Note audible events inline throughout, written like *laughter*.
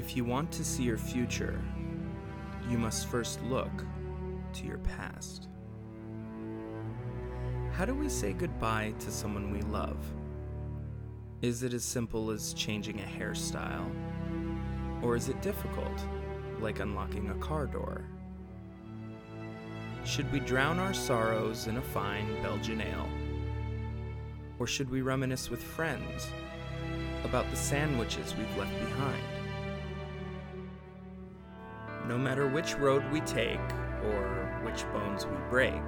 If you want to see your future, you must first look to your past. How do we say goodbye to someone we love? Is it as simple as changing a hairstyle? Or is it difficult, like unlocking a car door? Should we drown our sorrows in a fine Belgian ale? Or should we reminisce with friends about the sandwiches we've left behind? No matter which road we take or which bones we break,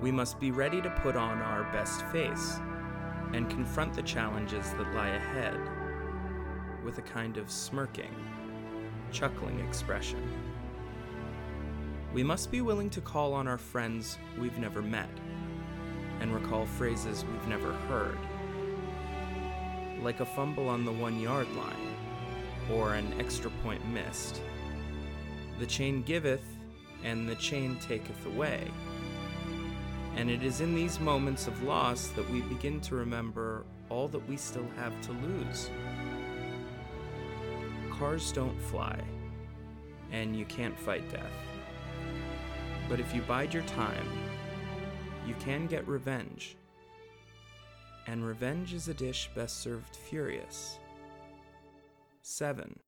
we must be ready to put on our best face and confront the challenges that lie ahead with a kind of smirking, chuckling expression. We must be willing to call on our friends we've never met and recall phrases we've never heard, like a fumble on the one yard line or an extra point missed. The chain giveth, and the chain taketh away. And it is in these moments of loss that we begin to remember all that we still have to lose. Cars don't fly, and you can't fight death. But if you bide your time, you can get revenge. And revenge is a dish best served furious. 7.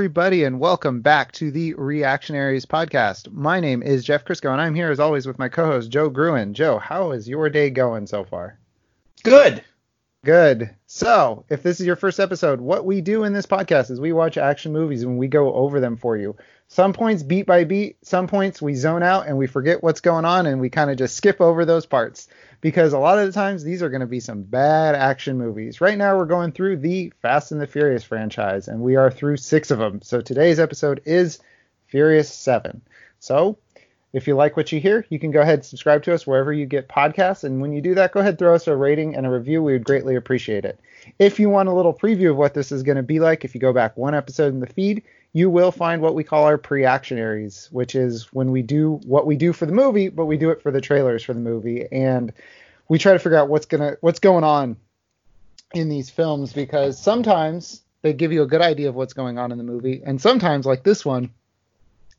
Everybody, and welcome back to the Reactionaries podcast. My name is Jeff Crisco, and I'm here as always with my co-host Joe Gruen. Joe, how is your day going so far? Good. Good. So, if this is your first episode, what we do in this podcast is we watch action movies and we go over them for you. Some points beat by beat, some points we zone out and we forget what's going on and we kind of just skip over those parts because a lot of the times these are going to be some bad action movies. Right now we're going through the Fast and the Furious franchise and we are through 6 of them. So today's episode is Furious 7. So, if you like what you hear, you can go ahead and subscribe to us wherever you get podcasts. And when you do that, go ahead throw us a rating and a review. We would greatly appreciate it. If you want a little preview of what this is going to be like, if you go back one episode in the feed, you will find what we call our pre-actionaries, which is when we do what we do for the movie, but we do it for the trailers for the movie, and we try to figure out what's gonna what's going on in these films because sometimes they give you a good idea of what's going on in the movie, and sometimes, like this one,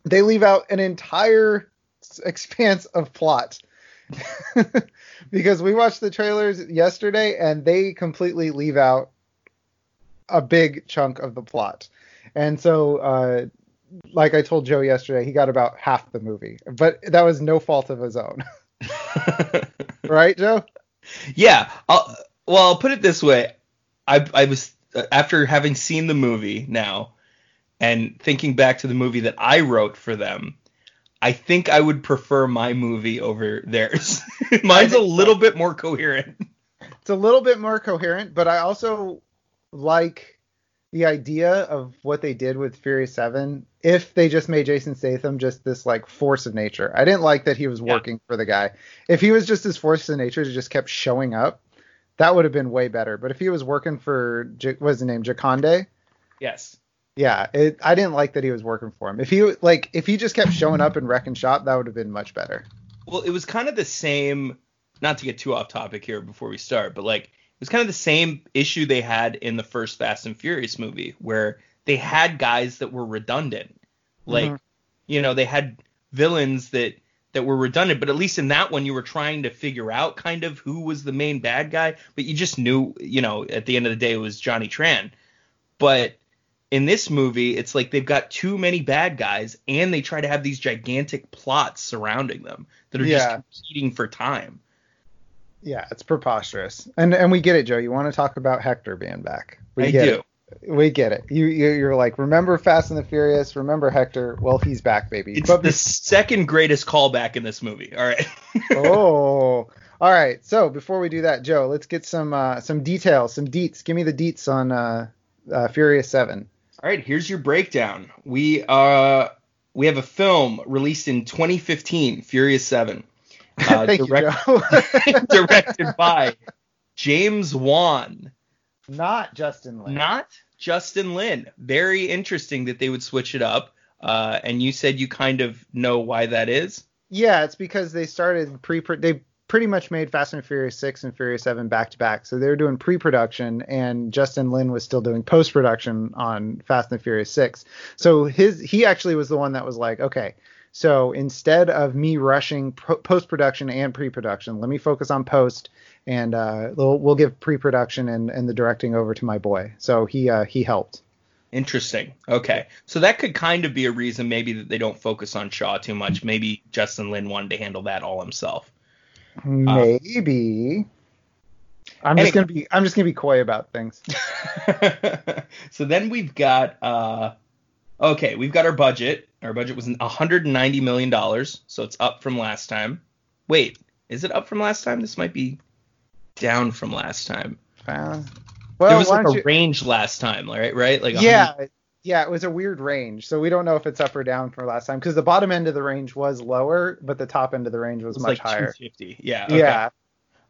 they leave out an entire expanse of plot. *laughs* because we watched the trailers yesterday and they completely leave out a big chunk of the plot. And so, uh, like I told Joe yesterday, he got about half the movie, but that was no fault of his own. *laughs* *laughs* right, Joe? Yeah. I'll, well, I'll put it this way. I, I was after having seen the movie now and thinking back to the movie that I wrote for them. I think I would prefer my movie over theirs. *laughs* Mine's a little bit more coherent. It's a little bit more coherent, but I also like the idea of what they did with Fury 7 if they just made Jason Statham just this like force of nature. I didn't like that he was working for the guy. If he was just this force of nature to just kept showing up, that would have been way better. But if he was working for what was the name Jakande? Yes. Yeah, it, I didn't like that he was working for him. If he like if he just kept showing up in Wreck and wrecking shop, that would have been much better. Well, it was kind of the same. Not to get too off topic here before we start, but like was kind of the same issue they had in the first Fast and Furious movie, where they had guys that were redundant. Like, mm-hmm. you know, they had villains that that were redundant, but at least in that one you were trying to figure out kind of who was the main bad guy, but you just knew, you know, at the end of the day it was Johnny Tran. But in this movie, it's like they've got too many bad guys, and they try to have these gigantic plots surrounding them that are yeah. just competing for time. Yeah, it's preposterous, and and we get it, Joe. You want to talk about Hector being back? We I get do. It. We get it. You, you you're like, remember Fast and the Furious? Remember Hector? Well, he's back, baby. It's But the second greatest callback in this movie. All right. *laughs* oh, all right. So before we do that, Joe, let's get some uh, some details, some deets. Give me the deets on uh, uh, Furious Seven. All right, here's your breakdown. We uh we have a film released in 2015, Furious 7. Uh, *laughs* direct- you, *laughs* directed by James Wan, Not Justin Lin. not Justin Lin. Very interesting that they would switch it up. Uh, and you said you kind of know why that is. Yeah, it's because they started pre they pretty much made Fast and Furious 6 and Furious 7 back to back. So they were doing pre-production and Justin Lin was still doing post-production on Fast and Furious 6. So his he actually was the one that was like, okay, so instead of me rushing pro- post-production and pre-production, let me focus on post and uh, we'll, we'll give pre-production and, and the directing over to my boy. So he uh, he helped. Interesting. Okay. So that could kind of be a reason maybe that they don't focus on Shaw too much. Maybe Justin Lin wanted to handle that all himself. Maybe. I'm just Anyway. gonna be I'm just gonna be coy about things. *laughs* so then we've got uh okay, we've got our budget. Our budget was 190 million dollars, so it's up from last time. Wait, is it up from last time? This might be down from last time. Uh, there was like a you- range last time, right? Right? Like 100 yeah, yeah, it was a weird range. So we don't know if it's up or down from last time because the bottom end of the range was lower, but the top end of the range it was, was much like higher. 250. Yeah. okay. Yeah,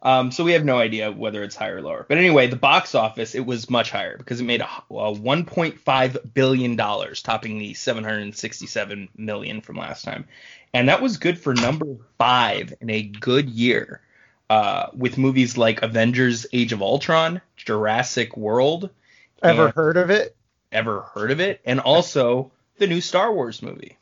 Um, so we have no idea whether it's higher or lower. But anyway, the box office it was much higher because it made a, a 1.5 billion dollars, topping the 767 million from last time, and that was good for number five in a good year. Uh, with movies like Avengers: Age of Ultron, Jurassic World, ever heard of it? ever heard of it, and also the new Star Wars movie.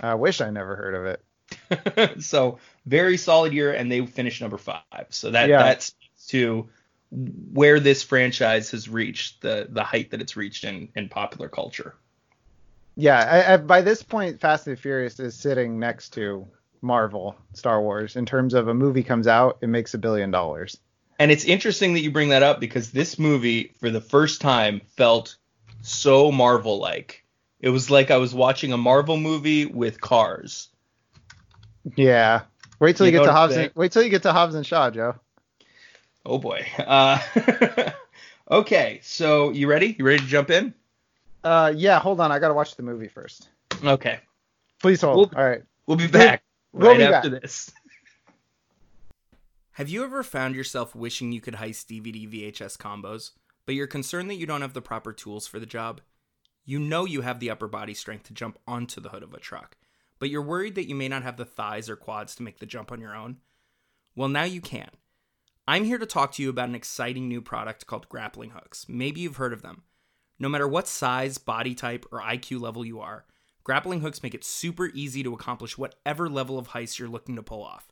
I wish I never heard of it. *laughs* so very solid year, and they finished number five. So that Yeah. that speaks to where this franchise has reached the the height that it's reached in in popular culture. Yeah, I, I, by this point, Fast and Furious is sitting next to Marvel, Star Wars, in terms of a movie comes out, it makes a billion dollars. And it's interesting that you bring that up because this movie, for the first time, felt so Marvel like. It was like I was watching a Marvel movie with cars. Yeah. Wait till you, You get to what Hobbs. And, wait till you get to Hobbs and Shaw, Joe. Oh boy. Uh, *laughs* okay, so you ready? You ready to jump in? Uh, yeah. Hold on, I gotta watch the movie first. Okay. Please hold. We'll- All right. We'll be back We'll right be after back. this. *laughs* Have you ever found yourself wishing you could heist DVD VHS combos, but you're concerned that you don't have the proper tools for the job? You know you have the upper body strength to jump onto the hood of a truck, but you're worried that you may not have the thighs or quads to make the jump on your own? Well, now you can. I'm here to talk to you about an exciting new product called grappling hooks. Maybe you've heard of them. No matter what size, body type, or IQ level you are, grappling hooks make it super easy to accomplish whatever level of heist you're looking to pull off.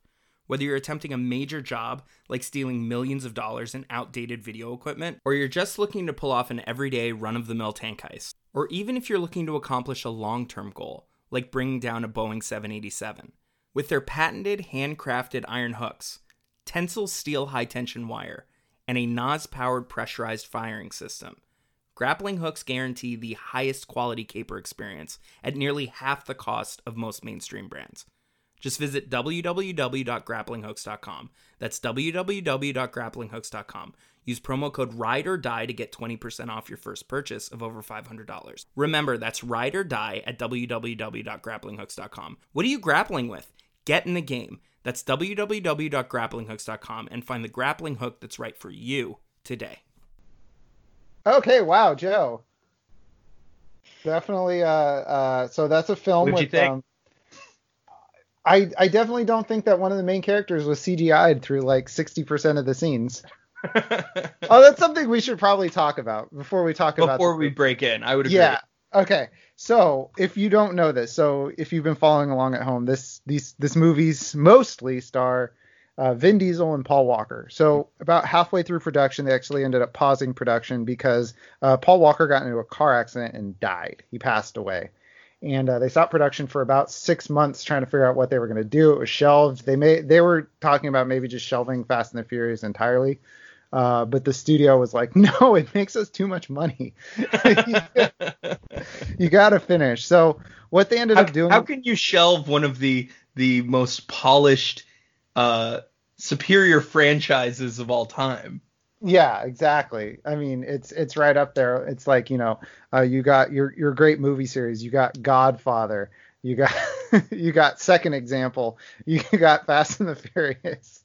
Whether you're attempting a major job, like stealing millions of dollars in outdated video equipment, or you're just looking to pull off an everyday run of the mill tank heist, or even if you're looking to accomplish a long term goal, like bringing down a Boeing 787. With their patented handcrafted iron hooks, tensile steel high tension wire, and a NOS powered pressurized firing system, grappling hooks guarantee the highest quality caper experience at nearly half the cost of most mainstream brands. Just visit www.grapplinghooks.com. That's www.grapplinghooks.com. Use promo code RIDE or DIE to get 20% off your first purchase of over $500. Remember, that's RIDE or DIE at www.grapplinghooks.com. What are you grappling with? Get in the game. That's www.grapplinghooks.com and find the grappling hook that's right for you today. Okay. Wow, Joe. Definitely. Uh. Uh. So that's a film What'd you with. think? Um, I I definitely don't think that one of the main characters was CGI'd through like 60% of the scenes. *laughs* Oh, that's something we should probably talk about before we talk about. Before we break in, I would agree. Yeah. Okay. So if you don't know this, so if you've been following along at home, this these this movies mostly star uh, Vin Diesel and Paul Walker. So about halfway through production, they actually ended up pausing production because uh, Paul Walker got into a car accident and died. He passed away. And uh, they stopped production for about six months trying to figure out what they were going to do. It was shelved. They may they were talking about maybe just shelving Fast and the Furious entirely. Uh, but the studio was like, *laughs* no, it makes us too much money. *laughs* you got to finish. So what they ended how, up doing. How can you shelve one of the the most polished, uh, superior franchises of all time? Yeah, exactly. I mean, it's it's right up there. It's like you know, uh, you got your your great movie series. You got Godfather. You got *laughs* you got Second Example. You got Fast and the Furious.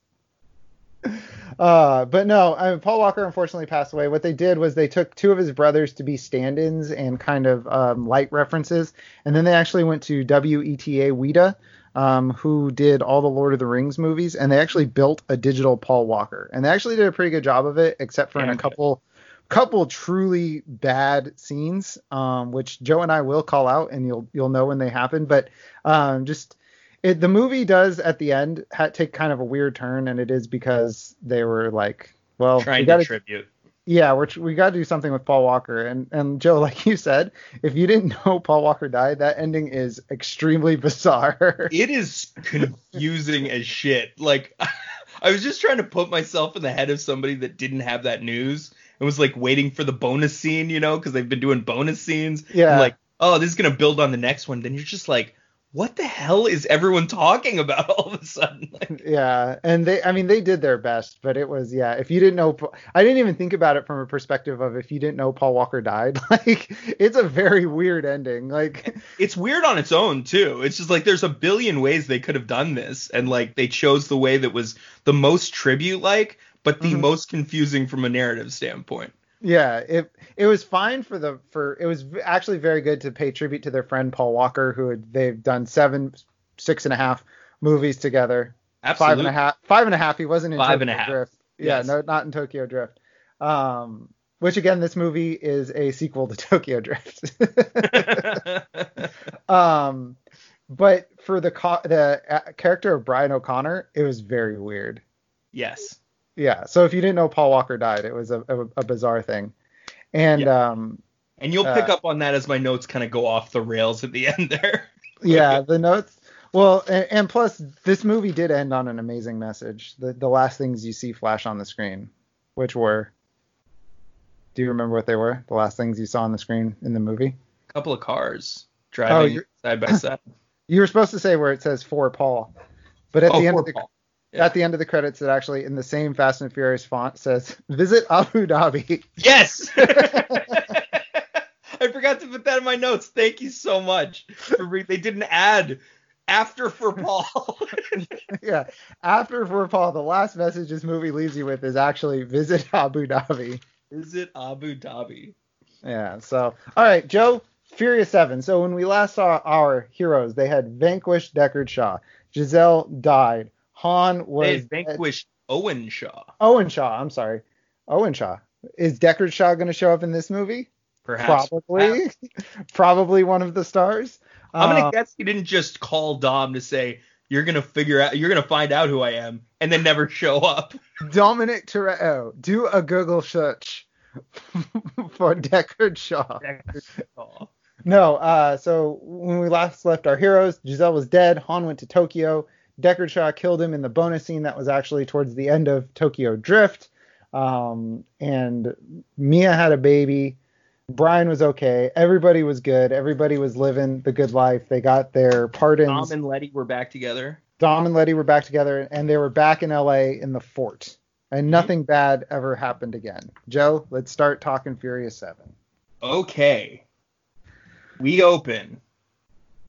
Uh, but no, I mean, Paul Walker unfortunately passed away. What they did was they took two of his brothers to be stand-ins and kind of um, light references, and then they actually went to WETA Weta, um, who did all the Lord of the Rings movies, and they actually built a digital Paul Walker, and they actually did a pretty good job of it, except for in a couple couple truly bad scenes, um, which Joe and I will call out, and you'll you'll know when they happen. But um, just it, the movie does at the end ha- take kind of a weird turn, and it is because they were like, well, trying we gotta, to tribute. Yeah, we're, we got to do something with Paul Walker, and and Joe, *laughs* like you said, if you didn't know *laughs* Paul Walker died, that ending is extremely *laughs* bizarre. It is confusing as shit. Like. I was just trying to put myself in the head of somebody that didn't have that news and was like waiting for the bonus scene, you know, because they've been doing bonus scenes. Yeah. Like, oh, this is gonna build on the next one. Then you're just like, what the hell is everyone talking about all of a sudden? *laughs* Like, yeah, and they, I mean, they did their best, but it was, yeah. If you didn't know, I didn't even think about it from a perspective of if you didn't know Paul Walker died. *laughs* Like, it's a very weird ending. Like, it's weird on its own too. It's just like there's a billion ways they could have done this, and like they chose the way that was the most tribute like, but the Mhm. most confusing from a narrative standpoint. Yeah, it it was fine for the for it was actually very good to pay tribute to their friend Paul Walker, who had, they've done seven, six and a half movies together. Absolutely. Five and a half. Five and a half. He wasn't in Five Tokyo and a half. Drift. Yeah, Yes. no, not in Tokyo Drift. Um, which again, this movie is a sequel to *laughs* Tokyo Drift. *laughs* *laughs* um, but for the co- the uh, character of Brian O'Conner, it was very weird. yes. Yeah. So if you didn't know Paul Walker died, it was a, a, a bizarre thing. And um, And you'll pick Uh, up on that as my notes kind of go off the rails at the *laughs* end there. yeah, the notes. Well, and, and plus, this movie did end on an amazing message. The the last things you see flash on the screen, which were. Do you remember what they were? The last things you saw on the screen in the movie? A couple of cars Oh, driving you're- side by *laughs* side. You were supposed to say where it says for Paul, but at oh, the end of the Paul. Yeah. at the end of the credits, it actually in the same Fast and Furious font says "Visit Abu Dhabi." Yes. *laughs* I forgot to put that in my notes. Thank you so much. For re- they didn't add after for Paul. *laughs* yeah. After for Paul, the last message this movie leaves you with is actually "Visit Abu Dhabi." Visit Abu Dhabi? Yeah. So, all right, Joe, Furious Seven. So when we last saw our heroes, they had vanquished Deckard Shaw. Giselle died. Han was They vanquished Owen Shaw. Owen Shaw. I'm sorry, Owen Shaw. Is Deckard Shaw going to show up in this movie? Perhaps. Probably. *laughs* Probably one of the stars. I'm gonna Uh, guess he didn't just call Dom to say you're gonna figure out, you're gonna find out who I am, and then never show up. *laughs* Dominic Toretto. Do a Google search *laughs* for Deckard Shaw. Aw. No, uh, so when we last left our heroes, Giselle was dead. Han went to Tokyo. Deckard Shaw killed him in the bonus scene that was actually towards the end of Tokyo Drift. Um, and Mia had a baby. Brian was okay. Everybody was good. Everybody was living the good life. They got their pardons. Dom and Letty were back together. Dom and Letty were back together, and they were back in LA in the fort. And nothing bad ever happened again. Joe, let's start talking Furious 7. Okay. We open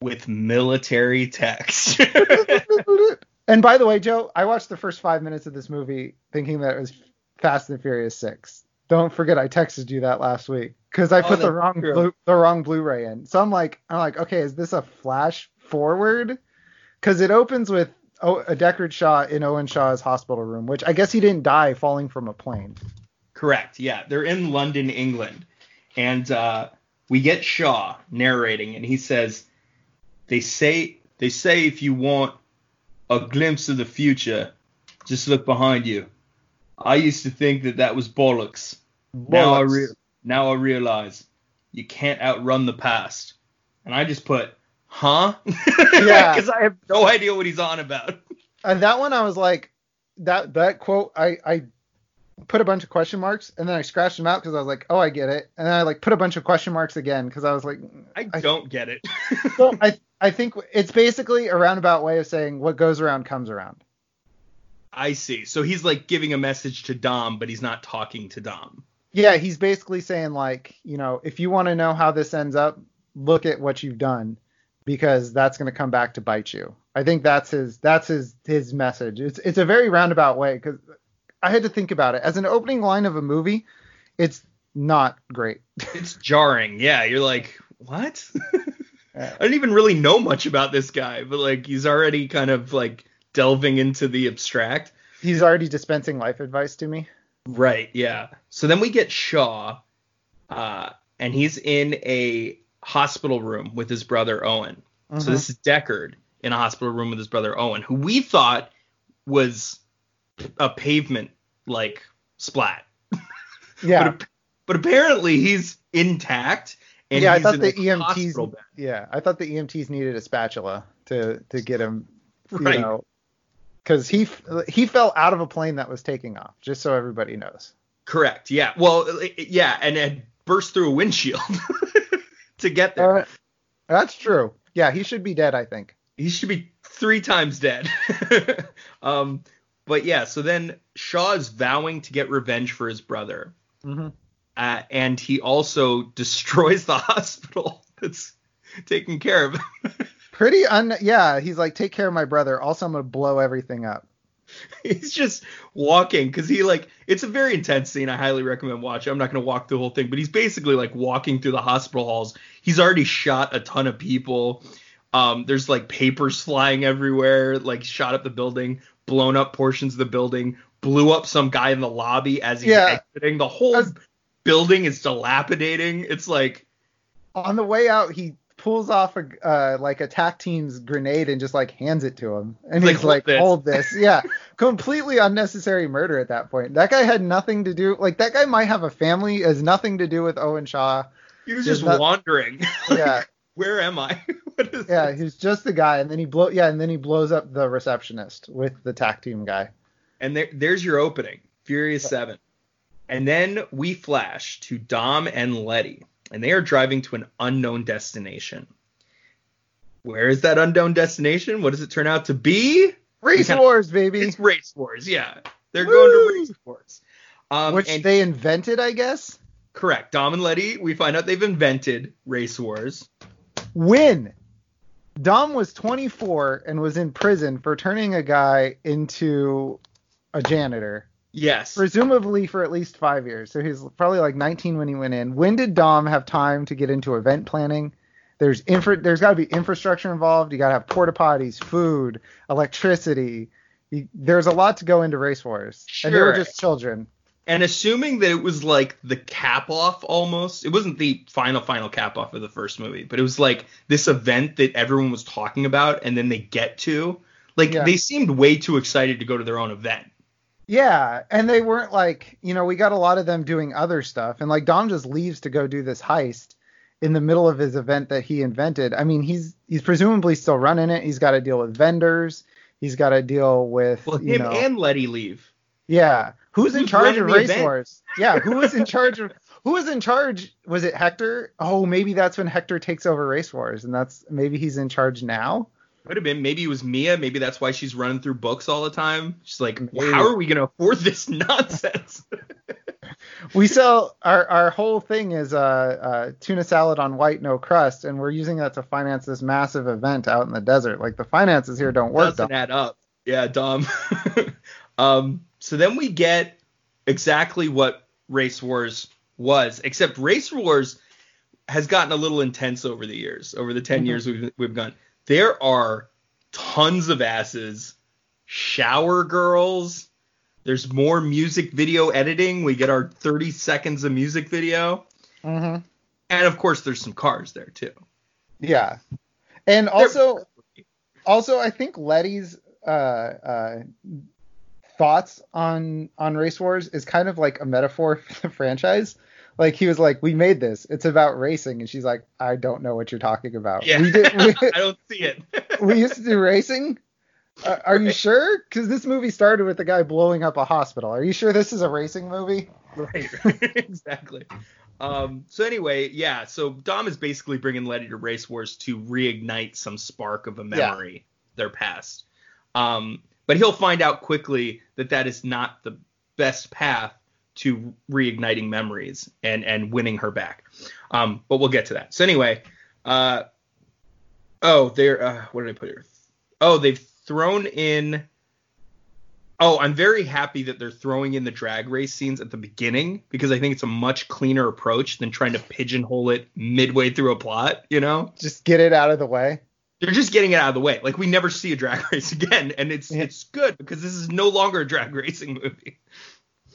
with military text. *laughs* and by the way, Joe, I watched the first five minutes of this movie thinking that it was Fast and Furious 6. Don't forget, I texted you that last week because I Oh, put the wrong true. Blu- the wrong Blu-ray in. So I'm like, I'm like, okay, is this a flash forward? Because it opens with oh, a Deckard Shaw in Owen Shaw's hospital room, which I guess he didn't die falling from a plane. Correct. Yeah, they're in London, England, and uh, we get Shaw narrating, and he says, "They say they say if you want a glimpse of the future, just look behind you. I used to think that that was bollocks. Now I Bollocks. re- now I realize you can't outrun the past." And I just put, "Huh?" *laughs* Yeah. *laughs* because I have no idea what he's on about. and that one I was like that that quote I I put a bunch of question marks, and then I scratched them out because I was like, oh, I get it. And then I like put a bunch of question marks again because I was like, I, I don't get it. *laughs* so I I think it's basically a roundabout way of saying what goes around comes around. I see. So he's like giving a message to Dom, but he's not talking to Dom. Yeah, he's basically saying like, you know, if you want to know how this ends up, look at what you've done because that's going to come back to bite you. I think that's his that's his his message. It's it's a very roundabout way cuz I had to think about it. As an opening line of a movie, it's not great. It's jarring. Yeah, you're like, "What?" *laughs* I don't even really know much about this guy, but like he's already kind of like delving into the abstract. He's already dispensing life advice to me. Right, yeah. So then we get Shaw, uh, and he's in a hospital room with his brother Owen. Mm-hmm. So this is Deckard in a hospital room with his brother Owen, who we thought was a pavement like splat. *laughs* Yeah. but, but apparently he's intact and yeah, I thought the EMTs. Yeah, I thought the EMTs needed a spatula to to get him. You right. know, because he he fell out of a plane that was taking off. Just so everybody knows. Correct. Yeah. Well, yeah, and it burst through a windshield *laughs* to get there. Uh, that's true. Yeah, he should be dead. I think he should be three times dead. *laughs* um, but yeah, so then Shaw is vowing to get revenge for his brother. Mm-hmm. Uh, and he also *laughs* destroys the hospital that's taking care of him. Pretty un yeah, he's like, take care of my brother. Also, I'm gonna blow everything up. He's just walking because he like it's a very intense scene. I highly recommend watching. I'm not gonna walk the whole thing, but he's basically like walking through the hospital halls. He's already shot a ton of people. Um, there's like papers flying everywhere, like shot up the building, blown up portions of the building, blew up some guy in the lobby as he's yeah. exiting. The whole building is dilapidating. It's like on the way out, he pulls off a uh, like attack team's grenade and just like hands it to him, and he's like, like "Hold this." Yeah, *laughs* completely unnecessary murder at that point. That guy had nothing to do. Like that guy might have a family, has nothing to do with Owen Shaw. He was just not, wandering. *laughs* Yeah. Where am I? *laughs* yeah, he's just the guy, and then he blow. Yeah, and then he blows up the receptionist with the tack team guy. And there, there's your opening, Furious Seven. And then we flash to Dom and Letty, and they are driving to an unknown destination. Where is that unknown destination? What does it turn out to be? Race Wars, baby. It's Race Wars, yeah. They're Woo! going to Race Wars. Um, Which and, they invented, I guess? Correct. Dom and Letty, we find out they've invented Race Wars. When Dom was 24 and was in prison for turning a guy into a janitor. Yes. Presumably for at least five years. So he's probably like 19 when he went in. When did Dom have time to get into event planning? There's infra- There's got to be infrastructure involved. You got to have porta potties, food, electricity. You, there's a lot to go into race wars, sure. and they were just children. And assuming that it was like the cap off almost, it wasn't the final final cap off of the first movie, but it was like this event that everyone was talking about, and then they get to. Like yeah. they seemed way too excited to go to their own event. Yeah, and they weren't like, you know, we got a lot of them doing other stuff, and like Dom just leaves to go do this heist in the middle of his event that he invented. I mean, he's he's presumably still running it. He's got to deal with vendors. He's got to deal with well, him know, and Letty leave. Yeah, who's, who's in charge of race wars? Yeah, who was in *laughs* charge of who was in charge? Was it Hector? Oh, maybe that's when Hector takes over race wars, and that's maybe he's in charge now. Could have been. Maybe it was Mia. Maybe that's why she's running through books all the time. She's like, maybe. how are we gonna afford this *laughs* nonsense? *laughs* we sell our our whole thing is uh, uh, tuna salad on white, no crust, and we're using that to finance this massive event out in the desert. Like the finances here don't work. Doesn't add up. Yeah, dumb. *laughs* um, so then we get exactly what Race Wars was, except Race Wars has gotten a little intense over the years, over the 10 mm-hmm. years we've we've gone there are tons of asses, shower girls. There's more music video editing. We get our 30 seconds of music video. Mm-hmm. And of course, there's some cars there too. Yeah. And also, also, I think Letty's uh, uh, thoughts on on race wars is kind of like a metaphor *laughs* for the franchise like he was like, "We made this. It's about racing," and she's like, "I don't know what you're talking about." Yeah, we did, we, *laughs* I don't see it. *laughs* we used to do racing. Uh, are you sure? Because this movie started with the guy blowing up a hospital. Are you sure this is a racing movie? Right. *laughs* exactly. Um, so anyway, yeah. So Dom is basically bringing Letty to Race Wars to reignite some spark of a memory their past. Um, but he'll find out quickly that that is not the best path to reigniting memories and and winning her back. Um, but we'll get to that. So anyway, uh, oh, they're uh, what did I put here? Oh, they've thrown in. Oh, I'm very happy that they're throwing in the drag race scenes at the beginning because I think it's a much cleaner approach than trying to pigeonhole it midway through a plot. You know, Just get it out of the way. they're just getting it out of the way. Like we never see a drag race *laughs* again, and it's Yeah. it's good because this is no longer a drag racing movie.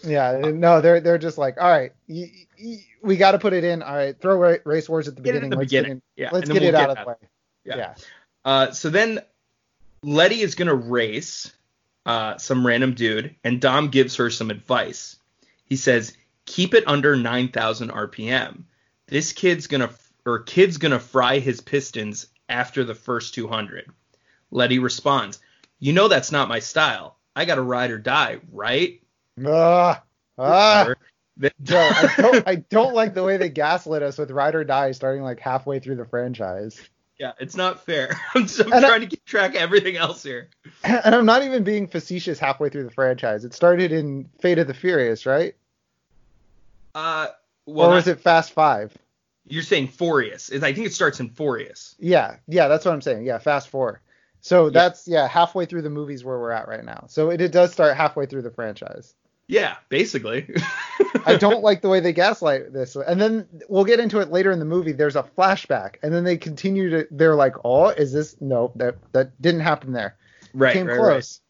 Yeah, no, they're they're just like, all right, y- y- we got to put it in. All right, throw ra- race wars at the Get at beginning. the let's beginning. Get Yeah, let's get it we'll out of the way. Yeah. yeah. Uh, so then Letty is gonna race uh, some random dude, and Dom gives her some advice. He says, "Keep it under 9,000 RPM. This kid's gonna or kid's gonna fry his pistons after the first 200." Letty responds, "You know that's not my style. I gotta ride or die, right?" Ah, ah. Joe, *laughs* I don't, I don't like the way they gaslit us with Ride or Die starting like halfway through the franchise. yeah, it's not fair. *laughs* I'm, just, I'm And I- trying to keep track of everything else here. *laughs* And I'm not even being facetious halfway through the franchise. It started in Fate of the Furious, right? Uh, well, or not- was it Fast Five? you're saying Furious? Is I think it starts in Furious. Yeah, yeah, that's what I'm saying. Yeah, Fast Four. So that's yeah, halfway through the movies where we're at right now. So it, it does start halfway through the franchise. Yeah, basically. *laughs* I don't like the way they gaslight this. And then we'll get into it later in the movie. There's a flashback, and then they continue to. They're like, "Oh, is this? No, that that didn't happen there. right, Came right, close."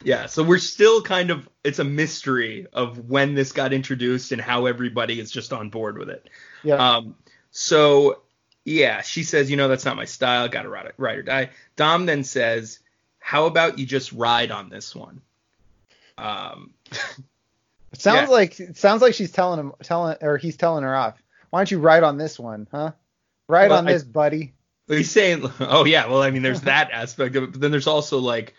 right. Yeah, so we're still kind of it's a mystery of when this got introduced and how everybody is just on board with it. Yeah. Um, so yeah, she says, you know, that's not my style. Got to ride, ride or die. Dom then says, how about you just ride on this one? Um, *laughs* It sounds yeah. like it sounds like she's telling him, telling, or he's telling her off. Why don't you ride on this one, huh? Ride Well, on I- this, buddy. He's saying, *laughs* oh yeah, well, I mean, there's that aspect of it, but then there's also like,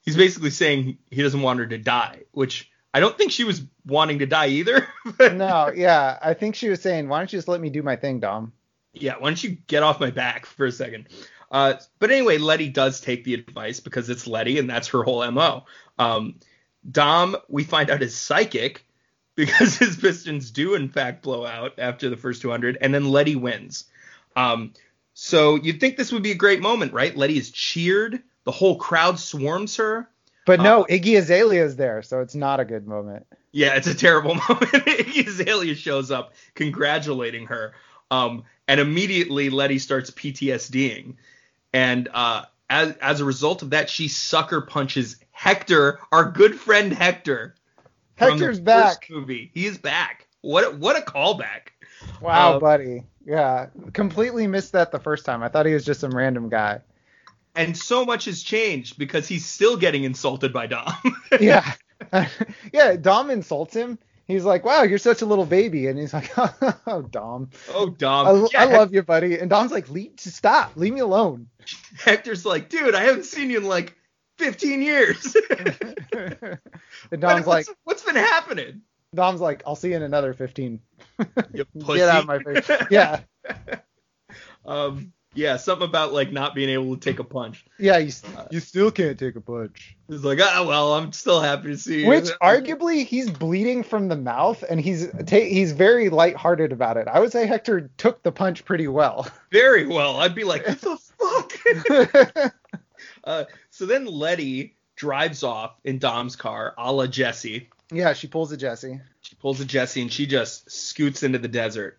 he's basically saying he doesn't want her to die, which I don't think she was wanting to die either. *laughs* No, yeah, I think she was saying, "Why don't you just let me do my thing, Dom?" yeah, why don't you get off my back *laughs* for a second? Uh, but anyway, Letty does take the advice because it's Letty and that's her whole mo. Um, Dom, we find out is psychic *laughs* because his pistons do in fact blow out after the first 200, and then Letty wins. Um, so you'd think this would be a great moment, right? Letty is cheered, the whole crowd swarms her. But no, Uh, Iggy Azalea is there, so it's not a good moment. Yeah, it's a terrible *laughs* moment. *laughs* Iggy Azalea shows up congratulating her. Um, and immediately Letty starts PTSDing. And uh, as, as a result of that, she sucker punches Hector, our good friend Hector. Hector's back. Movie. He is back. What a, what a callback. Wow, Uh, buddy. Yeah, completely missed that the first time. I thought he was just some random guy. And so much has changed because he's still getting insulted by Dom. *laughs* Yeah, *laughs* yeah. Dom insults him. He's like, "Wow, you're such a little baby," and he's like, *laughs* "Oh, Dom, oh, Dom. I, Yeah, I love you, buddy." And Dom's like, "Leave, just stop, leave me alone." Hector's like, dude, I haven't seen you in like 15 years. *laughs* and Dom's like, what's, what's been happening? Dom's like, "I'll see you in another 15." You *laughs* pussy. Get out of my face. Yeah, *laughs* um, yeah, something about like not being able to take a punch. yeah. You, you still can't take a punch. It's like, ah, well, I'm still happy to see you. Which arguably he's bleeding from the mouth and he's ta- he's very lighthearted about it. I would say Hector took the punch pretty well. very well. I'd be like, what the fuck? uh, so then Letty drives off in Dom's car, a la Jesse. yeah, she pulls a Jesse. She pulls a Jesse and she just scoots into the desert.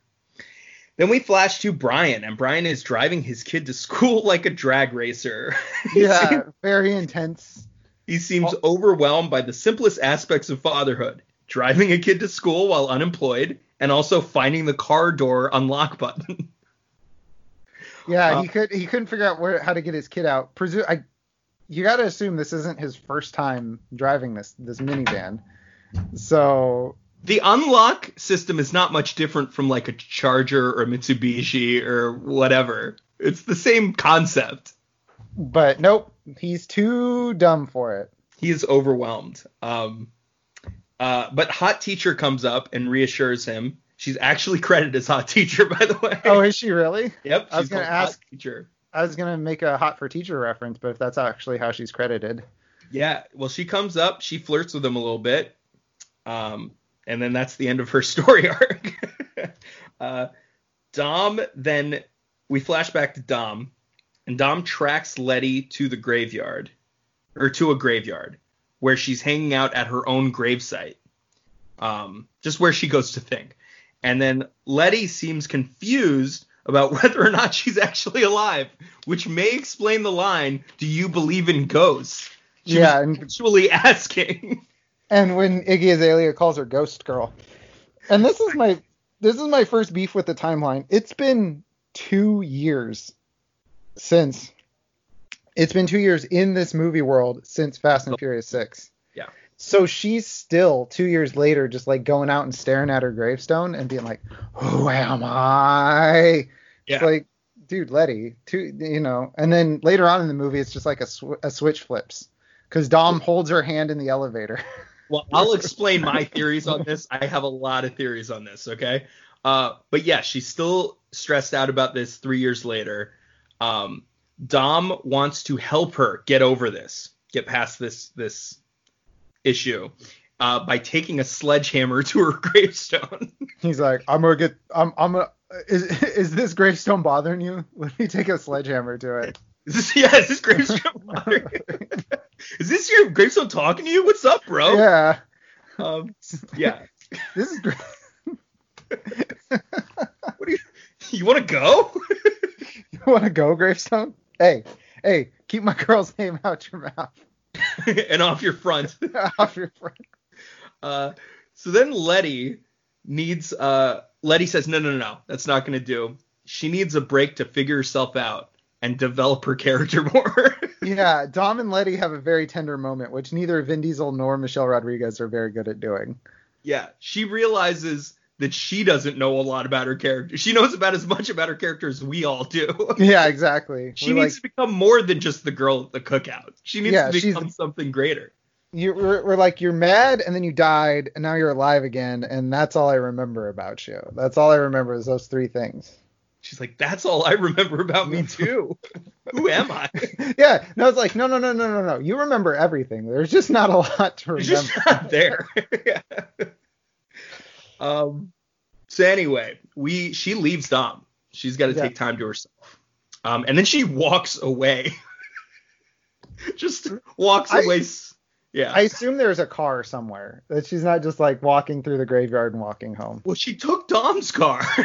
Then we flash to Brian, and Brian is driving his kid to school *laughs* like a drag racer. *laughs* Yeah, seems- very intense. He seems overwhelmed by the simplest aspects of fatherhood driving a kid to school while unemployed, and also finding the car door unlock button. *laughs* Yeah, Uh, he could he couldn't figure out where how to get his kid out. Presu- I you got to assume this isn't his first time driving this this minivan. So the unlock system is not much different from like a Charger or a Mitsubishi or whatever. It's the same concept. But nope, he's too dumb for it. He is overwhelmed. Um, uh, but hot teacher comes up and reassures him. She's actually *laughs* credited as hot teacher, by the way. Oh, is she really? yep. I was gonna called Hot ask- teacher. I was gonna make a hot for teacher reference, but if that's actually how she's credited. Yeah, well, she comes up, she flirts with him a little bit, um, and then that's the end of her *laughs* story arc. *laughs* uh, Dom then we flash back to Dom, and Dom tracks Letty to the graveyard, or to a graveyard, where she's hanging out at her own gravesite, um, just where she goes to think. And then Letty seems confused about *laughs* whether or not she's actually alive, which may explain the line, "Do you believe in ghosts?" She yeah, was and, actually *laughs* asking. and when Iggy Azalea calls her Ghost Girl, and this is my this is my first beef with the timeline. It's been two years since it's been two years in this movie world since Fast and oh. Furious Six. Yeah. So she's still two years later, just like going out and staring at her gravestone and being like, "Who am I?" Yeah. It's like, dude, Letty, two, you know. And then later on in the movie, it's just like a, sw- a switch flips because Dom holds her hand in the elevator. *laughs* Well, I'll explain my theories on this. I have a lot of theories on this, okay? Uh, but yeah, she's still stressed out about this three years later. Um, Dom wants to help her get over this, get past this this issue, uh, by taking a sledgehammer to her *laughs* gravestone. He's like, I'm gonna get, I'm, I'm gonna. Is, is this gravestone bothering you? Let me take a sledgehammer to it. *laughs* is this, yeah, is this gravestone? *laughs* bothering you? is this your gravestone talking to you? What's up, bro? Yeah, Um, yeah. this is great. What do you? You want to go? you want to go, gravestone? Hey, hey, keep my girl's name out your mouth, *laughs* and off your front. *laughs* off your front. Uh, so then Letty needs. Uh, Letty says, no, no, no, no, that's not going to do. She needs a break to figure herself out and develop her character *laughs* more. Yeah, Dom and Letty have a very tender moment, which neither Vin Diesel nor Michelle Rodriguez are very good at doing. yeah, she realizes that she doesn't know a lot about her character. She knows about as much about her character as we all do. *laughs* Yeah, exactly. She We're needs to become more than just the girl at the cookout. She needs Yeah, to become something greater. you we're, we're like you're mad and then you died and now you're alive again and that's all I remember about you. That's all I remember is those three things. She's like, that's all I remember about me *laughs* too. Who am I? *laughs* yeah, no, it's like no, no, no, no, no, no. You remember everything. There's just not a lot to It's remember. just not there. Yeah. Um. So anyway, we she leaves Dom. She's got to Yeah. take time to herself. Um, and then she walks away. *laughs* just walks I- away. Yeah. I assume there's a car somewhere that she's not just like walking through the graveyard and walking home. well, she took Dom's car. *laughs*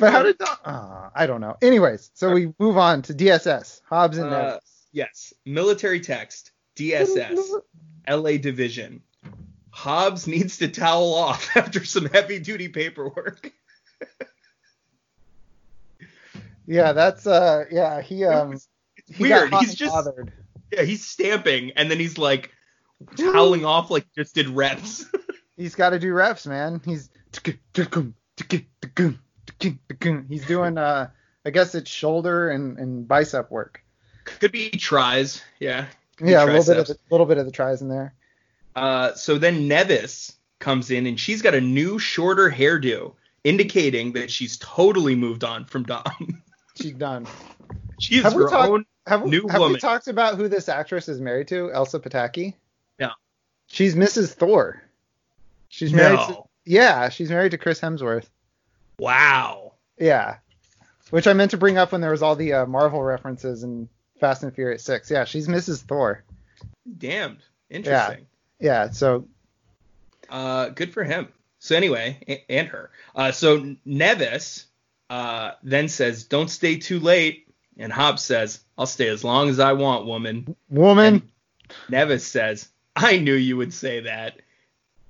But how did Dom? Uh, I don't know. Anyways, so we move on to DSS Hobbs and Uh, yes, military text, DSS, LA *laughs* division. Hobbs needs to towel off *laughs* after some heavy duty paperwork. *laughs* Yeah, that's uh, yeah, he um, It's he weird. He's just bothered. Yeah, he's stamping and then he's like toweling off like just did reps. *laughs* He's got to do reps, man. He's he's doing uh, I guess it's shoulder and, and bicep work. Could be tries. Yeah. Could Yeah, a little bit of the, little bit of the tries in there. Uh, so then Neves comes in and she's got a new shorter hairdo, indicating that she's totally moved on from Dom. *laughs* She's done. she is Have we her talked- own. Have, we- New have we talked about who this actress is married to? Elsa Pataky. Yeah. She's Mrs. Thor. She's married. To, yeah, she's married to Chris Hemsworth. Wow. Yeah, which I meant to bring up when there was all the uh, Marvel references in Fast and Furious Six. Yeah, she's Mrs. Thor. Damned. Interesting. Yeah, so Uh, good for him. So anyway, and her. Uh, so Neves uh, then says, "Don't stay too late." And Hobbs says, "I'll stay as long as I want, woman." woman. And Neves says, "I knew you would say that."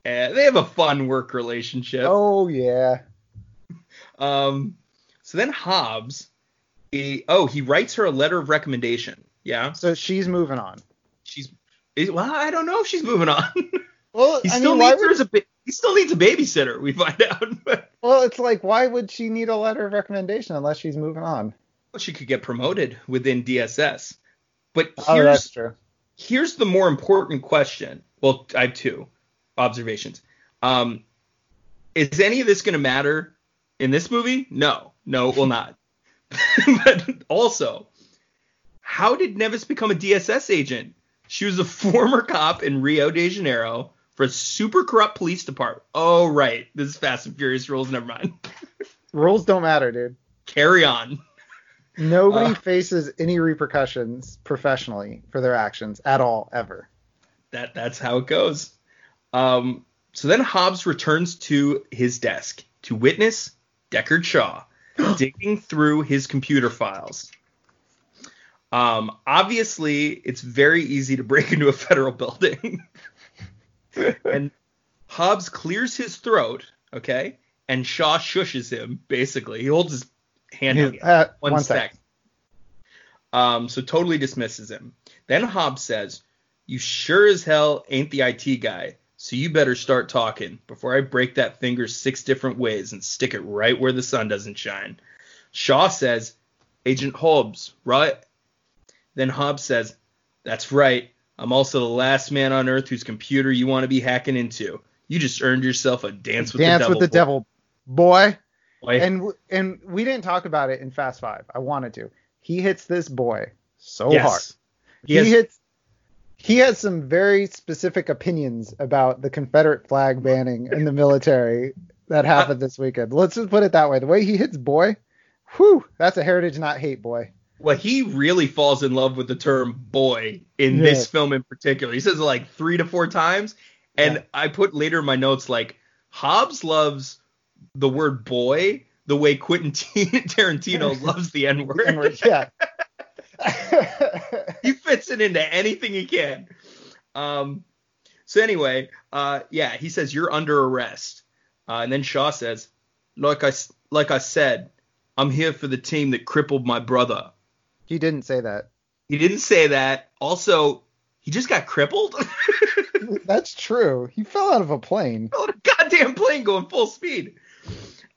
And they have a fun work relationship. oh yeah. *laughs* Um, so then Hobbs, he, oh, he writes her a letter of recommendation. Yeah, So she's moving on. Is- Well, I don't know if she's moving on. *laughs* Well, he I still mean, needs her would, as a. He still needs a babysitter. We find out. *laughs* But well, it's like why would she need a letter of recommendation unless she's moving on? Well, she could get promoted within DSS. But Oh, here's that's true. here's the more important question. Well, I have two observations. Um, is any of this going to matter in this movie? No, no, it will not. *laughs* but also, how did Neves become a DSS agent? She was a former cop in Rio de Janeiro for a super corrupt police department. Oh, right. This is Fast and Furious rules. Never mind. *laughs* Rules don't matter, dude. Carry on. Nobody Uh. faces any repercussions professionally for their actions at all, ever. that that's how it goes. Um, so then Hobbs returns to his desk to witness Deckard Shaw *gasps* digging through his computer files. Um, obviously, it's very easy to break *laughs* into a federal building. *laughs* and Hobbs clears his throat, okay, and Shaw shushes him. Basically, he holds his hand out. Uh, One, one sec. sec. Um, so totally dismisses him. Then Hobbs says, "You sure as hell ain't the IT guy, so you better start talking before I break that finger six different ways and stick it right where the sun doesn't shine." Shaw says, "Agent Hobbs, right?" Then Hobbs says, "That's right. I'm also the last man on Earth whose computer you want to be hacking into. You just earned yourself a dance with Dance the devil." with the devil, boy. boy." And w- and we didn't talk about it in Fast Five. I wanted to. He hits this boy so Yes. hard. He He, has- hits. He has some very specific opinions about the Confederate flag banning in the military that happened this weekend. Let's just put it that way. The way he hits boy, whew, that's a heritage not hate boy. Well, he really falls in love with the term boy in Yeah. this film in particular. He says it like three to four times. And Yeah. I put later in my notes like Hobbs loves the word boy the way Quentin T- *laughs* Tarantino *laughs* loves the N word. yeah. *laughs* he fits it into anything he can. Um, so anyway, uh, yeah, he says you're under arrest, uh, and then Shaw says, like I like I said, I'm here for the team that crippled my brother. He didn't say that. He didn't say that. Also, he just got crippled. *laughs* That's true. He fell out of a plane. on a goddamn plane going full speed.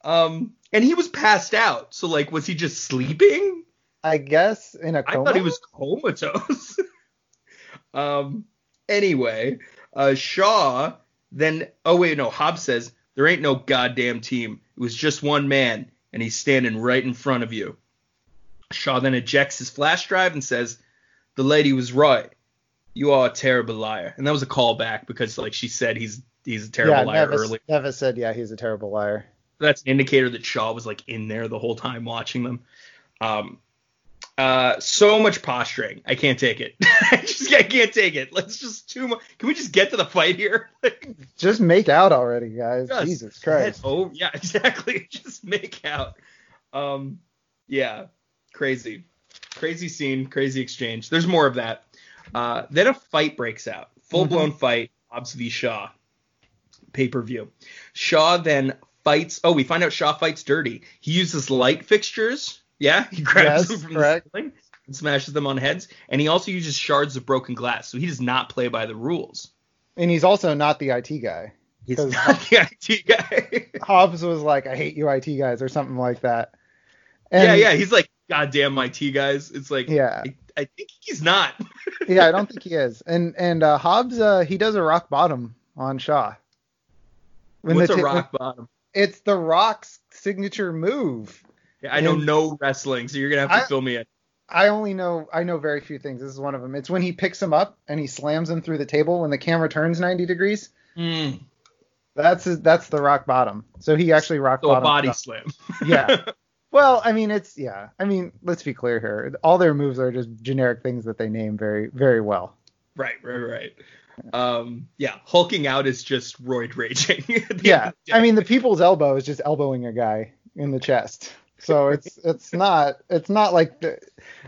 Um, and he was passed out. So like, was he just sleeping? I guess in a I coma. thought he was comatose. *laughs* um. Anyway, uh, Shaw then. Oh wait, no. Hobbs says there ain't no goddamn team. It was just one man, and he's standing right in front of you. Shaw then ejects his flash drive and says, "The lady was right. You are a terrible liar." And that was a callback because like she said he's he's a terrible yeah, liar Neves, earlier. Neves said, yeah, he's a terrible liar. that's an indicator that Shaw was like in there the whole time watching them. Um, uh, so much posturing. I can't take it. *laughs* I just I can't take it. Let's just too much. Can we just get to the fight here? *laughs* Just make out already, guys. just Jesus Christ. *laughs* Oh yeah, exactly. Just make out. Um, yeah, crazy, crazy scene, crazy exchange. There's more of that. Uh, then a fight breaks out. Full blown Mm-hmm. fight. Hobbs v. Shaw. Pay per view. Shaw then fights. Oh, we find out Shaw fights dirty. He uses light fixtures. Yeah, he grabs Yes, them from correct. the ceiling and smashes them on heads. And he also uses shards of broken glass. So he does not play by the rules. And he's also not the IT guy. He's not the IT guy. Hobbs was like, I hate you IT guys or something like that. And, yeah, yeah. He's like, goddamn IT guys. It's like, Yeah. I, I think he's not. *laughs* yeah, I don't think he is. And and uh, Hobbs, uh, he does a rock bottom on Shaw. When What's the a rock bottom? It's the Rock's signature move. Yeah, I know no wrestling, so you're gonna have to I- fill me in. I only know I know very few things. This is one of them. It's when he picks him up and he slams him through the table when the camera turns 90 degrees. Hmm. That's his, that's the rock bottom. So he actually rock So a bottom. body slam. Yeah. *laughs* Well, I mean, it's yeah. I mean, let's be clear here. All their moves are just generic things that they name very very well. right, right, right. Um, yeah, hulking out is just roid raging. *laughs* at the end Yeah. I mean, the people's elbow is just elbowing a guy in the chest. So *laughs* it's it's not it's not like the,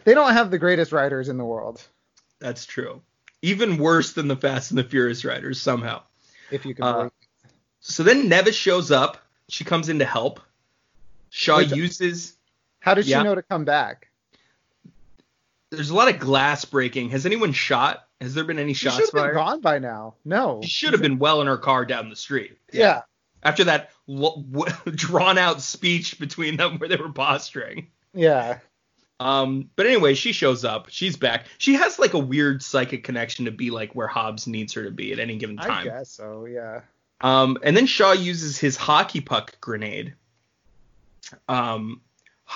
they don't have the greatest riders in the world, that's true. Even worse than the Fast and the Furious riders somehow. if you can Uh. So then Neves shows up. She comes in to help. Shaw Wait, uses. How did yeah. she know to come back? There's a lot of glass breaking. Has anyone shot? Has there been any shots She should shots have been gone by now. No. She should have been well in her car down the street. Yeah. After that l- w- *laughs* drawn out speech between them where they were posturing. Yeah. Um, but anyway, she shows up. She's back. She has like a weird psychic connection to be like where Hobbs needs her to be at any given time. I guess so. Yeah. Um, and then Shaw uses his hockey puck grenade. Um,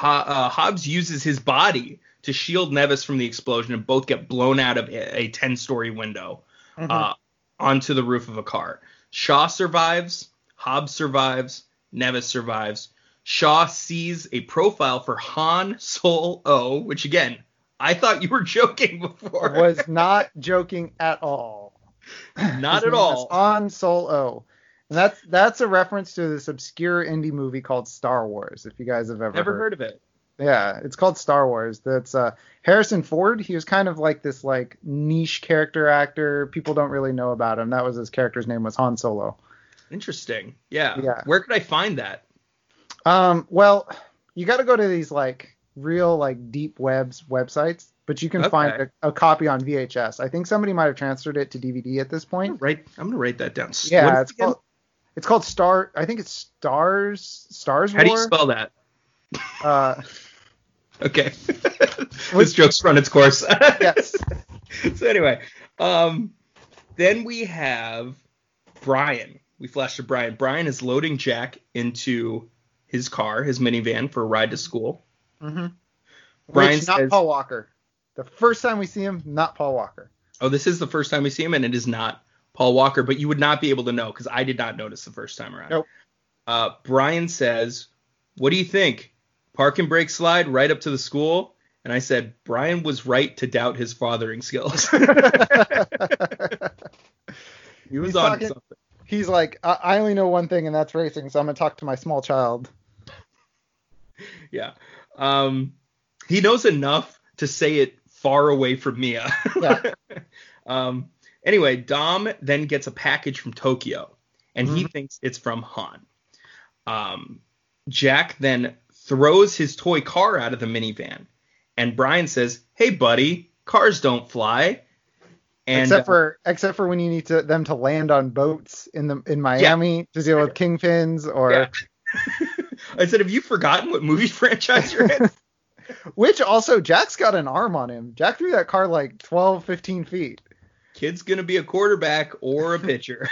uh, Hobbs uses his body to shield Neves from the explosion, and both get blown out of a 10 story window Mhm. uh, onto the roof of a car. Shaw survives, Hobbs survives, Neves survives. Shaw sees a profile for Han Seoul-Oh, which again, I thought you were *laughs* joking before. was not joking at all. Not at all. Han Seoul-Oh. And that's that's a reference to this obscure indie movie called Star Wars. If you guys have ever Never heard of it. Yeah, it's called Star Wars. That's uh, Harrison Ford. He was kind of like this like niche character actor. People don't really know about him. That was his character's name was Han Solo. Interesting. Yeah. Yeah. Where could I find that? Um, well, you got to go to these like real like deep webs websites, but you can find a, a copy on VHS. I think somebody might have transferred it to DVD at this point. Right. I'm gonna write that down. Yeah, it's called it's called Star. I think it's Stars Stars How do you spell that? uh, *laughs* Okay. *laughs* this joke's run its course. *laughs* yes. so anyway, um, then we have Brian. We flash to Brian. Brian is loading Jack into his car, his minivan, for a ride to school. Mm-hmm. Brian Which, not says- Paul Walker. The first time we see him, not Paul Walker. Oh, this is the first time we see him, and it is not Paul Walker, but you would not be able to know because I did not notice the first time around. Nope. Uh, Brian says, What do you think? Park and brake slide right up to the school? And I said, Brian was right to doubt his fathering skills. *laughs* *laughs* he was He's on talking- something. He's like, I, I only know one thing, and that's racing, so I'm gonna talk to my small child. *laughs* Yeah. Um, he knows enough to say it far away from Mia. Yeah. um, anyway, Dom then gets a package from Tokyo, and he thinks it's from Han. Um, Jack then throws his toy car out of the minivan, and Brian says, "Hey, buddy, cars don't fly." And except uh, for except for when you need to them to land on boats in the in Miami to deal with kingpins or yeah. *laughs* I said, "Have you forgotten what movie *laughs* franchise you're in?" *laughs* which also Jack's got an arm on him. Jack threw that car like 12, 15 feet. Kid's gonna be a quarterback or a *laughs* pitcher.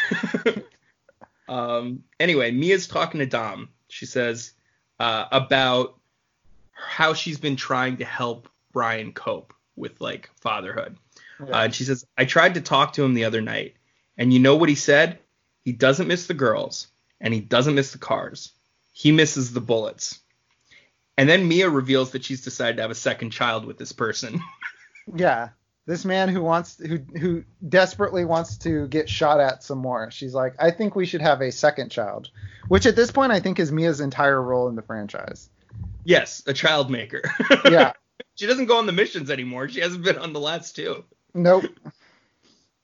*laughs* um. Anyway, Mia's talking to Dom. She says uh, about how she's been trying to help Brian cope with like fatherhood. Uh, and she says, I tried to talk to him the other night, and you know what he said? He doesn't miss the girls, and he doesn't miss the cars. He misses the bullets. And then Mia reveals that she's decided to have a second child with this person. *laughs* Yeah. This man who wants who who desperately wants to get shot at some more. She's like, I think we should have a second child, which at this point I think is Mia's entire role in the franchise. yes, a child maker. *laughs* Yeah. she doesn't go on the missions anymore. She hasn't been on the last two. nope.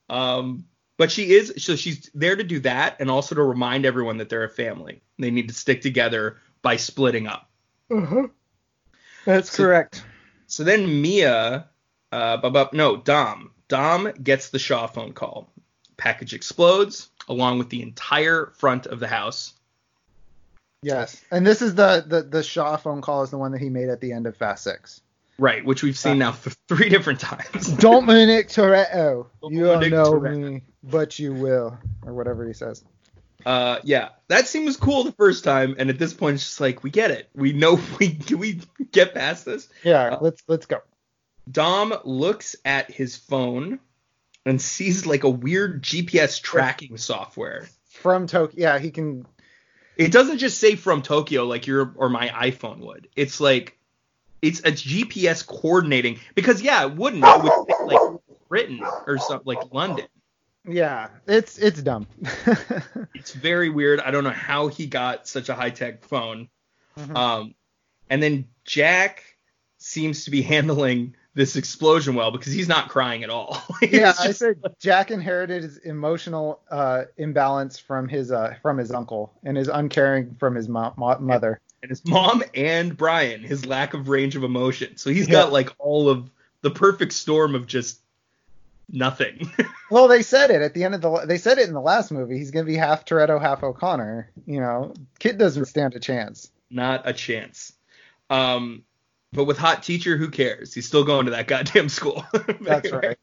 Um, but she is so she's there to do that and also to remind everyone that they're a family. They need to stick together by splitting up. Uh-huh. That's So- correct. So then Mia, uh, bu- bu- no, Dom. Dom gets the Shaw phone call. Package explodes along with the entire front of the house. Yes. And this is the the the Shaw phone call is the one that he made at the end of Fast Six. Right, which we've seen now th- three different times. *laughs* Dominic Toretto. You don't Dominic know Toretto. me, but you will, or whatever he says. Uh, yeah, that scene was cool the first time, and at this point, it's just like we get it. We know *laughs* we can we get past this. Yeah, Uh, let's let's go. Dom looks at his phone and sees like a weird GPS tracking software. From Tokyo, yeah, he can. It doesn't just say from Tokyo like your or my iPhone would. It's like it's a GPS coordinating because yeah, it wouldn't. It would say like Britain or something like London. Yeah, it's it's dumb. *laughs* It's very weird. I don't know how he got such a high tech phone. Mhm. Um, and then Jack seems to be handling this explosion well because he's not crying at all. *laughs* Yeah, I said Jack inherited his emotional uh, imbalance from his uh, from his uncle and his uncaring from his mo- mo- mother. and his mom and Brian, his lack of range of emotion. So he's Yeah. got like all of the perfect storm of just nothing. *laughs* Well, they said it at the end of the. They said it in the last movie. He's gonna be half Toretto, half O'Conner. You know, kid doesn't stand a chance. Not a chance. Um, But with hot teacher, who cares? He's still going to that goddamn school. *laughs* That's right.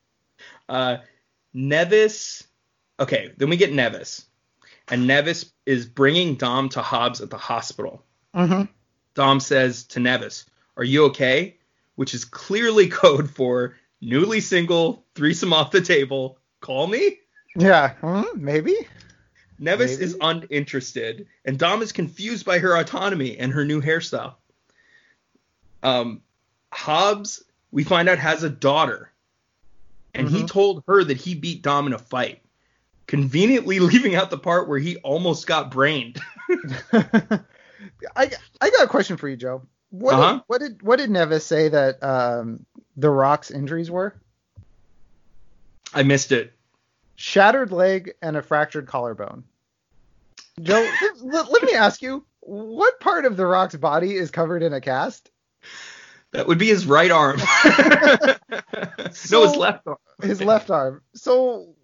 Uh, Neves. Okay, then we get Neves, and Neves is bringing Dom to Hobbs at the hospital. Mm-hmm. Dom says to Neves, "Are you okay?" Which is clearly *laughs* code for newly single, threesome off the table. Call me. Yeah, mm, maybe. Neves Maybe. is uninterested, and Dom is confused by her autonomy and her new hairstyle. Um, Hobbs, we find out, has a daughter, and he Mhm. told her that he beat Dom in a fight, conveniently *laughs* leaving out the part where he almost got brained. *laughs* I I got a question for you, Joe. What Uh-huh. did, what did what did Neves say that um, the Rock's injuries were? I missed it. Shattered leg and a fractured collarbone. Joe, *laughs* let, let me ask you, what part of the Rock's body is covered in a cast? That would be his right arm. *laughs* no, his left arm. His left arm. So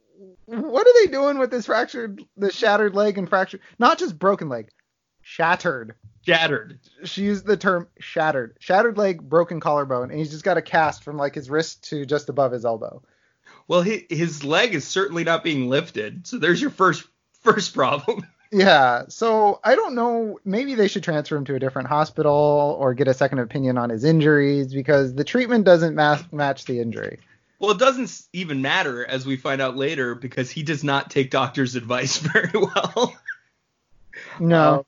what are they doing with this fractured, the shattered leg and fractured, not just broken leg, shattered. Shattered. She used the term shattered, shattered leg, broken collarbone, and he's just got a cast from like his wrist to just above his elbow. Well, his, his leg is certainly not being lifted, so there's your first first problem. Yeah, so I don't know. Maybe they should transfer him to a different hospital or get a second opinion on his injuries because the treatment doesn't ma- match the injury. Well, it doesn't even matter as we find out later because he does not take doctor's *laughs* advice very well. No. Um,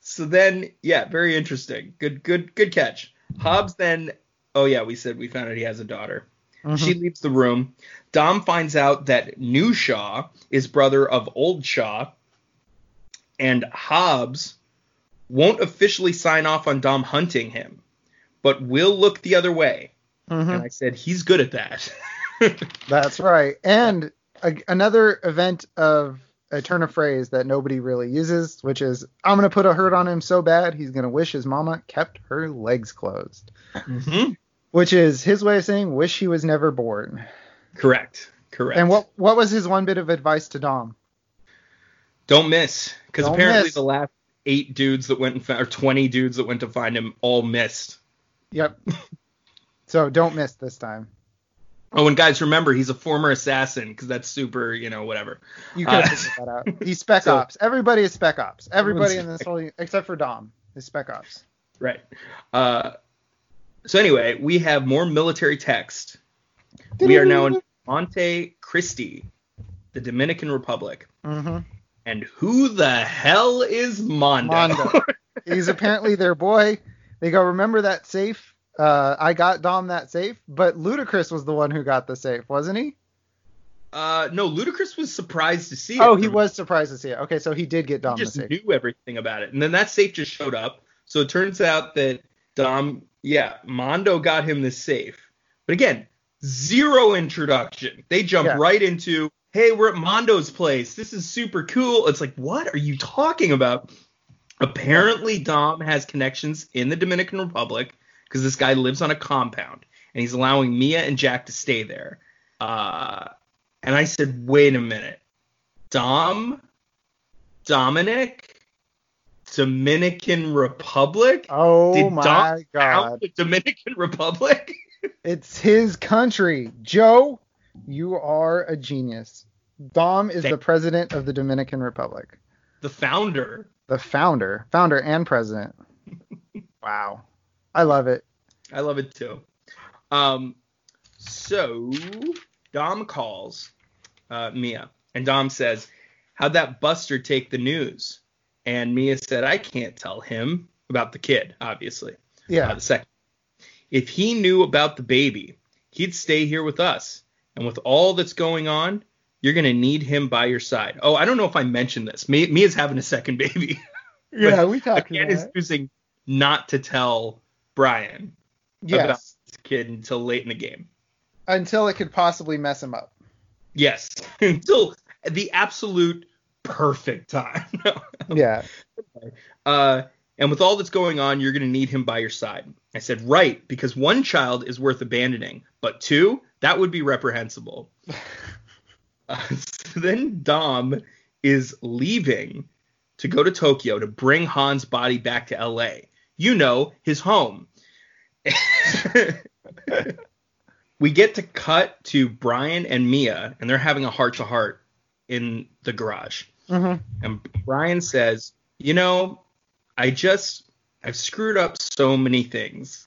so then, yeah, very interesting. Good, good, good catch. Hobbs then, oh yeah, we said we found out he has a daughter. Mhm. She leaves the room. Dom finds out that New Shaw is brother of Old Shaw, and Hobbs won't officially sign off on Dom hunting him, but will look the other way. Mhm. And I said he's good at that. *laughs* That's right. And a, another event of a turn of phrase that nobody really uses, which is I'm gonna put a hurt on him so bad he's gonna wish his mama kept her legs closed, hmm which is his way of saying wish he was never born. Correct. Correct. And what what was his one bit of advice to Dom? Don't miss, because apparently miss. the last eight dudes that went and found, or twenty dudes that went to find him all missed. Yep. *laughs* so don't miss this time. Oh, and guys, remember he's a former assassin, because that's super, you know, whatever. You could have Uh, that out. He's Spec *laughs* so- Ops. Everybody is Spec Ops. Everybody in this whole, except for Dom, is Spec Ops. Right. Uh, so anyway, we have more military text. We are now in Monte Cristi, the Dominican Republic. hmm And who the hell is Mondo? Mondo. *laughs* He's apparently their boy. They go, remember that safe? Uh, I got Dom that safe, but Ludacris was the one who got the safe, wasn't he? uh, no, Ludacris was surprised to see it. Oh, he was surprised to see it. Okay, so he did get Dom He the just knew everything about it. And then that safe just showed up. So it turns out that Dom, yeah, Mondo got him this safe. But again, zero introduction. They jump Yeah. right into, hey, we're at Mondo's place. This is super cool. It's like, what are you talking about? Apparently, Dom has connections in the Dominican Republic because this guy lives on a compound and he's allowing Mia and Jack to stay there. Uh, and I said, wait a minute. Dom? Dominic? Dominican Republic? Oh Did my Dom God. the Dominican Republic? *laughs* It's his country. Joe, you are a genius. Dom is Thank- the president of the Dominican Republic. the founder. The founder, founder and president. *laughs* wow. I love it. I love it too. Um, so Dom calls uh, Mia, and Dom says, "How'd that Buster take the news?" And Mia said, "I can't tell him about the kid, obviously." Yeah. Uh, the second, if he knew about the baby, he'd stay here with us. And with all that's going on, you're gonna need him by your side. Oh, I don't know if I mentioned this. Me Mia's having a second baby. *laughs* yeah, we talked about is choosing not to tell Brian about Yes. this kid until late in the game. Until it could possibly mess him up. Yes, *laughs* until the absolute perfect time. *laughs* Yeah. uh, and with all that's going on, you're going to need him by your side. I said, right, because one child is worth abandoning, but two, that would be reprehensible. *laughs* Uh, so then Dom is leaving to go to Tokyo to bring Han's body back to LA. You know, his home. *laughs* we get to cut to Brian and Mia, and they're having a heart to heart in the garage. Mhm. And Brian says, You know, I just, I've screwed up so many things.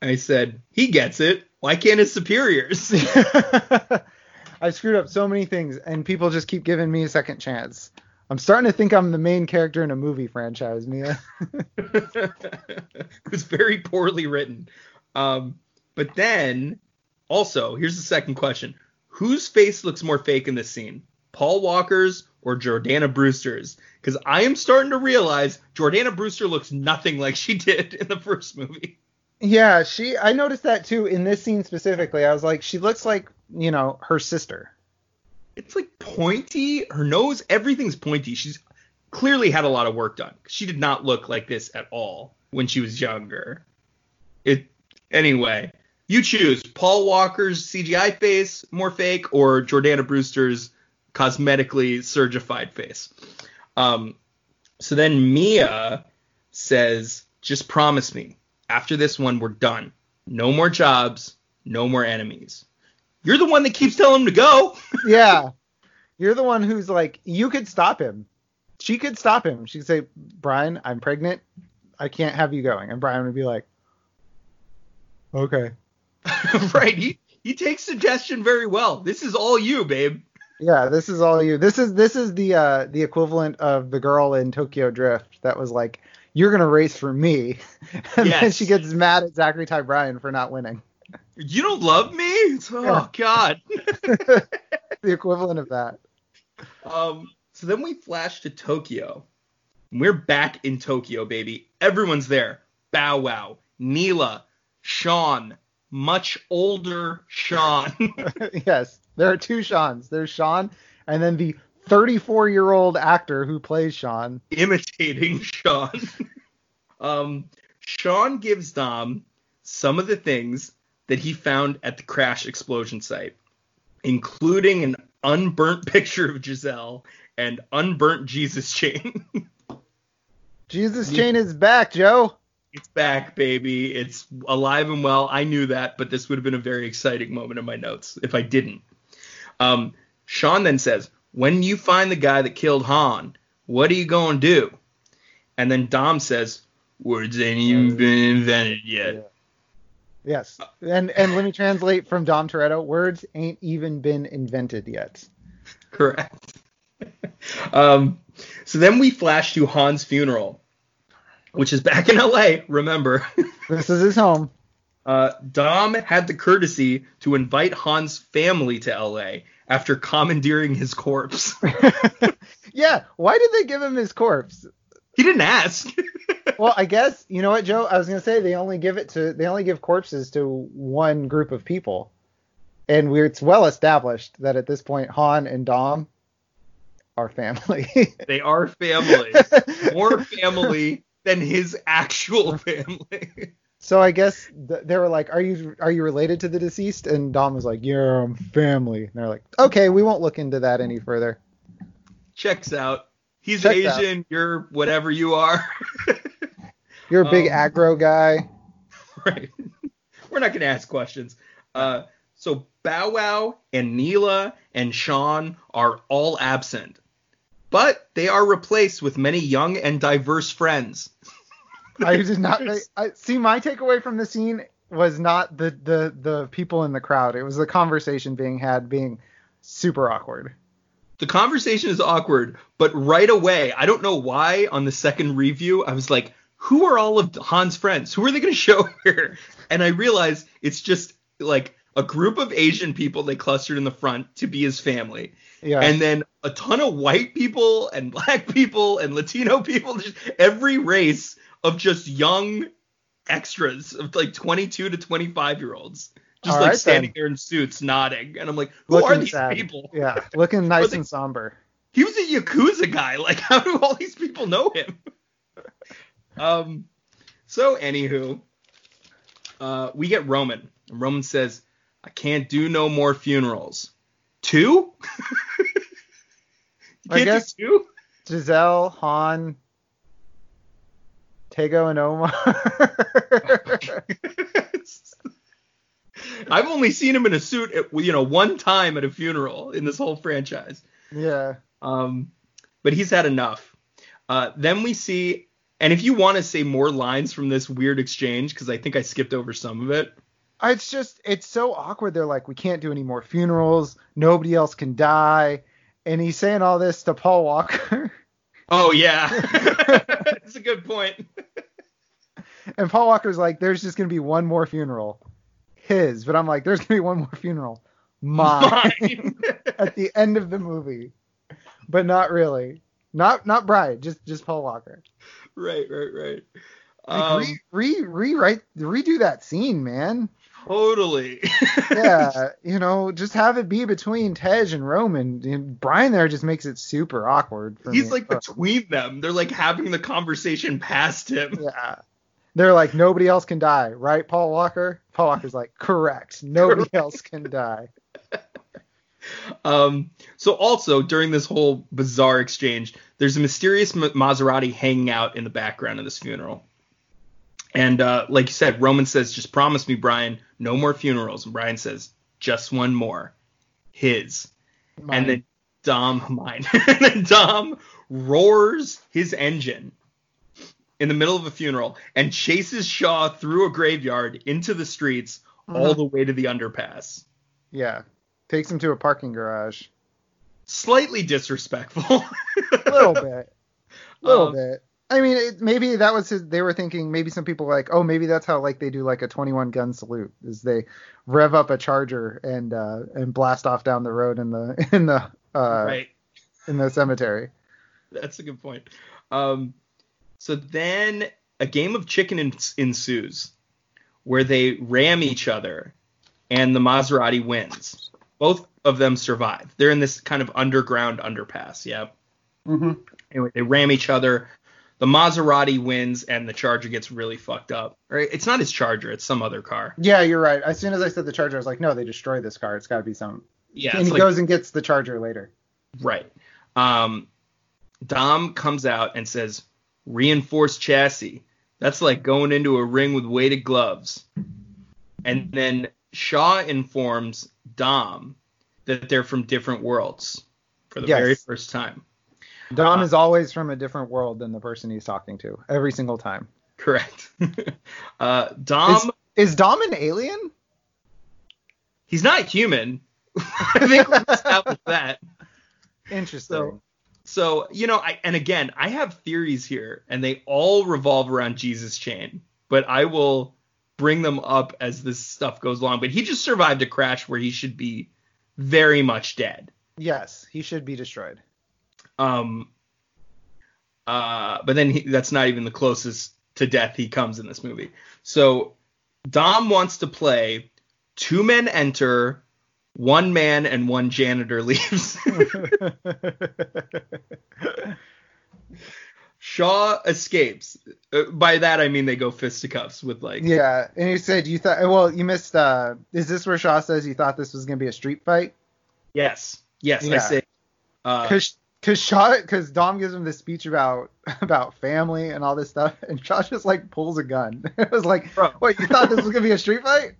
I said, He gets it. Why can't his superiors? *laughs* I've screwed up so many things, and people just keep giving me a second chance. I'm starting to think I'm the main character in a movie franchise, Mia. *laughs* it was very poorly written. Um, but then, also, here's the second question: Whose face looks more fake in this scene, Paul Walker's or Jordana Brewster's? Because I am starting to realize Jordana Brewster looks nothing like she did in the first movie. yeah, she. I noticed that too in this scene specifically. I was like, she looks like you know her sister. It's like pointy. Her nose, everything's pointy. She's clearly had a lot of work done. She did not look like this at all when she was younger. It anyway. You choose Paul Walker's CGI face, more fake, or Jordana Brewster's cosmetically surgified face. Um, so then Mia says, "Just promise me, after this one, we're done. No more jobs, no more enemies." You're the one that keeps telling him to go. *laughs* yeah, you're the one who's like, you could stop him. She could stop him. She could say, Brian, I'm pregnant. I can't have you going. And Brian would be like, okay. *laughs* right. He he takes suggestion very well. This is all you, babe. Yeah, this is all you. This is this is the uh the equivalent of the girl in Tokyo Drift that was like, "You're gonna race for me," *laughs* and then she gets mad at Zachary Ty Bryan for not winning. You don't love me? Oh Yeah. God. *laughs* the equivalent of that. Um. So then we flash to Tokyo. We're back in Tokyo, baby. Everyone's there. Bow Wow, Neela, Sean, much older Sean. *laughs* yes, there are two Seans. There's Sean, and then the 34 year old actor who plays Sean. imitating Sean. *laughs* um, Sean gives Dom some of the things that he found at the crash explosion site, including an unburnt *laughs* picture of Giselle and unburnt Jesus chain. *laughs* Jesus Yeah. Chain is back, Joe. it's back, baby. It's alive and well. I knew that, but this would have been a very exciting moment in my notes if I didn't. Um, Sean then says, When you find the guy that killed Han, what are you going to do? And then Dom says, Words ain't even been invented yet. Yes, and and let me translate from Dom Toretto. Words ain't even been invented yet. Correct. *laughs* um, so then we flash to Han's funeral, which is back in LA, remember. *laughs* This is his home. Uh, Dom had the courtesy to invite Han's family to LA after commandeering his corpse. *laughs* yeah, why did they give him his corpse? he didn't ask. *laughs* Well, I guess you know what, Joe. I was gonna say they only give it to they only give corpses to one group of people, and we're it's well established that at this point Han and Dom are family. *laughs* they are family. More family than his actual family. So I guess th- they were like, "Are you are you related to the deceased?" And Dom was like, "Yeah, I'm family." And they're like, "Okay, we won't look into that any further." Checks out. He's Checks out. Asian. You're whatever you are. *laughs* You're a big Um, aggro guy. *laughs* right. We're not gonna ask questions. Uh, so Bow Wow and Neela and Sean are all absent, but they are replaced with many young and diverse friends. I *laughs* did not I, I, see. My takeaway from the scene was not the the the people in the crowd. It was the conversation being had being super awkward. The conversation is awkward, but right away, I don't know why on the second review, I was like, who are all of Han's friends? Who are they going *laughs* to show here? And I realized it's just like a group of Asian people they clustered in the front to be his family. Yeah. And then a ton of white people and *laughs* black people and Latino people, just every race of just young extras of like 22 to 25 year olds. Just All like right, standing then. there in suits nodding. And I'm like, who are these sad. people? Yeah, looking *laughs* nice they- and somber. he was a yakuza guy. Like, *laughs* how do all these people know him? *laughs* um. So, anywho, uh, we get Roman, and Roman says, "I can't do no more funerals." Two? you I can't guess- do two? Giselle, Han, Tego, and Omar. *laughs* I've only seen him in a suit, at, you know, one time at a funeral in this whole franchise. Yeah. Um, but he's had enough. Uh, then we see, and if you want to say more lines from this weird exchange, because I think I skipped over some of it. It's just it's so awkward. They're like, we can't do any more funerals. Nobody else can die, and he's saying all this to Paul Walker. *laughs* Oh yeah, *laughs* that's a good point. and Paul Walker's like, there's just gonna be one more funeral, his. But I'm like, there's gonna be one more funeral, mine, Mine. *laughs* at the end of the movie, but not really. Not not Brian, just just Paul Walker. right, right, right. Like, Um, re, re rewrite redo that scene, man. Totally. *laughs* yeah, you know, just have it be between Tej and Roman. And Brian there just makes it super awkward for He's me. like between them. They're like having the conversation past him. yeah. They're like nobody else can die, right, Paul Walker? Paul Walker's like, correct. Nobody else can die. *laughs* Um, so also during this whole bizarre exchange, there's a mysterious Ma- Maserati hanging out in the background of this funeral. And uh, like you said, Roman says, "Just promise me, Brian, no more funerals." And Brian says, "Just one more, his." Mine. And then Dom, *laughs* mine. and then Dom roars his engine in the middle of a funeral and chases Shaw through a graveyard into the streets, all Mhm. the way to the underpass. yeah, takes him to a parking garage. Slightly disrespectful. A *laughs* little bit, a little Um, bit. I mean, it, maybe that was his, they were thinking. Maybe some people like, oh, maybe that's how like they do like a 21 gun salute, is they rev up a charger and uh, and blast off down the road in the *laughs* in the uh, right. in the cemetery. That's a good point. Um, so then a game of chicken ens- ensues where they ram each other and the Maserati wins. Both of them survive. They're in this kind of underground underpass. Yeah. Mm-hmm. Anyway, they ram each other. The Maserati wins and the Charger gets really fucked up. Right? It's not his Charger. It's some other car. Yeah, you're right. As soon as I said the charger, I was like, no, they destroyed this car. It's got to be some. Yeah. and he like- goes and gets the charger later. Right. Um, Dom comes out and says, reinforced chassis. That's like going into a ring with weighted gloves. And then Shaw informs Dom that they're from different worlds for the Yes. very first time. Dom Uh, is always from a different world than the person he's talking to every single time. Correct. *laughs* uh, Dom, Is Dom an alien? he's not human. *laughs* I think we established that. Interesting. So- So, you know, I and again, I have theories here, and they all revolve around Jesus Chain, but I will bring them up as this stuff goes along. But he just survived a crash where he should be very much dead. yes, he should be destroyed. Um uh but then he, that's not even the closest to death he comes in this movie. So Dom wants to play two men enter, one man and one janitor *laughs* leaves. Shaw escapes. Uh, by that I mean they go fisticuffs with like yeah, and you said you thought. Well, you missed. uh Is this where Shaw says you thought this was gonna be a street fight? yes, yes, I Yeah. say uh, Cause, cause Shaw, cause Dom gives him this speech about *laughs* about family and all this stuff, and Shaw just like pulls a gun. *laughs* it was like, Bro. wait, you thought this was gonna be a street fight?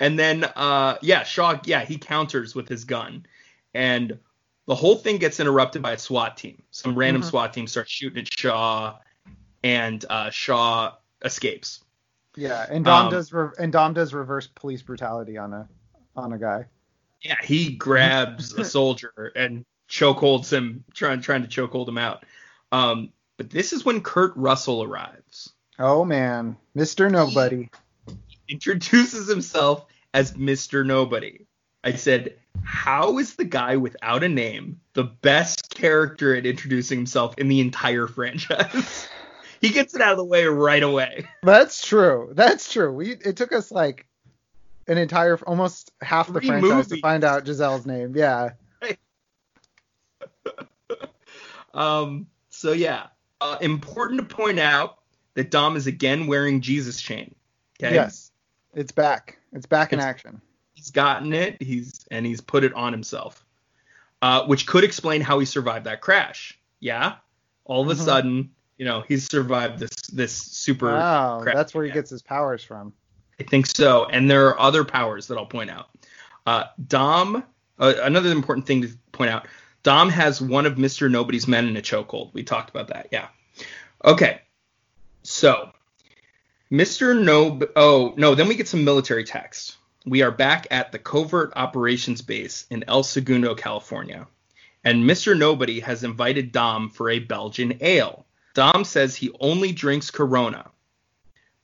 And then, uh, yeah, Shaw, yeah, he counters with his gun, and the whole thing gets interrupted by a SWAT team. Some random Mhm. SWAT team starts shooting at Shaw, and uh, Shaw escapes. Yeah, and Dom Um, does re- and Dom does reverse police brutality on a on a guy. Yeah, he grabs a *laughs* soldier and chokeholds him, trying trying to chokehold him out. Um, but this is when Kurt Russell arrives, Oh man, Mr. Nobody. introduces himself as Mr. Nobody. I said, how is the guy without a name the best character at introducing himself in the entire franchise? *laughs* he gets it out of the way right away. That's true. That's true. We it took us like an entire almost half the Three franchise to find out Giselle's name. Yeah. Um, so yeah, uh, important to point out that Dom is again wearing Jesus chain. Okay. Yes. It's back. It's back in It's- action. He's gotten it. He's and he's put it on himself, uh, which could explain how he survived that crash. Yeah. All of a Mhm. sudden, you know, he's survived this this super. Wow, crap that's where he yeah. gets his powers from. I think so. And there are other powers that I'll point out. Uh, Dom, uh, another important thing to point out. Dom has one of Mr. Nobody's men in a chokehold. We talked about that. Yeah. Okay. So, Mr. No. Oh no. Then we get some military text. We are back at the covert operations base in El Segundo, California, and Mr. Nobody has invited Dom for a Belgian ale. Dom says he only drinks Corona.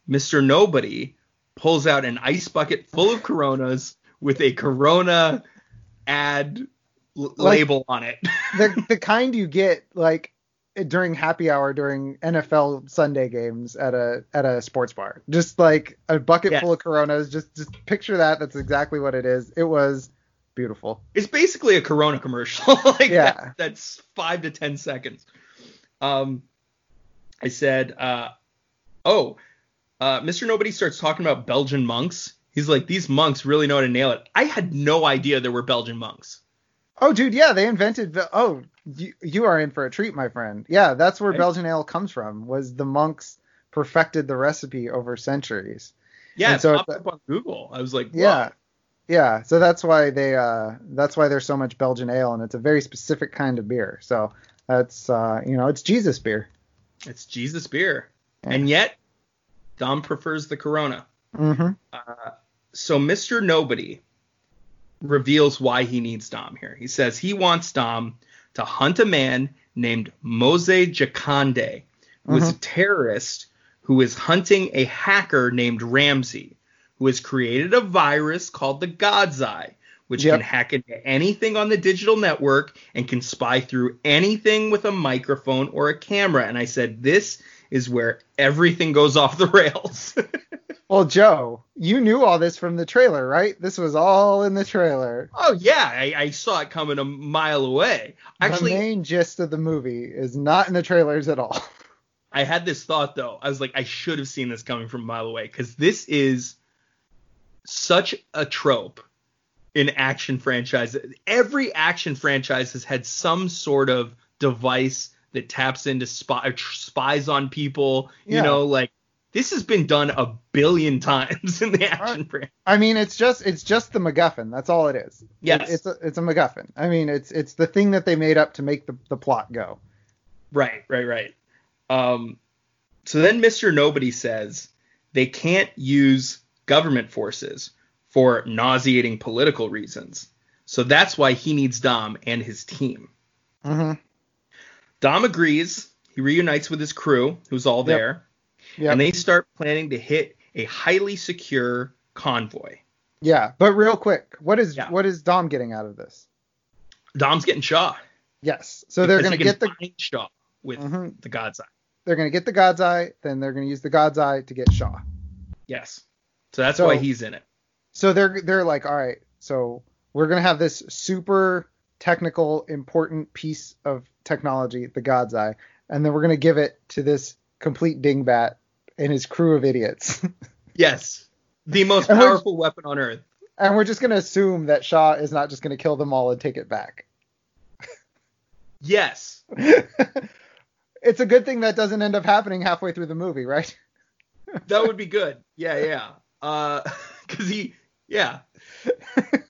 Mr. Nobody pulls out an ice bucket full of Coronas with a Corona ad l- Like- label on it. *laughs* the the kind you get like during happy hour during NFL Sunday games at a at a sports bar. Just like a bucket Yeah. full of Coronas. Just just picture that. That's exactly what it is. It was beautiful. It's basically a Corona commercial. *laughs* like Yeah. that- that's five to ten seconds. Um, I said, uh, oh, uh, Mr. Nobody starts talking about Belgian monks. He's like, these monks really know how to nail it. I had no idea there were Belgian monks. Oh, dude, yeah, they invented. Oh, you, you are in for a treat, my friend. Yeah, that's where Right. Belgian ale comes from. Was the monks perfected the recipe over centuries? Yeah, And it so popped up on Google. I was like, Whoa. Yeah, yeah. So that's why they. Uh, that's why there's so much Belgian ale, and it's a very specific kind of beer. So that's. Uh, you know, it's Jesus beer. it's Jesus beer. Yeah. And yet, Dom prefers the Corona. Mm-hmm. Uh, so Mr. Nobody reveals why he needs Dom here. He says he wants Dom to hunt a man named Mose Jakande, who is a uh-huh. terrorist who is hunting a hacker named Ramsey, who has created a virus called the God's Eye, which Yep. can hack into anything on the digital network and can spy through anything with a microphone or a camera. And I said, this is where everything goes off the rails. *laughs* Well, Joe, you knew all this from the trailer, right? This was all in the trailer. Oh yeah, I, I saw it coming a mile away. Actually, the main gist of the movie is not in the trailers at all. *laughs* I had this thought though. I was like, I should have seen this coming from a mile away because this is such a trope in action franchises. Every action franchise has had some sort of device that taps into spy, spies on people. You know, like this has been done a billion *laughs* times in the action franchise. I mean, it's just it's just the MacGuffin. That's all it is. Yes. It- it's a, it's a MacGuffin. I mean, it's it's the thing that they made up to make the, the plot go. Right, right, right. Um, so then Mr. Nobody says they can't use government forces for nauseating political reasons. So that's why he needs Dom and his team. Mm-hmm. Dom agrees. He reunites with his crew, who's all Yep. there, and they start planning to hit a highly secure convoy. yeah. But real quick, what is Yeah. what is Dom getting out of this? Dom's getting Shaw. Yes. So they're gonna get the Shaw with Mhm. the God's Eye. they're gonna get the God's Eye. Then they're gonna use the God's Eye to get Shaw. Yes. So that's So- why he's in it. So they're they're like, all right, so we're gonna have this super technical, important piece of technology, the God's Eye, and then we're gonna give it to this complete dingbat and his crew of idiots, *laughs* Yes. The most And powerful weapon on earth. and we're just gonna assume that Shaw is not just gonna kill them all and take it back. Yes. *laughs* it's a good thing that doesn't end up happening halfway through the movie, right? *laughs* That would be good. Yeah, yeah. Uh, cause he, yeah.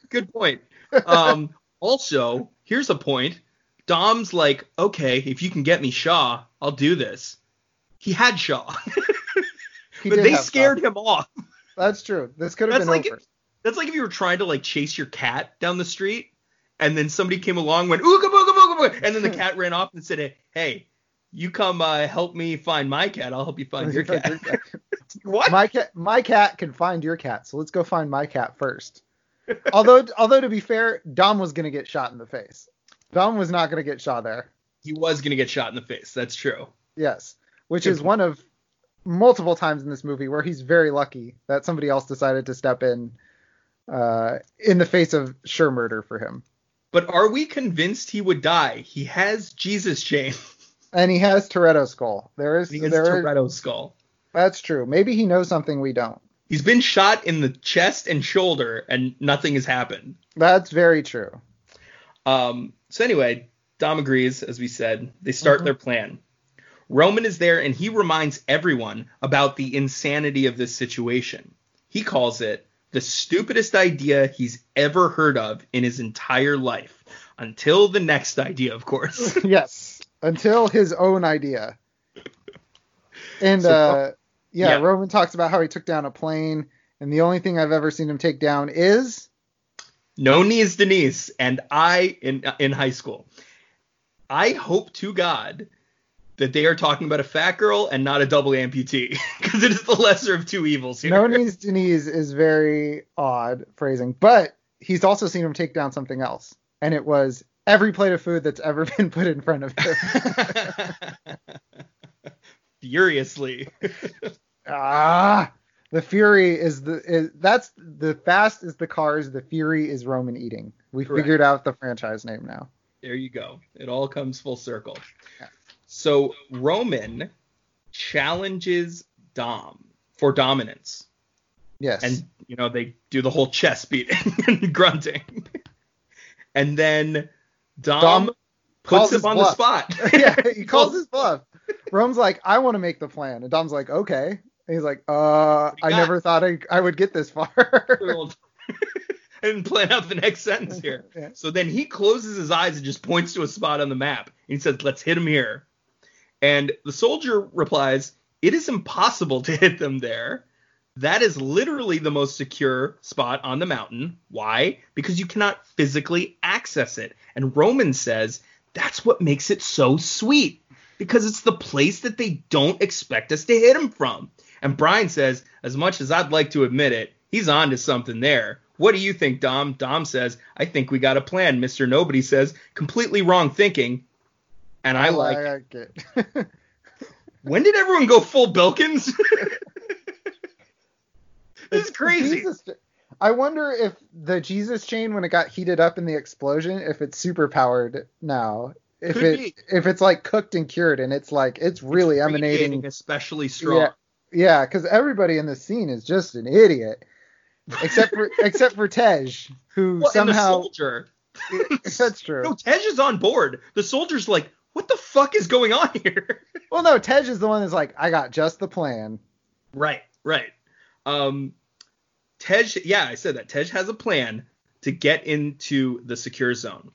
Good point. Um, also, here's a point. Dom's like, okay, if you can get me Shaw, I'll do this. He had Shaw, *laughs* He but they have Shaw. scared him off. That's true. This could have been like over. if, that's like if you were trying to like chase your cat down the street, and then somebody came along, went ooga booga booga booga, and then the *laughs* cat ran off and said, "Hey, you come uh, help me find my cat. I'll help you find your *laughs* cat." what? my cat my cat can find your cat so let's go find my cat first although although to be fair dom was going to get shot in the face dom was not going to get shot there he was gonna get shot in the face. That's true. yes which Good is point. one of multiple times in this movie where he's very lucky that somebody else decided to step in uh, in the face of sure murder for him But are we convinced he would die? He has Jesus chain. *laughs* and he has Toretto skull there is He has there Toretto's skull. that's true maybe he knows something we don't He's been shot in the chest and shoulder, and nothing has happened. that's very true Um, so anyway, Dom agrees, as we said. They start Mhm. their plan. Roman is there, and he reminds everyone about the insanity of this situation. He calls it the stupidest idea he's ever heard of in his entire life. Until the next idea, of course. *laughs* yes, until his own idea. And So- uh, yeah, yeah. Roman talks about how he took down a plane, and the only thing I've ever seen him take down is no knees Denise and I in in high school. I hope to God that they are talking about a fat girl and not a double amputee *laughs* because it is the lesser of two evils here. no knees Denise is very odd phrasing, but he's also seen him take down something else, and it was every plate of food that's ever *laughs* been put in front of him. *laughs* Furiously. *laughs* ah, the fury is the is, that's the fast is the cars, the fury is Roman eating. We Correct. figured out the franchise name now. There you go. It all comes full circle. Yeah. So Roman challenges Dom for dominance. Yes. and you know they do the whole chest beating *laughs* and grunting, and then Dom, Dom puts him on bluff. the spot. *laughs* yeah, he calls his bluff. Rome's like, I want to make the plan. And Dom's like, okay. And he's like, uh, I never thought I, I would get this far. I didn't *laughs* plan out the next sentence *laughs* here. Yeah. So then he closes his eyes and just points to a spot on the map. And he says, "Let's hit him here." And the soldier replies, "It is impossible to hit them there. That is literally the most secure spot on the mountain. Why? Because you cannot physically access it." And Roman says, "That's what makes it so sweet." Because it's the place that they don't expect us to hit him from. And Brian says, as much as I'd like to admit it, he's on to something there. What do you think, Dom? Dom says, I think we got a plan. Mr. Nobody says, completely wrong thinking. And I oh, like, like it. *laughs* when did everyone go full Bilkins? *laughs* *laughs* this is crazy. Jesus- I wonder if the Jesus chain, when it got heated up in the explosion, if it's super powered now. If Could it be. if it's like cooked and cured and it's like it's really It's emanating especially strong. Yeah, yeah, because everybody in the scene is just an idiot, except for *laughs* except for Tej, who Well, somehow soldier. *laughs* that's true. No, Tej is on board. The soldier's like, what the fuck is going on here? *laughs* Well, no, Tej is the one that's like, I got just the plan. Right, right. Um, Tej, yeah, I said that. Tej has a plan to get into the secure zone.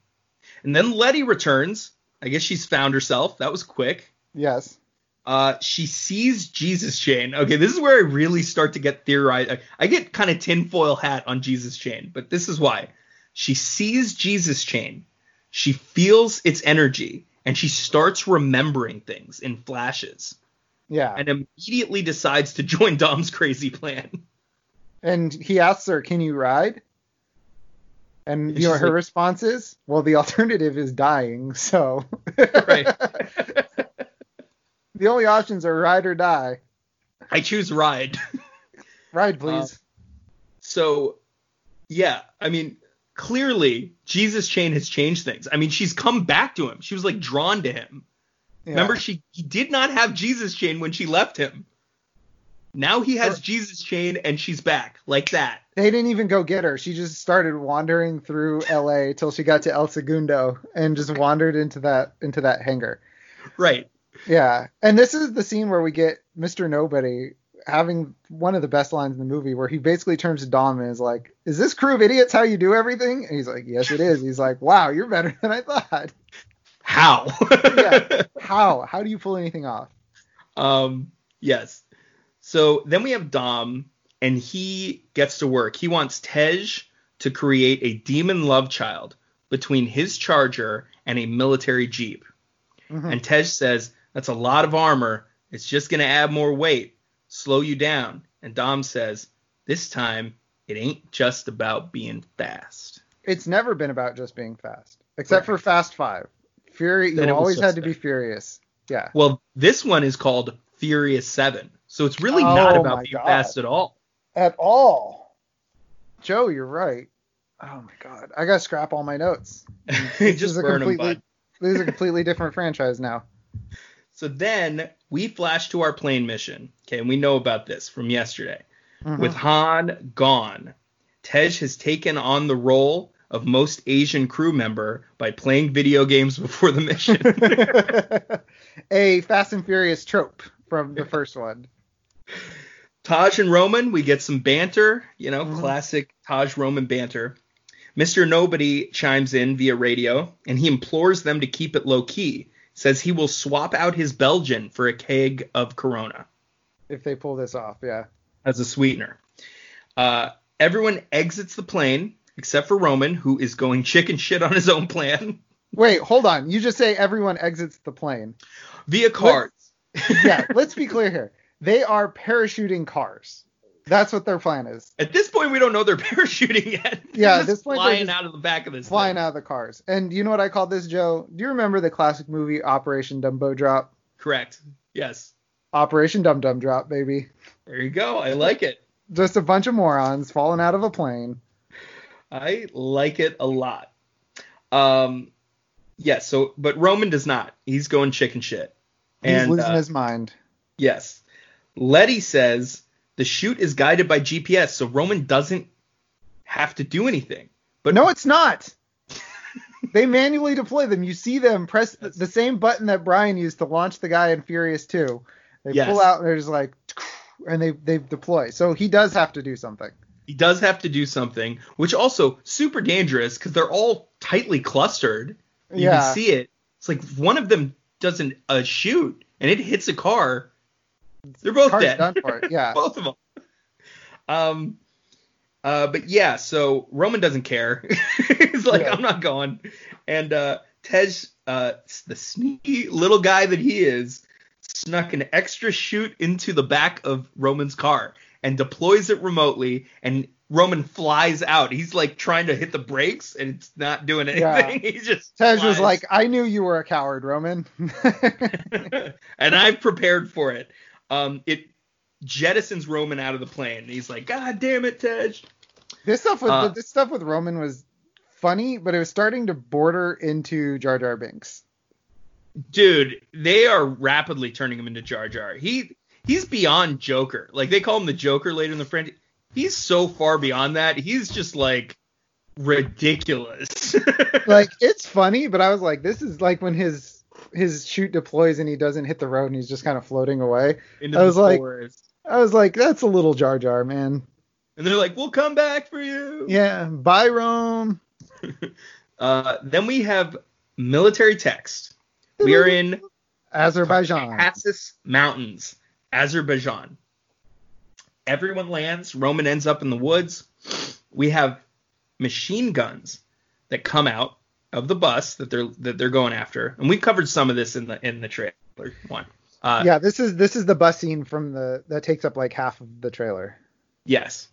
And then Letty returns. I guess she's found herself. That was quick. Yes. Uh, she sees Jesus Chain. Okay, this is where I really start to get theorized. I, I get kind of tinfoil hat on Jesus Chain, but this is why. She sees Jesus Chain. She feels its energy, and she starts remembering things in flashes, Yeah. and immediately decides to join Dom's crazy plan. And he asks her, "Can you ride?" And you know her like- response is, "Well, the *laughs* alternative is dying, so *laughs* Right. the only options are ride or die. I choose ride. *laughs* Ride, please." Um, so, yeah, I mean, clearly Jesus Chain has changed things. I mean, she's come back to him. She was like drawn to him. Yeah. Remember, she he did not have Jesus Chain when she left him. Now he has Or- Jesus Chain and she's back like that. They didn't even go get her. She just started wandering through LA till she got to El Segundo and just wandered into that into that hangar. Right. Yeah. And this is the scene where we get Mr. Nobody having one of the best lines in the movie where he basically turns to Dom and is like, Is this crew of idiots how you do everything? And he's like, Yes, it is. He's like, Wow, you're better than I thought. How? Yeah. *laughs* How? How do you pull anything off? Um, yes. So then we have Dom, and he gets to work. He wants Tej to create a demon love child between his charger and a military jeep. Mhm. And Tej says, That's a lot of armor. It's just going to add more weight, slow you down. And Dom says, This time, it ain't just about being fast. It's never been about just being fast, except for Fast Five. Fury, Then you always had to be furious. Yeah. Well, this one is called Furious 7. So it's really Oh not about being God. fast at all. At all. Joe, you're right. Oh my god. I gotta scrap all my notes. This just is a completely this is a completely different franchise now. So then we flash to our plane mission. Okay, and we know about this from yesterday. Mhm. With Han gone, Tej has taken on the role of most Asian crew member by playing video games before the mission. *laughs* a Fast and Furious trope from the *laughs* first one. Taj and Roman, we get some banter, you know, Mhm. classic Taj Roman banter. Mr. Nobody chimes in via radio and he implores them to keep it low key. Says he will swap out his Belgian for a keg of Corona If they pull this off, yeah. as a sweetener. Uh, everyone exits the plane except for Roman, who is going chicken shit on his own plan Wait, hold on. You just say everyone exits the plane. via cars. Yeah, *laughs* let's be clear here. They are parachuting cars. That's what their plan is. At this point, we don't know they're *laughs* parachuting yet. They're Yeah, at this point, flying out of the back of this. Flying thing. out of the cars. And you know what I call this, Joe? Do you remember the classic movie Operation Dumbo Drop? Correct. Yes. Operation Dum Dum Drop, baby. There you go. I like it. Just a bunch of morons falling out of a plane. I like it a lot. Um, yeah. So, but Roman does not. He's going chicken shit. He's and losing uh, his mind. yes, Letty says the chute is guided by GPS, so Roman doesn't have to do anything. But no, it's not. *laughs* they manually deploy them. You see them press the, the same button that Brian used to launch the guy in Furious 2. They Yes. pull out and they're just like, and they they deploy. So he does have to do something. he does have to do something, which also super dangerous because they're all tightly clustered. You yeah. can see it. It's like one of them doesn't uh, shoot and it hits a car. They're both dead. done for it, yeah. *laughs* both of them. Um, uh, but yeah, so Roman doesn't care. *laughs* He's like, Yeah. I'm not going. And uh, Tej, uh, the sneaky little guy that he is, snuck an extra chute into the back of Roman's car and deploys it remotely. And Roman flies out. He's like trying to hit the brakes, and it's not doing anything. Yeah. anything. *laughs* he just Tej was like, I knew you were a coward, Roman. and I've prepared for it. Um, it jettisons Roman out of the plane. He's like, God damn it, Tej. this stuff with Uh, this stuff with Roman was funny, but it was starting to border into Jar Jar Binks. Dude, they are rapidly turning him into Jar Jar. He he's beyond Joker. Like they call him the Joker later in the franchise. He's so far beyond that. He's just like ridiculous. *laughs* Like it's funny, but I was like, this is like when his his chute deploys and he doesn't hit the road and he's just kind of floating away. Into I was like- forest. I was like, that's a little Jar Jar, man. and they're like, "We'll come back for you." Yeah, bye Rome. *laughs* Uh, then we have military text. We are in Azerbaijan. Caucasus Mountains, Azerbaijan. Everyone lands. Roman ends up in the woods. We have machine guns that come out of the bus that they're that they're going after, and we covered some of this in the in the trailer one. Uh, yeah, this is this is the bus scene from the that takes up like half of the trailer. Yes.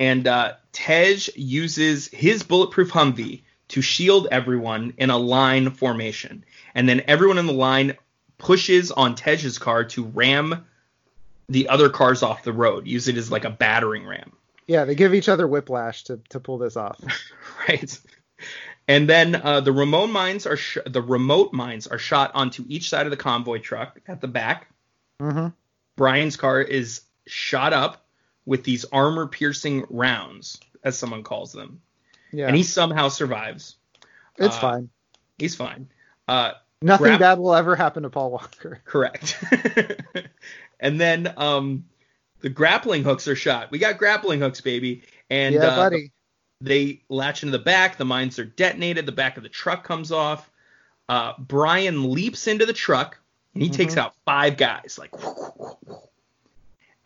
And uh, Tej uses his bulletproof Humvee to shield everyone in a line formation, and then everyone in the line pushes on Tej's car to ram the other cars off the road. Use it as like a battering ram. Yeah, they give each other whiplash to to pull this off. *laughs* right? And then uh, the remote mines are sh- the remote mines are shot onto each side of the convoy truck at the back. hmm Brian's car is shot up with these armor-piercing rounds, as someone calls them, Yeah, and he somehow survives. it's uh, fine. He's fine. Uh, Nothing grab- bad will ever happen to Paul Walker. *laughs* correct. *laughs* and then um, the grappling hooks are shot. We got grappling hooks, baby. And yeah, uh, buddy. They latch into the back. The mines are detonated. The back of the truck comes off. Uh, Brian leaps into the truck and he takes Mhm. out five guys, like,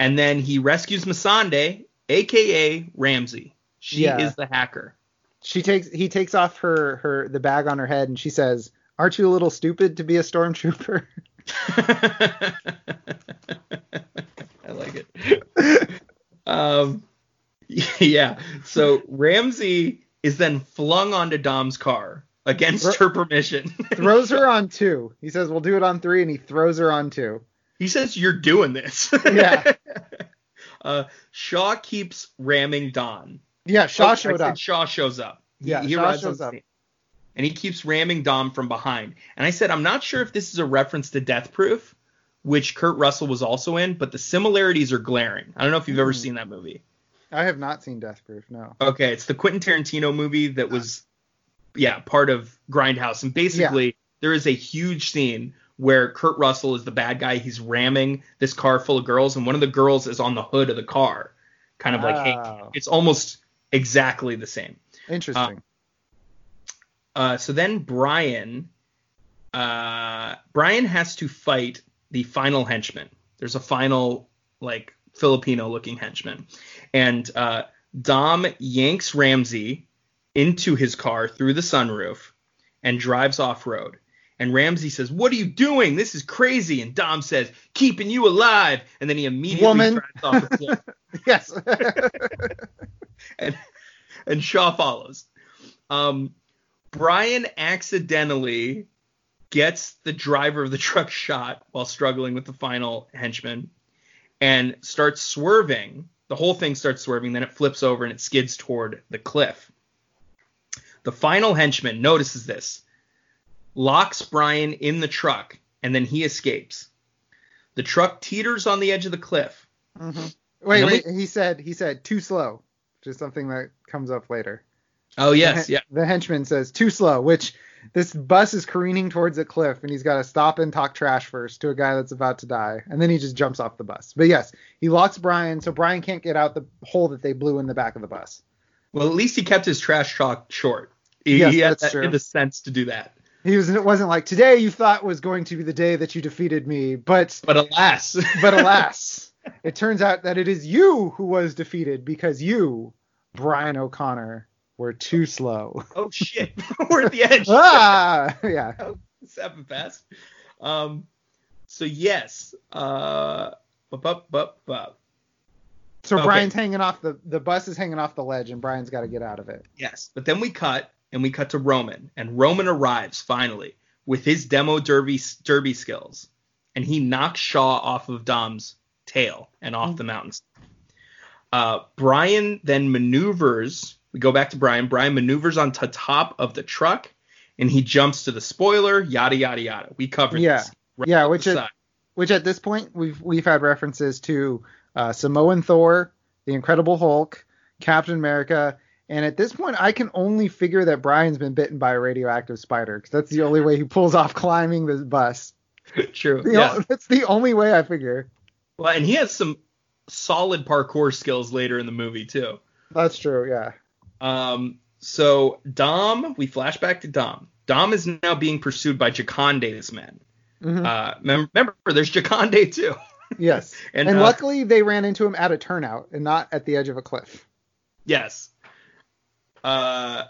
and then he rescues Masande, aka Ramsey. She Yeah. is the hacker. She takes he takes off her her the bag on her head and she says, "Aren't you a little stupid to be a stormtrooper?" *laughs* I like it. *laughs* Um, *laughs* yeah. So Ramsey is then flung onto Dom's car against her permission. *laughs* throws her on two. He says, "We'll do it on three, and he throws her on two. He says you're doing this. *laughs* Yeah. uh, Shaw keeps ramming Dom. Yeah, Shaw Oh, showed up. Shaw shows up. Yeah, he Shaw shows up. And he keeps ramming Dom from behind. And I said, I'm not sure if this is a reference to Death Proof, which Kurt Russell was also in, but the similarities are glaring. I don't know if you've ever Hmm. seen that movie. I have not seen Death Proof. No. Okay, it's the Quentin Tarantino movie that was, yeah, part of Grindhouse. And basically, there is a huge scene where Kurt Russell is the bad guy. He's ramming this car full of girls, and one of the girls is on the hood of the car, kind of like, hey, it's almost exactly the same. Interesting. Uh, so then Brian, uh, Brian has to fight the final henchman. There's a final like Filipino-looking henchman, and uh, Dom yanks Ramsey into his car through the sunroof and drives off road. And Ramsey says, "What are you doing? This is crazy." And Dom says, "Keeping you alive." And then he immediately Woman. drives off the cliff. *laughs* yes. *laughs* and and Shaw follows. Um, Brian accidentally gets the driver of the truck shot while struggling with the final henchman and starts swerving. The whole thing starts swerving, then it flips over and it skids toward the cliff. The final henchman notices this, locks Brian in the truck, and then he escapes. The truck teeters on the edge of the cliff. Mhm. Wait, wait. He said he said too slow, which is something that comes up later. Oh yes, the, yeah. The henchman says too slow, which this bus is careening towards a cliff, and he's got to stop and talk trash first to a guy that's about to die, and then he just jumps off the bus. But yes, he locks Brian, so Brian can't get out the hole that they blew in the back of the bus. Well, at least he kept his trash talk short. He, Yes, he had that's that- true. the sense to do that. He was. It wasn't like today you thought was going to be the day that you defeated me, but But alas, *laughs* but alas, *laughs* it turns out that it is you who was defeated because you, Brian O'Conner, were too slow. oh shit, *laughs* we're at the edge. *laughs* ah, yeah. *laughs* It's happened fast. Um, so yes, uh, bup, bup, bup. So Okay. Brian's hanging off the the bus is hanging off the ledge, and Brian's got to get out of it. yes. But then we cut and we cut to Roman, and Roman arrives finally with his demo derby derby skills, and he knocks Shaw off of Dom's tail and off the mountains. Uh, Brian then maneuvers. We go back to Brian. Brian maneuvers on to top of the truck, and he jumps to the spoiler. Yada yada yada. We covered Yeah. this. Right Yeah, which is- Which at this point we've we've had references to uh, Samoan Thor, the Incredible Hulk, Captain America, and at this point I can only figure that Brian's been bitten by a radioactive spider because that's the only way he pulls off climbing this bus. *laughs* True. The Yeah. o- that's the only way I figure. Well, and he has some solid parkour skills later in the movie too. That's true. Yeah. Um, so Dom, we flash back to Dom. Dom is now being pursued by Jakande's men. Mhm. Uh, mem- remember, there's Jakande too. *laughs* yes. *laughs* and, And, uh, luckily they ran into him at a turnout and not at the edge of a cliff. Yes. Uh,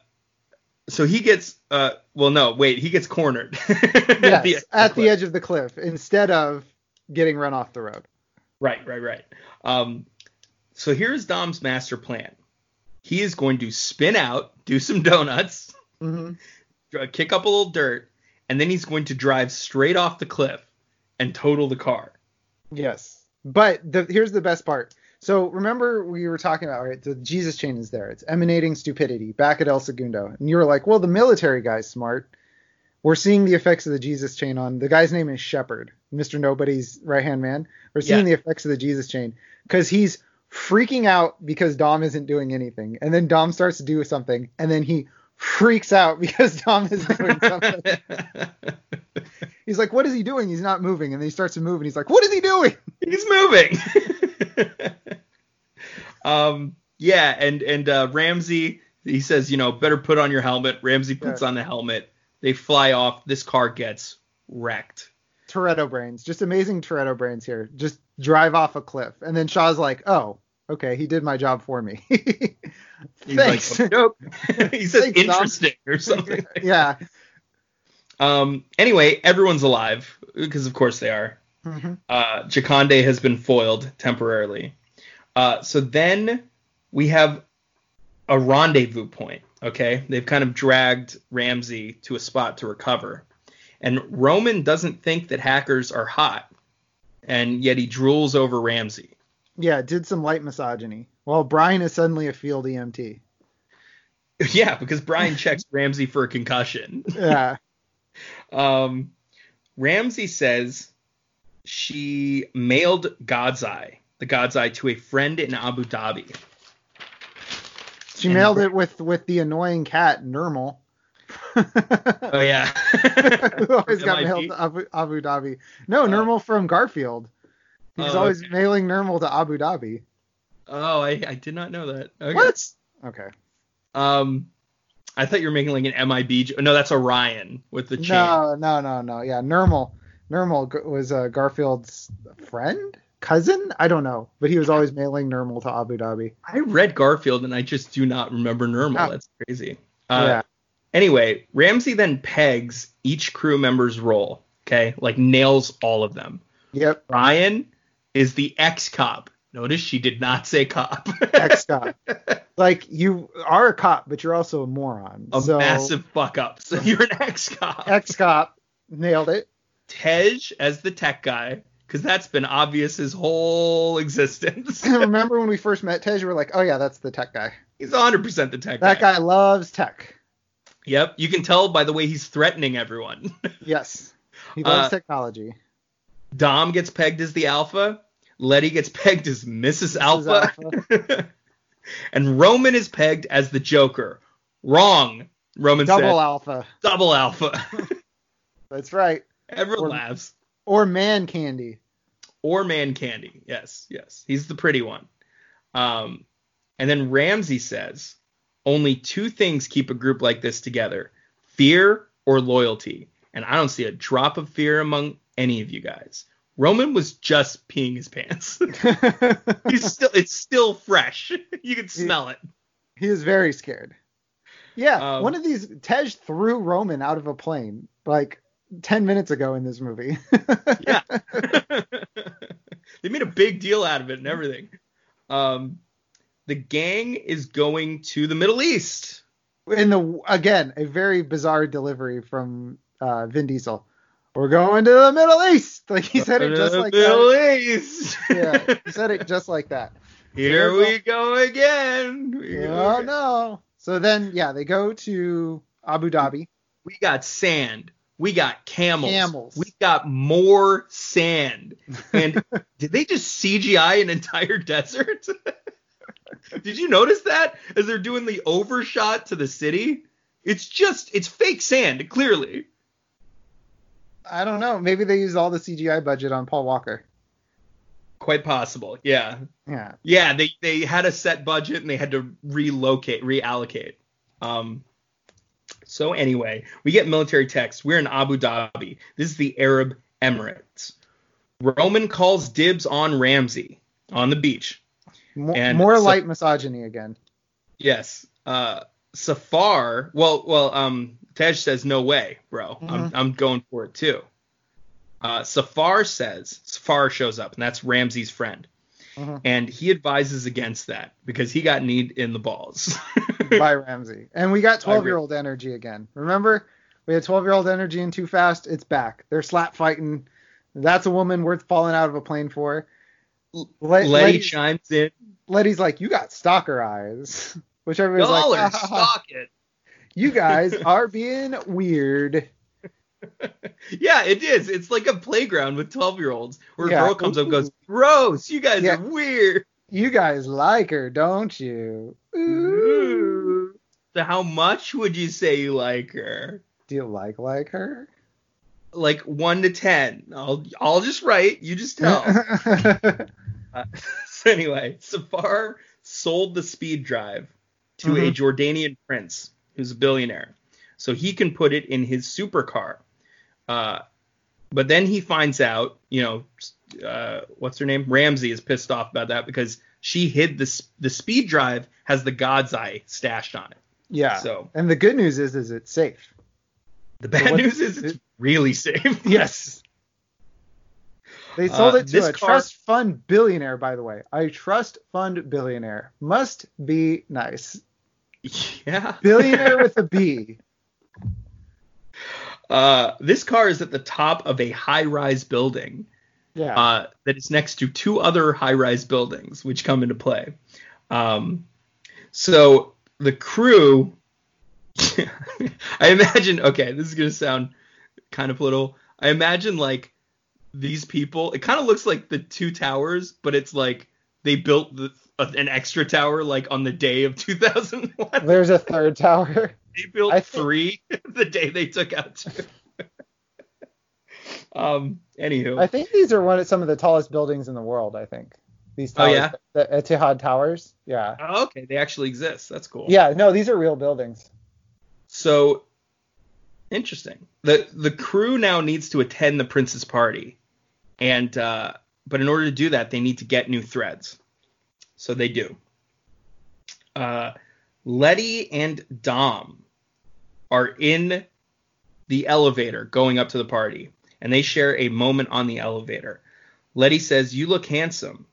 so he gets. Uh, well, no, wait, he gets cornered. *laughs* Yes, at the cliff. edge of the cliff instead of getting run off the road. Right, right, right. Um, so here's Dom's master plan. He is going to spin out, do some donuts, hmm kick up a little dirt, and then he's going to drive straight off the cliff and total the car. Yes. But the, here's the best part. So remember we were talking about right? The Jesus chain is there. It's emanating stupidity back at El Segundo, and you were like, well, the military guy's smart. We're seeing the effects of the Jesus chain on the guy's name is Shepard, Mr. Nobody's right hand man. We're seeing Yeah. the effects of the Jesus chain because he's freaking out because Dom isn't doing anything, and then Dom starts to do something, and then he freaks out *laughs* because Dom is doing something. *laughs* He's like, what is he doing? He's not moving, and then he starts to move, and he's like, what is he doing? he's moving. *laughs* um, yeah, and and uh, Ramsey he says, you know, better put on your helmet. Ramsey puts Yeah. on the helmet. They fly off. This car gets wrecked. Toretto brains, just amazing Toretto brains here. Just drive off a cliff, and then Shaw's like, "Oh, okay, he did my job for me." *laughs* He's Thanks. like, nope. *laughs* he says Thanks, interesting or *laughs* something. yeah. Um. Anyway, everyone's alive because of course they are. Mhm. Uh, Jakande has been foiled temporarily. Uh, so then we have a rendezvous point. Okay, they've kind of dragged Ramsey to a spot to recover, and Roman doesn't think that hackers are hot, and yet he drools over Ramsey. Yeah, did some light misogyny. Well, Brian is suddenly a field EMT. *laughs* yeah, because Brian checks Ramsey for a concussion. *laughs* Yeah. Um, Ramsey says she mailed God's Eye, the God's Eye, to a friend in Abu Dhabi. She And mailed it with with the annoying cat Nermal. Oh yeah. *laughs* Who always got mailed to Abu, Abu Dhabi. No, Oh. Nermal from Garfield. He was Oh, always okay. mailing Nermal to Abu Dhabi. Oh, I, I did not know that. Okay. What? Okay. Um, I thought you were making like an MIB. jo- No, that's Orion with the chain. No, no, no, no. Yeah, Nermal. Nermal g- was uh, Garfield's friend, cousin. I don't know, but he was always mailing Nermal to Abu Dhabi. I read Garfield and I just do not remember Nermal. Oh. That's crazy. Uh, yeah. Anyway, Ramsey then pegs each crew member's role. Okay, like nails all of them. Yep. Ryan is the ex cop. Notice she did not say cop. Ex cop. *laughs* like you are a cop, but you're also a moron. a so massive fuck up. So *laughs* you're an ex cop. ex cop nailed it. Tej as the tech guy, because that's been obvious his whole existence. *laughs* Remember when we first met Tej? We were like, oh yeah, that's the tech guy. He's 100% the tech guy. That guy loves tech. Yep, you can tell by the way he's threatening everyone. Yes. He loves Uh, technology. Dom gets pegged as the alpha. Letty gets *laughs* pegged as Mrs. Alpha. *laughs* and Roman is pegged as the Joker. Wrong. Roman Double said alpha. double alpha. *laughs* That's right. Everyone Or- laughs. Or man candy. Or Man Candy. Yes, yes. He's the pretty one. Um, and then Ramsey says only two things keep a group like this together fear or loyalty. And I don't see a drop of fear among any of you guys. Roman was just peeing his pants. *laughs* He's *laughs* still it's still fresh. *laughs* You can smell it. he is very scared. Yeah, Um, one of these Tej threw Roman out of a plane like 10 minutes ago in this movie. Yeah. they made a big deal out of it and everything. Um the gang is going to the Middle East. in the again, a very bizarre delivery from uh, Vin Diesel. We're going to the Middle East. Like he said it just like Middle that. East. *laughs* Yeah, he said it just like that. *laughs* Here we go again. We, Oh again. no. So then yeah, they go to Abu Dhabi. we got sand. We got camels. Camels. We got more sand. And *laughs* did they just CGI an entire desert? did you notice that as they're doing the overshot to the city? It's just it's fake sand, clearly. I don't know. Maybe they used all the CGI budget on Paul Walker. Quite possible. Yeah. Yeah. Yeah, they they had a set budget and they had to relocate, reallocate. Um so anyway, we get military text. We're in Abu Dhabi. This is the Arab Emirates. Roman calls dibs on Ramsey on the beach. More so- light misogyny again. Yes. Uh Safar, well well um Tej says no way, bro. I'm I'm going for it too. Uh Safar says Safar shows up and that's Ramsey's friend. Mhm. And he advises against that because he got kneed in the balls. *laughs* by Ramsey. And we got 12 year old energy again. Remember? We had 12 year old energy in Too Fast. It's back. They're slap fighting. That's a woman worth falling out of a plane for. Le- Letty Letty's, chimes in. Letty's like, you got stalker eyes. *laughs* Which everybody's Dollar, like, "Ah, stock it. you guys *laughs* are being weird. *laughs* Yeah, it is. It's like a playground with 12 year olds where Yeah. a girl comes up and goes, Gross, you guys Yeah. are weird. You guys like her, don't you? Ooh. So, how much would you say you like her? Do you like like her? Like 1 to 10. I'll, I'll just write. You just tell. *laughs* Uh, so anyway, Safar sold the speed drive to a Mhm. Jordanian prince who's a billionaire, so he can put it in his supercar. Uh, but then he finds out, you know, uh, what's her name? Ramsey is pissed off about that because she hid the the speed drive has the God's Eye stashed on it. yeah. So and the good news is, is it's safe. the bad news is it's really safe. *laughs* Yes. They sold Uh, it to a car- trust fund billionaire, by the way. A trust fund billionaire. Must be nice. *laughs* yeah. Billionaire with a B. *laughs* Uh, this car is at the top of a high-rise building. Yeah. uh, that is next to two other high-rise buildings, which come into play. Um, so the crew, *laughs* I imagine. Okay, this is gonna sound kind of little. I imagine like these people. It kind of looks like the two towers, but it's like they built the, uh, an extra tower like on the day of *laughs* 2001. There's a third tower. They built think- three *laughs* the day they took out two. *laughs* um. Anywho. I think these are one of some of the tallest buildings in the world. I think these Oh, towers, yeah? the Etihad Towers. Yeah. Oh, okay, they actually exist. That's cool. Yeah. No, these are real buildings. So interesting. The the crew now needs to attend the prince's party, and uh, but in order to do that, they need to get new threads. So they do. Uh, Letty and Dom are in the elevator going up to the party, and they share a moment on the elevator. Letty says, "You look handsome."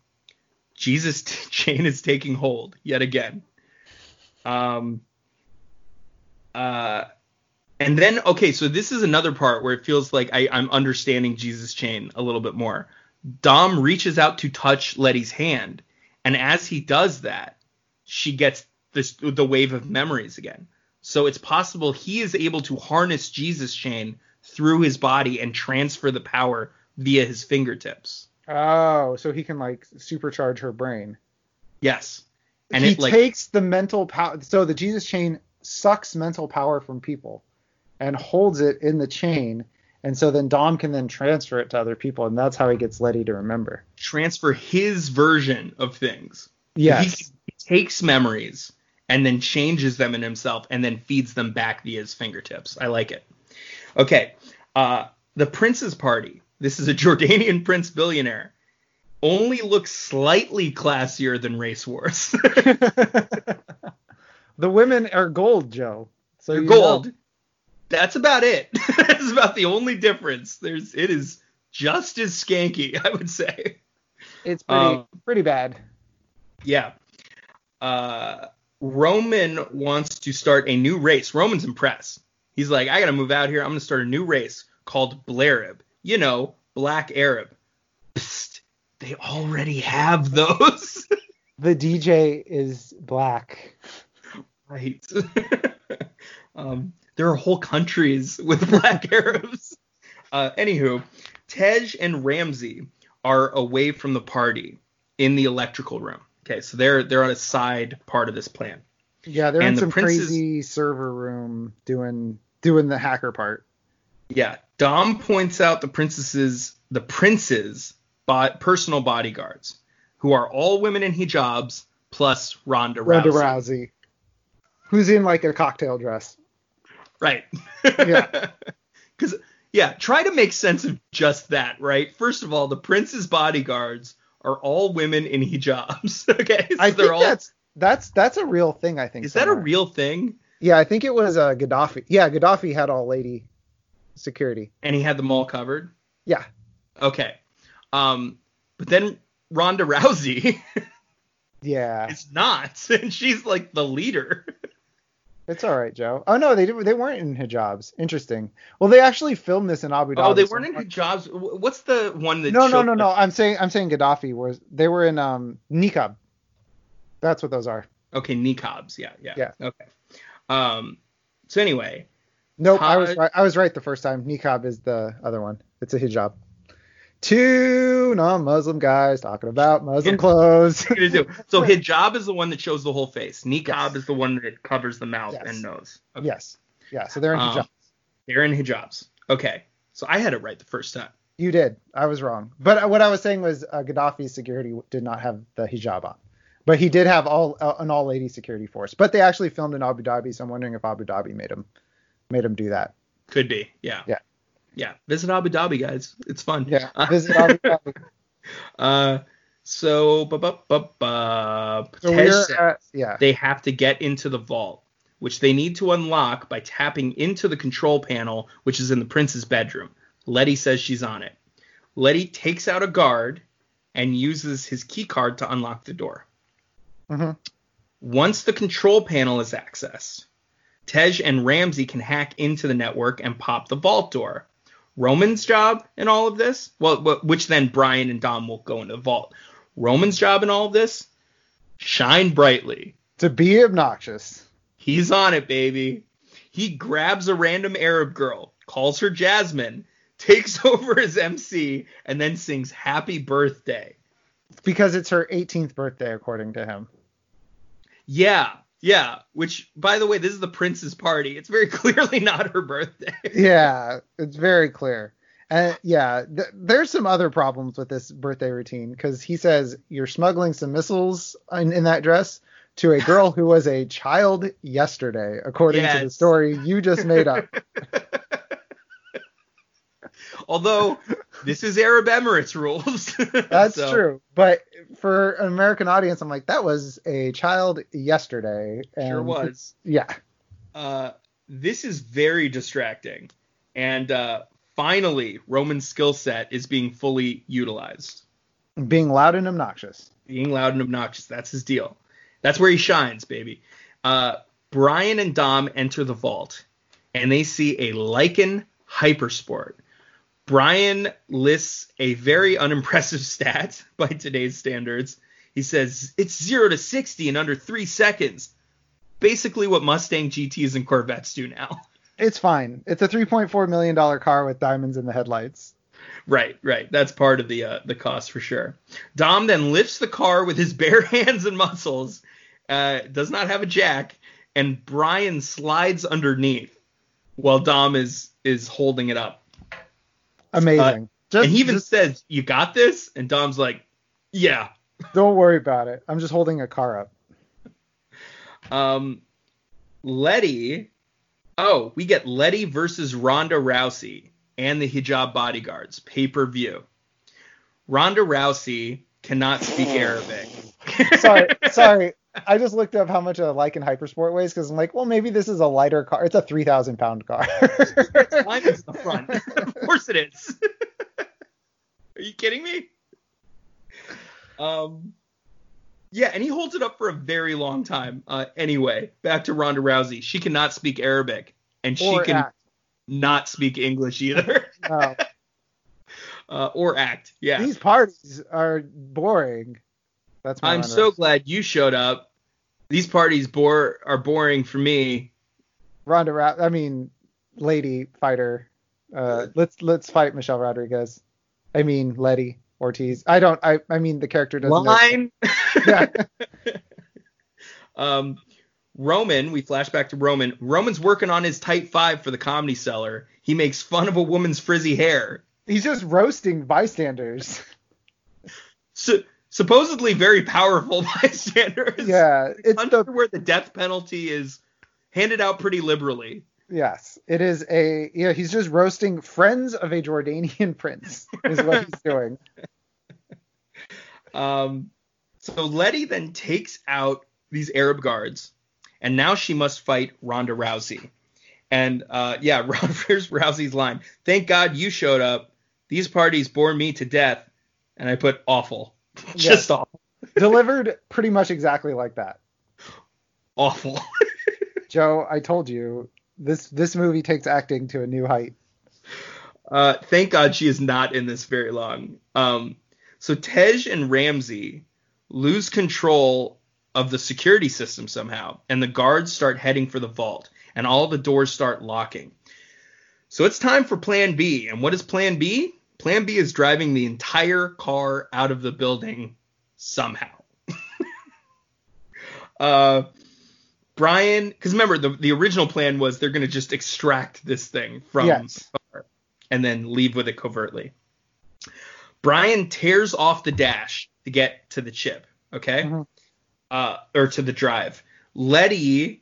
Jesus *laughs* chain is taking hold yet again. Um, uh, and then okay, so this is another part where it feels like I, I'm understanding Jesus chain a little bit more. Dom reaches out to touch Letty's hand, and as he does that, she gets this the wave of memories again. So it's possible he is able to harness Jesus chain through his body and transfer the power via his fingertips. Oh, so he can like supercharge her brain. Yes. And he it like takes the mental power. So the Jesus chain sucks mental power from people and holds it in the chain. And so then Dom can then transfer it to other people, and that's how he gets Letty to remember. transfer his version of things. Yes. He, takes memories and then changes them in himself and then feeds them back via his fingertips. I like it. Okay. Uh, the prince's party. This is a *laughs* Jordanian prince billionaire. Only looks slightly classier than Race Wars. *laughs* *laughs* the women are gold, Joe. So They're gold. know. That's about it. *laughs* That's about the only difference. There's it is just as skanky, *laughs* I would say. It's pretty Um, pretty bad. Yeah. Uh, Roman wants to start a new race. Roman's impressed. He's like, I gotta move out here. I'm gonna start a new race called Blarib. You know, Black Arab. Psst, they already have those. *laughs* The DJ is black. right. Um, there are whole countries *laughs* with Black Arabs. Uh, anywho, Tej and Ramsey are away from the party in the electrical room. Okay, so they're they're on a side part of this plan. Yeah, they're And in the some princes- crazy server room doing doing the hacker part. Yeah, Dom points out the princesses, the prince's personal bodyguards, who are all women in hijabs plus Ronda, Ronda Rousey. Rousey, who's in like a cocktail dress. Right. Yeah. *laughs* Because yeah, try to make sense of just that, right? First of all, the prince's bodyguards are all women in hijabs. *laughs* okay, so I they're think all. that's that's that's a real thing. I think. Is that a real thing? Yeah, I think it was uh, Gaddafi. Yeah, Gaddafi had all lady security. And he had them all covered. Yeah. Okay. Um, but then Ronda Rousey *laughs* Yeah, It's not, and she's like the leader. It's all right, Joe. Oh no, they did, they weren't in hijabs. Interesting. Well, they actually filmed this in Abu Dhabi. Oh, they weren't in hijabs. What's the one that? No, no, no, no. I'm saying I'm saying Gaddafi was. They were in um niqab. That's what those are. Okay, niqabs. Yeah, yeah. Yeah. Okay. Um. So anyway, Nope, I was right. I was right the first time. Niqab is the other one. It's a hijab. Two non-Muslim guys talking about Muslim Yeah. clothes. what are you gonna do? *laughs* So hijab is the one that shows the whole face. Niqab Yes. is the one that covers the mouth Yes. and nose. Okay. yes. Yeah. So they're in Um. They're in hijabs. Okay. So I had it right the first time. You did. I was wrong. But what I was saying was uh, Gaddafi's security did not have the hijab on. But he did have all uh, an all-lady security force. But they actually filmed in Abu Dhabi, so I'm wondering if Abu Dhabi made him made him do that. Could be. Yeah. Yeah. Yeah. Visit Abu Dhabi, guys. It's fun. Yeah. Visit Abu *laughs* Dhabi. Uh. So, bu- bu- bu- bu- So we're at, yeah. they have to get into the vault, which they need to unlock by tapping into the control panel, which is in the prince's bedroom. Letty says she's on it. Letty takes out a guard and uses his key card to unlock the door. Mhm. Once the control panel is accessed, Tej and Ramsey can hack into the network and pop the vault door. Roman's job in all of this, well, which then Brian and Dom will go into the vault. Roman's job in all of this, shine brightly. To be obnoxious. He's on it, baby. He grabs a random Arab girl, calls her Jasmine, *laughs* takes *laughs* over as MC, and then sings Happy Birthday. Because it's her 18th birthday, according to him. Yeah, Yeah, which by the way, this is the prince's party. It's very *laughs* clearly not her birthday. yeah, it's very clear. And yeah, th- there's some other problems with this birthday routine because he says you're smuggling some missiles in, in that dress to a girl who was a child yesterday, according to the story you just made up. *laughs* Although this is Arab Emirates rules. *laughs* That's So, true. But for an American audience, I'm like, that was a child yesterday. And Sure was. Yeah. Uh, this is very distracting, and uh, finally, Roman's skill set is being fully utilized. Being loud and obnoxious. being loud and obnoxious. That's his deal. That's where he shines, baby. Uh, Brian and Dom enter the vault, and they see a Lykan HyperSport. Brian lists a very unimpressive *laughs* stat by today's standards. He says it's zero to sixty in under three seconds. Basically, what Mustang GTs and Corvettes do now. *laughs* It's fine. It's a $3.4 million car with diamonds in the headlights. Right, right. That's part of the uh, the cost for sure. Dom then lifts the car with his *laughs* bare hands and muscles. Uh, does not have a jack, and Brian slides underneath while Dom is is holding it up. Amazing. just, and he even just says, "You got this," and Dom's like, "Yeah." don't worry about it. I'm just holding a car up. Um, Letty. Oh, we get Letty versus Ronda Rousey and the hijab bodyguards pay per view. Ronda Rousey cannot speak Arabic. Sorry, sorry. I just looked up how much a Lykan HyperSport weighs because I'm like, well, maybe this is a lighter car. It's a 3,000 pound car. *laughs* In the front. of course it is. *laughs* Are you kidding me? Um, yeah, and he holds it up for a very long time. Uh, anyway, back to Ronda Rousey. She cannot speak Arabic, and she Or can act. not speak English either, No. *laughs* uh, or act. Yeah, These parties are boring. That's I'm so glad you showed up. These parties bore are boring for me. Ronda Rousey. I mean, lady fighter. Uh, let's let's fight Michelle Rodriguez. I mean, Letty Ortiz. I don't. I I mean, the character doesn't. Line. Yeah. *laughs* Um, Roman, we flash back to Roman. Roman's working on his type five for the comedy cellar. He makes fun of a woman's frizzy hair. He's just roasting bystanders. Su- supposedly very powerful *laughs* bystanders. Yeah, it's Under the where the death penalty is handed out pretty liberally. yes. It is a yeah. He's just roasting friends of a Jordanian *laughs* prince. Is what he's doing. *laughs* Um, so Letty then takes out these Arab guards, and now she must fight Ronda Rousey. And uh, yeah, Ronda here's Rousey's line. Thank God you showed up. These parties bore me to death, and I put awful, *laughs* just awful, *laughs* Delivered pretty much exactly like that. awful. *laughs* Joe, I told you this this movie takes acting to a new height. Uh, thank God she is not in this very long. Um, so Tej and Ramsey lose control of the security system somehow, and the guards start heading for the vault, and all the doors start locking. So it's time for Plan B. And what is Plan B? Plan B is driving the entire car out of the building somehow. *laughs* uh, Brian, because remember the the original plan was they're going to just extract this thing from Yes. the car and then leave with it covertly. Brian tears off the dash to get to the chip, okay, Mhm. uh, or to the drive. Letty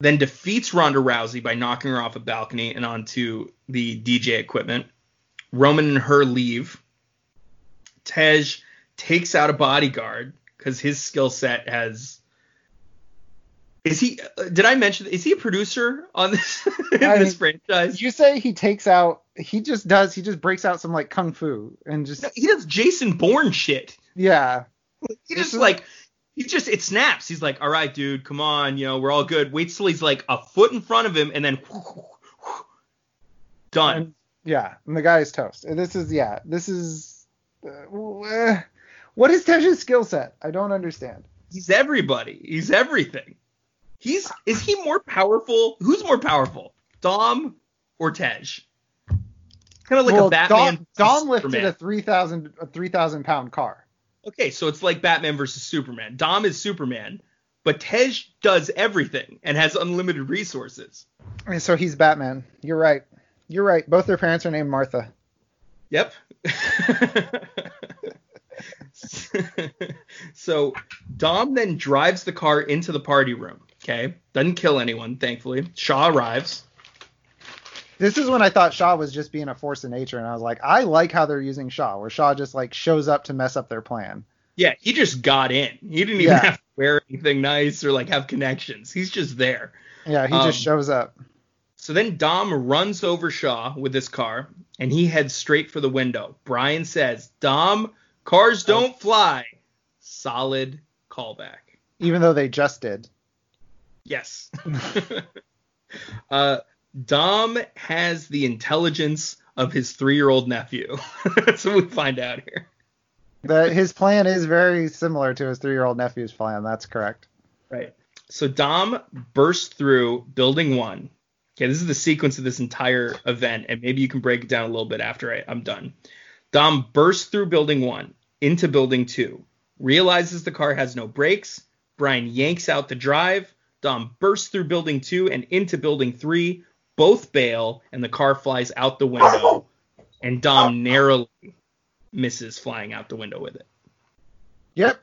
then defeats Ronda Rousey by knocking her off a balcony and onto the DJ equipment. Roman and her leave. Tej takes out a bodyguard because his skill set has. Is he? Did I mention? Is he a producer on this *laughs* in I this mean, franchise? You say he takes out. He just does. He just breaks out some like kung fu and just No, he does Jason Bourne shit. yeah. He just is- like he just it snaps. He's like, all right, dude, come on, you know, we're all good. Waits till he's like a foot in front of him, and then *laughs* done. And, yeah, and the guy is toast. This is yeah. This is uh, what is Tej's skill set? I don't understand. He's everybody. He's everything. He's is he more powerful? Who's more powerful, Dom or Tej? Kind of like well, a Batman. Dom, Dom lifted Superman. a three thousand a three thousand pound car. Okay, so it's like Batman versus Superman. Dom is Superman, but Tej does everything and has unlimited resources. And so he's Batman. You're right. You're right. Both their parents are named Martha. Yep. *laughs* so Dom then drives the car into the party room. Okay. Doesn't kill anyone, thankfully. Shaw arrives. This is when I thought Shaw was just being a force of nature, and I was like, I like how they're using Shaw, where Shaw just like shows up to mess up their plan. Yeah, he just got in. He didn't even Yeah. have to wear anything nice or like have connections. He's just there. Yeah, he Um, just shows up. So then Dom runs over Shaw with his car and he heads straight for the window. Brian says, Dom, cars don't fly. Solid callback. Even though they just did. Yes. *laughs* uh, Dom has the intelligence of his three year old nephew. *laughs* That's what we find out here. That his plan is very similar to his three-year-old nephew's plan. That's correct. Right. So Dom bursts through building one. Okay, this is the sequence of this entire event, and maybe you can break it down a little bit after I, I'm done. Dom bursts through building one into building two, realizes the car has no brakes. Brian yanks out the drive. Dom bursts through building two and into building three. Both bail, and the car flies out the window. And Dom narrowly misses flying out the window with it. Yep.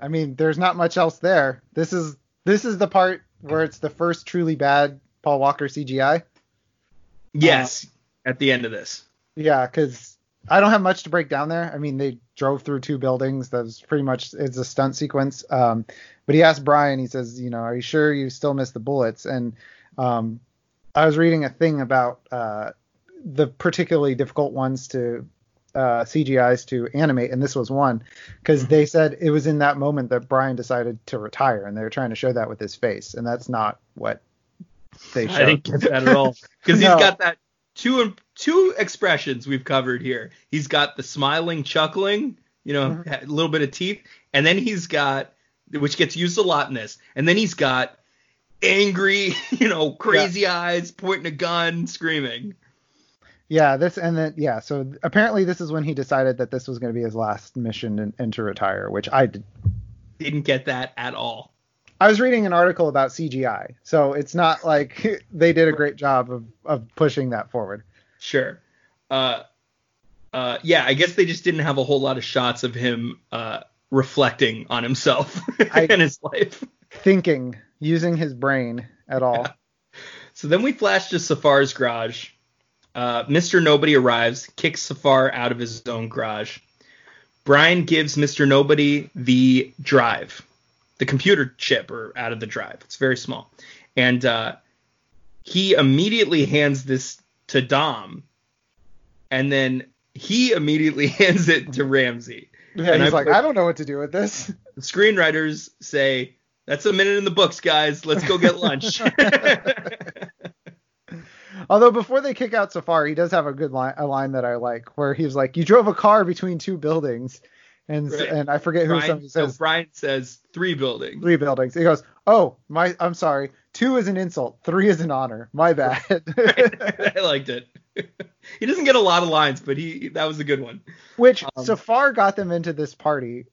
I mean, there's not much else there. This is this is the part where it's the first truly bad Paul Walker CGI. Yes, at the end of this. Yeah, because I don't have much to break down there. I mean, they drove through two buildings. That's pretty much it's a stunt sequence. Um, but he asked Brian. He says, you know, are you sure you still missed the bullets? And um, I was reading a thing about uh, the particularly difficult ones to uh, CGIs to animate, and this was one because they said it was in that moment that Brian decided to retire, and they were trying to show that with his face, and that's not what they. I didn't get that at all *laughs* because No. he's got that two two expressions we've covered here. He's got the smiling, chuckling, you know, Mhm. a little bit of teeth, and then he's got which gets used a lot in this, and then he's got angry, *laughs* you know, crazy eyes, pointing a gun, screaming. Yeah, this and then yeah. So apparently this is when he decided that this was going to be his last mission and, and to retire, which I did. Didn't get that at all. I was reading an article about CGI, so it's not like *laughs* they did a great job of of pushing that forward. Sure. Uh, uh, yeah, I guess they just didn't have a whole lot of shots of him uh, reflecting on himself *laughs* and his life. Thinking, using his brain at all. So then we flash to Safar's garage. Uh, Mr. Nobody arrives, kicks Safar out of his own garage. Brian gives Mr. Nobody the drive, the computer chip, or out of the drive. It's very small. And uh, he immediately hands this to Dom, and then he immediately *laughs* hands it to Ramsey. Yeah, And he's I like, I don't know what to do with this. *laughs* Screenwriters say, "That's a minute in the books, guys. Let's go get lunch." *laughs* Although before they kick out Safari, he does have a good line, a line that I like, where he's like, "You drove a car between two buildings," and Right. and I forget who Brian, somebody no, says Brian says three buildings. three buildings. He goes, "Oh, my, I'm sorry. Two is an insult. Three is an honor. My bad." *laughs* *laughs* I liked it. *laughs* he doesn't get a lot of lines, but he that was a good one. Which Um, Safar got them into this party.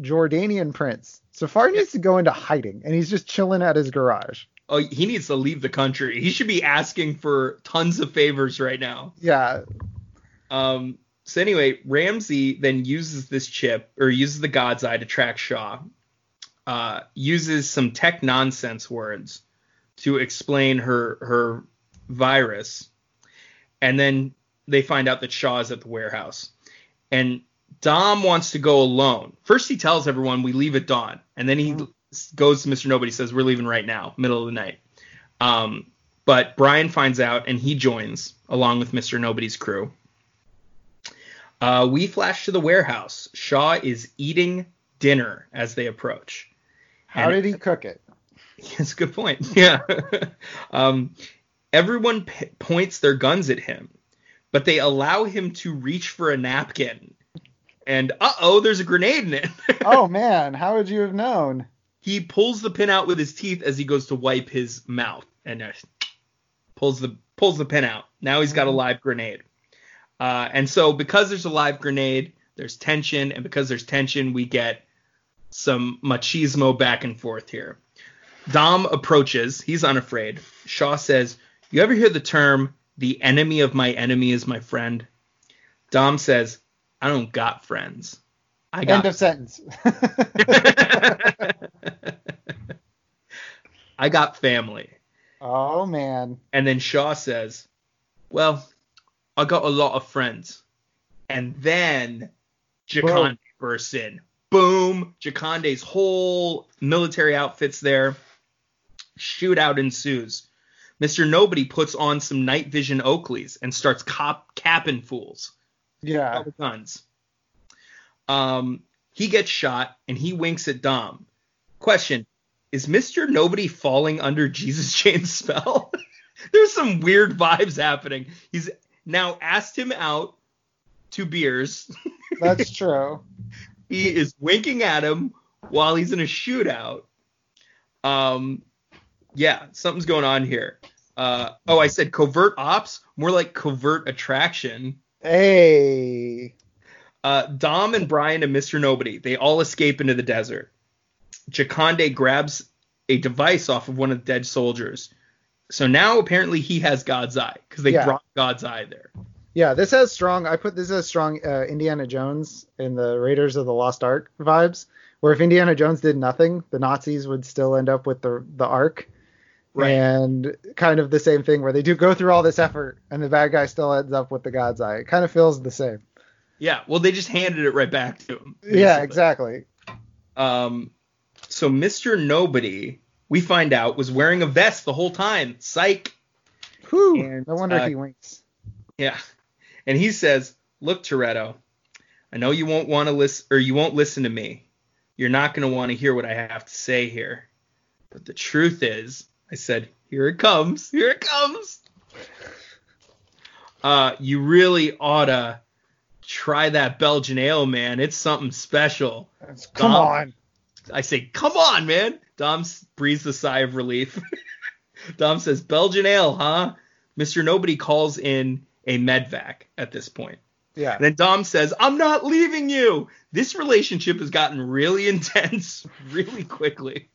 Jordanian prince. Safar needs to go into hiding, and he's just chilling at his garage. Oh, he needs to leave the country. He should be asking for tons of favors right now. Yeah, Um, so anyway, Ramsey then uses this chip or uses the God's Eye to track Shaw. Uh, uses some tech nonsense words to explain her her virus, and then they find out that Shaw is at the warehouse, and Dom wants to go alone. First, he tells everyone we leave at dawn, and then he Mhm. goes to Mr. Nobody says we're leaving right now, middle of the night. Um, but Brian finds out and he joins along with Mr. Nobody's crew. Uh, we flash to the warehouse. Shaw is eating dinner as they approach. how And- did he cook it? *laughs* That's a good point. *laughs* Yeah. um, everyone p- points their guns at him, but they allow him to reach for a napkin. And uh oh, there's a grenade in it. *laughs* oh man, how would you have known? he pulls the pin out with his teeth as he goes to wipe his mouth and uh, pulls the pulls the pin out. Now he's got a live grenade. Uh, and so because there's a live grenade, there's tension, and because there's tension, we get some machismo back and forth here. Dom approaches. He's unafraid. Shaw says, You ever hear the term, the enemy of my enemy is my friend? Dom says, I don't got friends. I got End of sentence. *laughs* I got family. oh man. And then Shaw says, Well, I got a lot of friends. And then Jakande bursts in. Boom! Jakande's whole military outfit's there. Shootout ensues. Mr. Nobody puts on some night vision Oakleys and starts cop capping fools. Yeah. Guns. Um, he gets shot and he winks at Dom. Question: Is Mr. Nobody falling under Jesus Chain's spell? *laughs* There's some weird vibes happening. He's now asked him out to beers. *laughs* That's true. he is winking at him while he's in a shootout. Um, yeah, something's going on here. Uh, oh, I said covert ops, more like covert attraction. Hey. Uh, Dom and Brian and Mr. Nobody, they all escape into the desert. Jakande grabs a device off of one of the dead soldiers. So now apparently he has God's eye because they Yeah. brought God's eye there. Yeah, this has strong. I put this as strong uh, Indiana Jones in the Raiders of the Lost Ark vibes, where if Indiana Jones did nothing, the Nazis would still end up with the the Ark, Right. and kind of the same thing where they do go through all this effort and the bad guy still ends up with the God's Eye. It kind of feels the same. Yeah, well, they just handed it right back to him. Yeah, exactly. Um, so Mr. Nobody, we find out, was wearing a vest the whole time. Psych. Whew. And, no wonder uh, he winks. Yeah. And he says, "Look, Toretto, I know you won't want to listen, or you won't listen to me. You're not going to want to hear what I have to say here. But the truth is, I said, here it comes. Here it comes. Uh, you really oughta try that Belgian ale, man. It's something special. Come Dom- on. I say, come on, man. Dom breathes a sigh of relief. *laughs* Dom says, Belgian ale, huh? Mr. Nobody calls in a medvac at this point. Yeah. And then Dom says, I'm not leaving you. This relationship has gotten really *laughs* intense really quickly.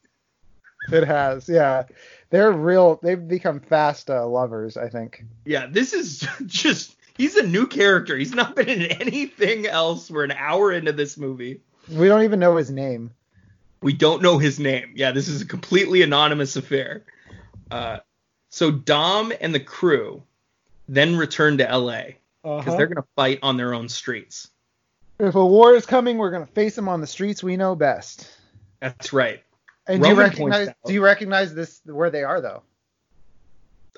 It has. Yeah. They're real. They've become fast uh, lovers, I think. Yeah, this is *laughs* just, he's a new character. He's not been in anything else. We're an hour into this movie. We don't even know his name. We don't know his name. Yeah, this is a completely anonymous affair. Uh, so Dom and the crew then return to LA because Uh-huh. they're going to fight on their own streets. If a war is coming, we're gonna face them on the streets we know best. That's right. And do you recognize? Do you recognize this where they are though?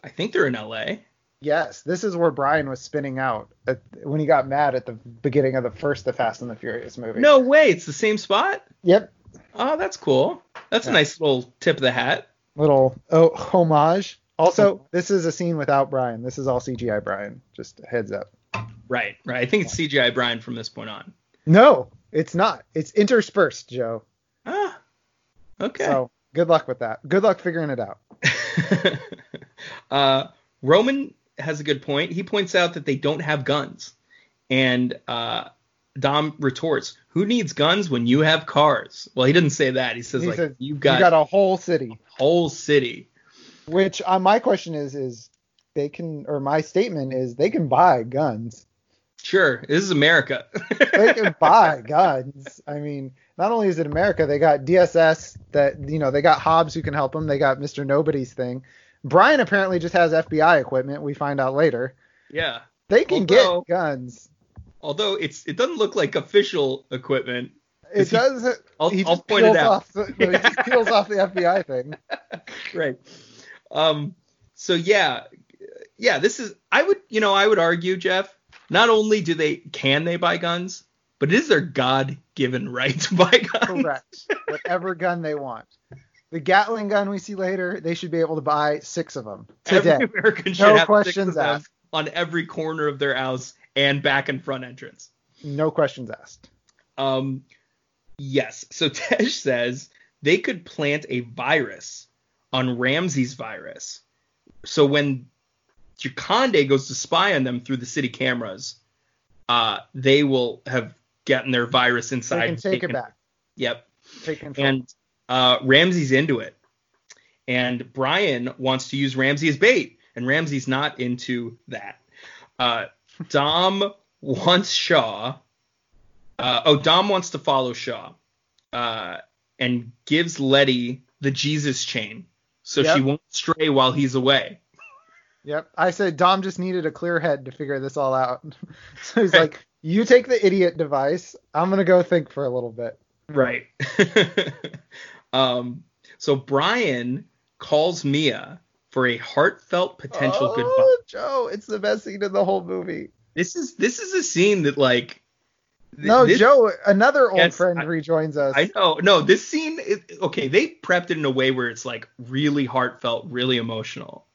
I think they're in LA. Yes, this is where Brian was spinning out at, when he got mad at the beginning of the first The Fast and the Furious movie. No way, it's the same spot. Yep. Oh, that's cool. That's a nice little tip of the hat. Little oh, homage. Also, this is a scene without Brian. This is all CGI Brian. Just a heads up. Right, right. I think it's CGI Brian from this point on. No, it's not. It's interspersed, Joe. Ah, okay. So good luck with that. Good luck figuring it out. *laughs* uh, Roman has a good point. He points out that they don't have guns, and uh, Dom retorts, "Who needs guns when you have cars?" Well, he didn't say that. He says He like says, you've got, you got a whole city. a whole city. Which uh, my question is is they can or my statement is they can buy guns. Sure, this is America. They can *laughs* buy guns. I mean, not only is it America, they got DSS that you know they got Hobbs who can help them. They got Mr. Nobody's thing. Brian apparently just has FBI equipment. We find out later. yeah. They can Although- get guns. Although it's it doesn't look like official equipment. It he- does. I'll- he I'll point it out. The, no, he just peels off the FBI *laughs* thing. right. Um. So yeah, yeah. This is. I would. You know. I would argue, Jeff. Not only do they can they buy guns, but it is their God-given right to buy guns. Correct. Whatever gun they want. The Gatling gun we see later, they should be able to buy six of them today. Every American should No have six questions of them asked. on every corner of their house and back and front entrance. No questions asked. Um. Yes. So *laughs* Tej says they could plant a virus on Ramsey's virus. So when Jakande goes to spy on them through the city cameras, uh, they will have gotten their virus They inside. can take it taken- back. Yep. Take control. and uh, Ramsey's into it. And Brian wants to use Ramsey as bait, and Ramsey's not into that. Uh, Dom wants Shaw. Uh, oh, Dom wants to follow Shaw, uh, and gives Letty the Jesus chain, so Yep. she won't stray while he's away. Yep. I said Dom just needed a clear head to figure this all out. *laughs* so he's Right. like, "You take the idiot device. I'm gonna go think for a little bit." Right. *laughs* um, so Brian calls Mia for a heartfelt potential oh, goodbye. Joe, it's the best scene in the whole movie. This is this is a scene that like th- No, this- Joe, another old Yes, friend I- rejoins us. I know. No, this scene is okay, they prepped it in a way where it's like really heartfelt, really emotional.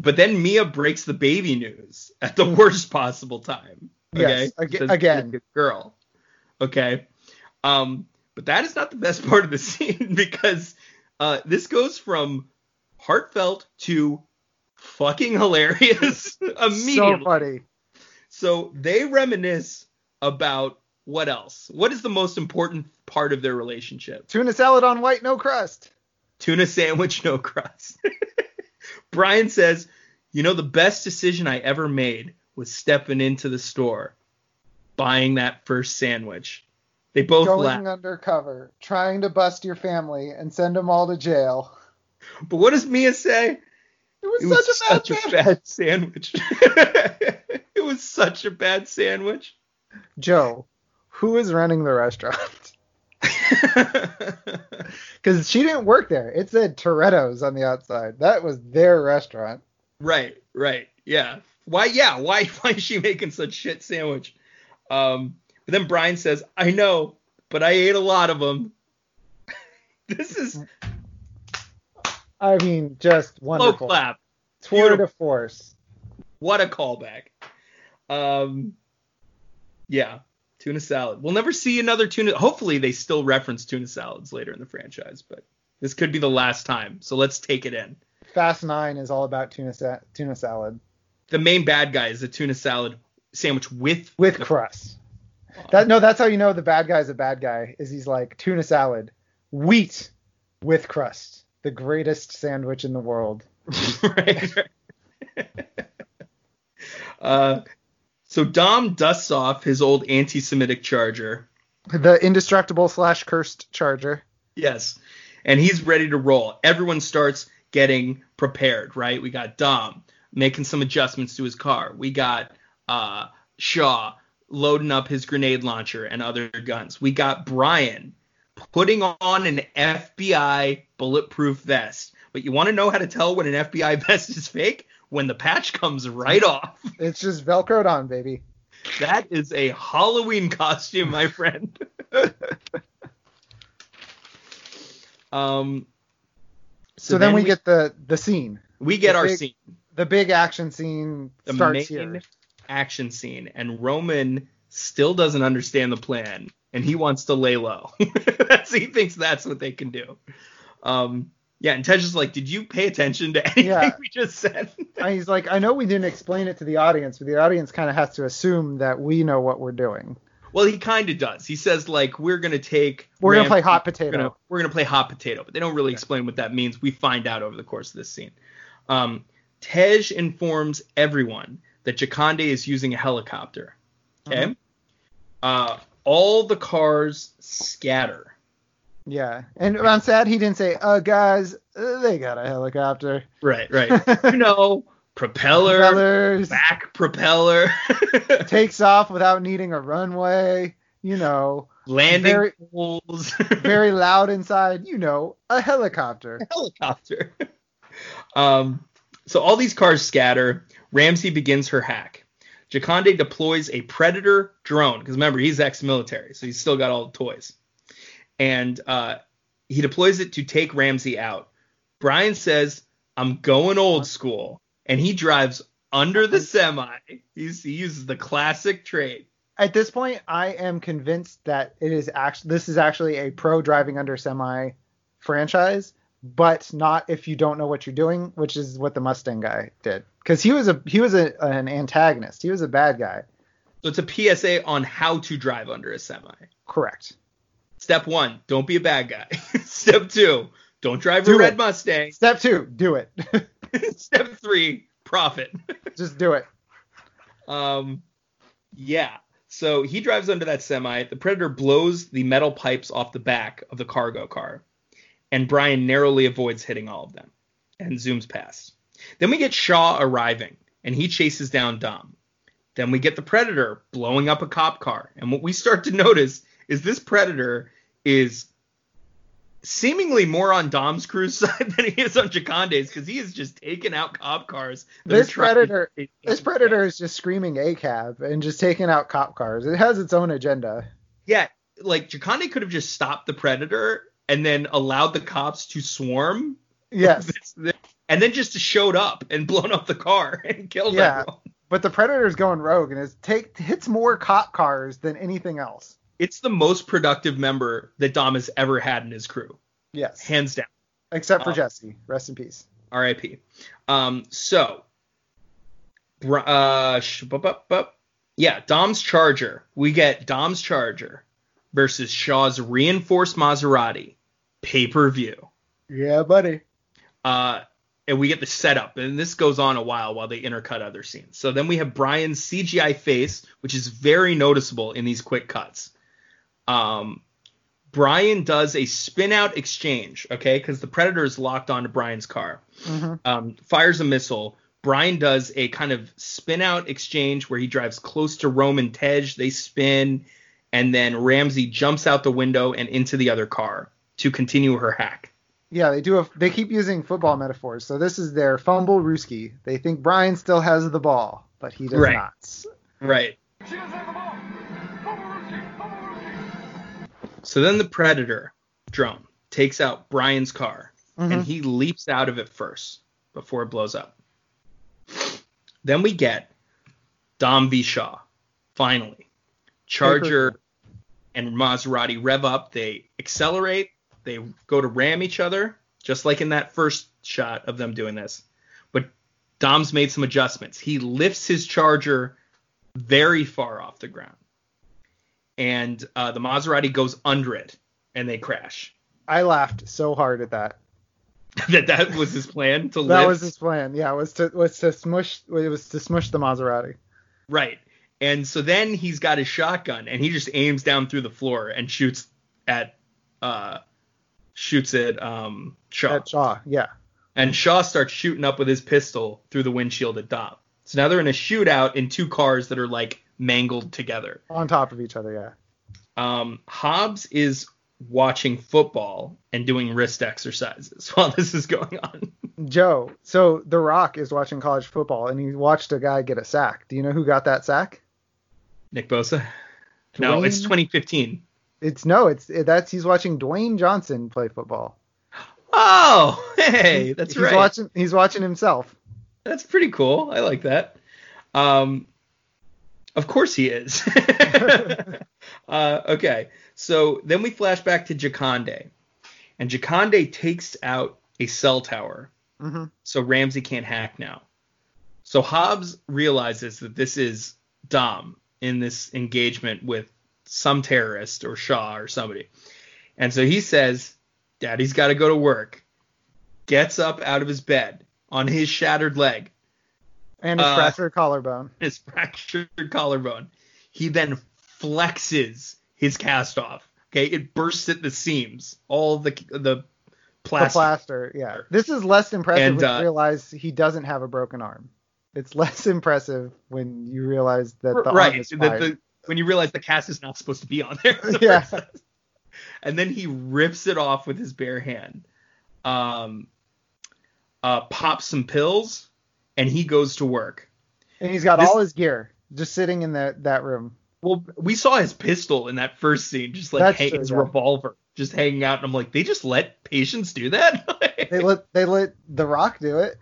But then Mia breaks the baby news at the *laughs* worst possible time. Okay? Yes, ag- again. Good girl. Okay. Um, but that is not the best part of the *laughs* scene because uh, this goes from heartfelt to fucking hilarious *laughs* *laughs* immediately. so funny. So they reminisce about what else? What is the most important part of their relationship? Tuna salad on white, no crust. Tuna sandwich, no crust. *laughs* Brian says, You know, the best decision I ever made was stepping into the store, buying that first sandwich. They both Going laugh. undercover, trying to bust your family and send them all to jail. But what does Mia say? It was, It was such a bad such a bad sandwich. *laughs* it was such a bad sandwich. Joe, who is running the restaurant? *laughs* *laughs* Because she didn't work there. It said Toretto's on the outside. That was their restaurant. Right, right, yeah. Why, yeah, why, why is she making such shit sandwich? Um, but then Brian says, "I know, but I ate a lot of them." this is I mean, just low wonderful. clap. Tour de force. What a callback. Um, yeah, tuna salad. We'll never see another tuna. Hopefully, they still reference tuna salads later in the franchise, but this could be the last time. So let's take it in. Fast Nine is all about tuna sa- tuna salad The main bad guy is a tuna salad sandwich with with crust. That no, that's how you know the bad guy is a bad guy. Is he's like tuna salad, wheat with crust, the greatest sandwich in the world. *laughs* right. *laughs* uh, so Dom dusts off his old anti-Semitic charger. The indestructible slash cursed charger. Yes, and he's ready to roll. Everyone starts getting prepared. Right. We got Dom making some adjustments to his car. We got uh, Shaw loading up his grenade launcher and other guns. We got Brian putting on an FBI bulletproof vest. But you want to know how to tell when an FBI *laughs* vest is fake? When the patch comes right off. It's just velcroed on, baby. That is a Halloween costume, my friend. *laughs* um. So, then, we, get the the scene. we get the our big- scene, The big action scene the starts main here. action scene, and Roman still doesn't understand the plan, and he wants to lay low. *laughs* that's he thinks that's what they can do. Um. Yeah, and Tej is like, "Did you pay attention to *laughs* anything Yeah. we just said?" *laughs* And he's like, I know we didn't explain it to the audience, but the audience kind of has to assume that we know what we're doing. well, he kind of does. He says like, "We're gonna take We're gonna play hot we're potato. gonna we're gonna play hot potato, but they don't really explain what that means. We find out over the course of this scene. Um, Tej informs everyone that Jakande is using a helicopter. Okay. Mhm. Uh, all the cars scatter. Yeah, and on sad he didn't say, "Uh, guys, uh, they got a helicopter." Right, right. *laughs* you know, propeller, Propellers back propeller, *laughs* takes off without needing a runway. You know, landing very- *laughs* very loud inside. You know, a helicopter. helicopter. um, so all these cars scatter. Ramsey begins her hack. Jakande deploys a Predator drone because remember he's ex-military, so he's still got all the toys. And uh, he deploys it to take Ramsey out. Brian says, "I'm going old school," and he drives under the semi. He's, he uses the classic trait. At this point, I am convinced that it is actually this is actually a pro driving under semi franchise, but not if you don't know what you're doing, which is what the Mustang guy did. Because he was a he was a, an antagonist. He was a bad guy. So it's a PSA on how to drive under a semi. Correct. Step one, don't be a bad guy. *laughs* Step two, don't drive Do a red. Mustang. Step two, do it. *laughs* *laughs* Step three, profit. Just do it. Um, yeah. So he drives under that semi. The Predator blows the metal pipes off the back of the cargo car, and Brian narrowly avoids hitting all of them and zooms past. Then we get Shaw arriving, and he chases down Dom. Then we get the Predator blowing up a cop car, and what we start to notice is this Predator is seemingly more on Dom's crew's *laughs* side than he is on Jakande's because he is just taking out cop cars. This to predator, *laughs* this predator is just screaming a cab and just taking out cop cars. It has its own agenda. Yeah, like Jakande could have just stopped the predator and then allowed the cops to swarm. Yes, *laughs* And then just showed up and *laughs* blown up the car and killed Yeah. everyone. but the predator's going rogue and is take hits more cop cars than anything else. It's the most productive member that Dom has ever had in his crew, Yes, hands down. except for Um, Jesse. Rest in peace. R.I.P. Um, so, uh, sh- bup, bup, bup. yeah, Dom's Charger. We get Dom's Charger versus Shaw's reinforced Maserati pay per view. Yeah, buddy. uh, and we get the setup, and this goes on a while while they intercut other scenes. So then we have Brian's CGI face, which is very noticeable in these quick cuts. Um, Brian does a spin out exchange, okay, because the Predator is locked onto Brian's car. hmm Um, fires a missile. Brian does a kind of spin out exchange where he drives close to Roman Tej. They spin, and then Ramsey jumps out the window and into the other car to continue her hack. Yeah, they do. A, they keep using football metaphors. So this is their fumble Ruski. They think Brian still has the ball, but he does Right. not. Right. So then the Predator drone takes out Brian's car Mhm. and he leaps out of it first before it blows up. Then we get Dom V. Shaw. Finally. Charger and Maserati rev up. They accelerate. They go to ram each other, just like in that first shot of them doing this. But Dom's made some adjustments. He lifts his Charger very far off the ground. And uh, the Maserati goes under it and they crash. I laughed so hard at that. *laughs* that that was his plan to lift. That was his plan. Yeah, was to was to smush. It was to smush the Maserati. Right. And so then he's got his shotgun and he just aims down through the floor and shoots at uh shoots at um Shaw. At Shaw. Yeah. And Shaw starts shooting up with his pistol through the windshield at Dom. So now they're in a shootout in two cars that are like mangled together. On top of each other. Yeah. Um Hobbs is watching football and doing wrist exercises *laughs* while this is going on. Joe. So The Rock is watching college football and he watched a guy get a sack. Do you know who got that sack? Nick Bosa? No, it's 2015. It's no. It's it, that's he's watching Dwayne Johnson play football. Oh, hey, that's he's right. watching. He's watching himself. That's pretty cool. I like that. Um, of course he is. *laughs* uh, okay, so then we flash back to Jakande, and Jakande takes out a cell tower, hmm so Ramsey can't hack now. So Hobbs realizes that this is Dom in this engagement with some terrorist or Shaw or somebody, and so he says, "Daddy's got to go to work." Gets up out of his bed on his shattered leg And his Uh, fractured collarbone. his fractured collarbone. He then flexes his cast off. Okay, it bursts at the seams. All the the plaster. The plaster. Yeah. This is less impressive And, when uh, you realize he doesn't have a broken arm. It's *laughs* less impressive when you realize that the arm right. is The, the, when you realize the cast is not supposed to be on there. the *laughs* *laughs* Yeah. And then he rips it off with his bare hand. Um, uh, pops some pills, and he goes to work. and he's got this- all his gear just sitting in that that room. Well, we saw his pistol in that first scene, just like hang, true, his yeah. revolver, just hanging out. And I'm like, they just let patients do that? *laughs* They let they let The Rock do it.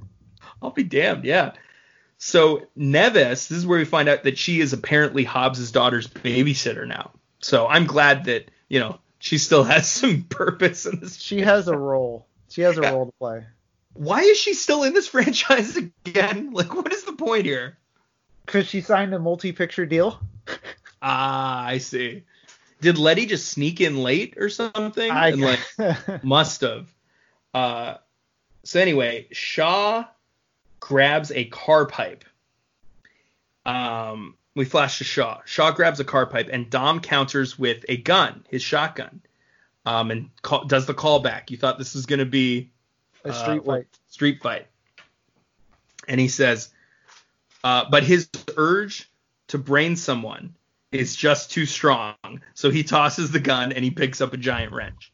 I'll be damned, yeah. So Neves, this is where we find out that she is apparently Hobbs's daughter's babysitter now. So I'm glad that you know she still *laughs* has some purpose in this. She has a *laughs* role. She has a Yeah. role to play. Why is she still in this *laughs* franchise again? Like, what is the point here? Because she signed a multi-picture deal. Ah, I see. Did Letty just sneak in late or something? I And, like must have. Uh, so anyway, Shaw grabs a car pipe. Um, we flash to Shaw. Shaw grabs a car pipe, and Dom counters with a gun, his shotgun, um, and call, does the callback. You thought this was going to be a uh, street what- fight. Street fight. And he says, uh, but his urge to brain someone is just too strong. So he tosses the gun and he picks up a giant wrench.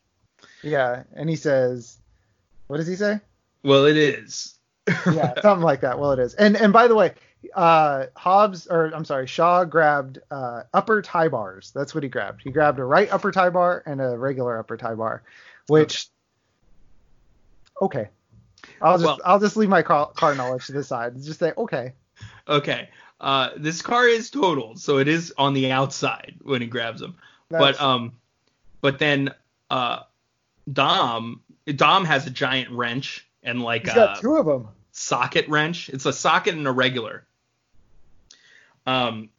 Yeah, and he says, what does he say? Well, it is. Yeah, *laughs* something like that. Well, it is. And and by the way, uh, Hobbs or I'm sorry, Shaw grabbed uh, upper tie bars. That's what he grabbed. He grabbed a right upper tie bar and a regular upper tie bar, which okay. I'll just Well- I'll just leave my car, car knowledge to the side. Just say okay. Okay. Uh, this car is totaled, so it is on the outside when he grabs him. That's- But um, but then uh, Dom Dom has a giant wrench and like he's a got two of them. socket wrench. It's a socket and a regular. Um.